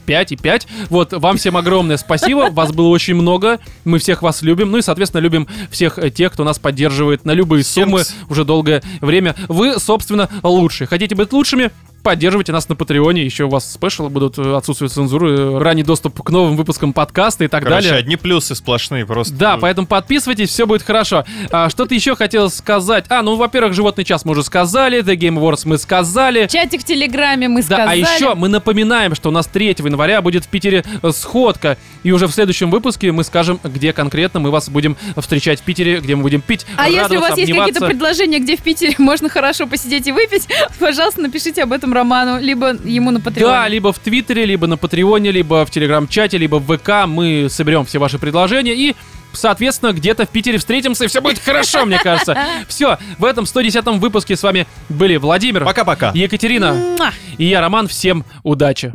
Speaker 1: 5 и 5. Вот, вам всем огромное спасибо, вас было очень много, мы всех вас любим, ну и, соответственно, любим всех э, тех, кто нас поддерживает на любые суммы уже долгое время. Вы, собственно, лучшие. Хотите быть лучшими? Поддерживайте нас на Патреоне, еще у вас спешлы будут, э, отсутствие цензуры, э, ранний доступ к новым выпускам подкаста и так
Speaker 2: Короче,
Speaker 1: далее.
Speaker 2: одни плюсы сплошные просто.
Speaker 1: Да, поэтому подписывайтесь, все будет хорошо. А, что-то еще хотел сказать. А, ну, во-первых, животный час мы уже сказали, The Game Awards мы сказали.
Speaker 3: Чатик в Телеграме мы
Speaker 1: Да, а
Speaker 3: сказали.
Speaker 1: еще мы напоминаем, что у нас 3 января будет в Питере э, сходка. И уже в следующем выпуске мы скажем, где конкретно мы вас будем встречать в Питере, где мы будем пить,
Speaker 3: А если у вас есть какие-то
Speaker 1: обниматься.
Speaker 3: предложения, где в Питере можно хорошо посидеть и выпить, пожалуйста, напишите об этом Роману, либо ему на Патреоне.
Speaker 1: Да, либо в Твиттере, либо на Патреоне, либо в Телеграм-чате, либо в ВК. Мы соберем все ваши предложения и Соответственно, где-то в Питере встретимся, и все будет хорошо, мне кажется. Все, в этом 110-м выпуске с вами были Владимир,
Speaker 2: Пока-пока.
Speaker 1: Екатерина и я, Роман. Всем удачи!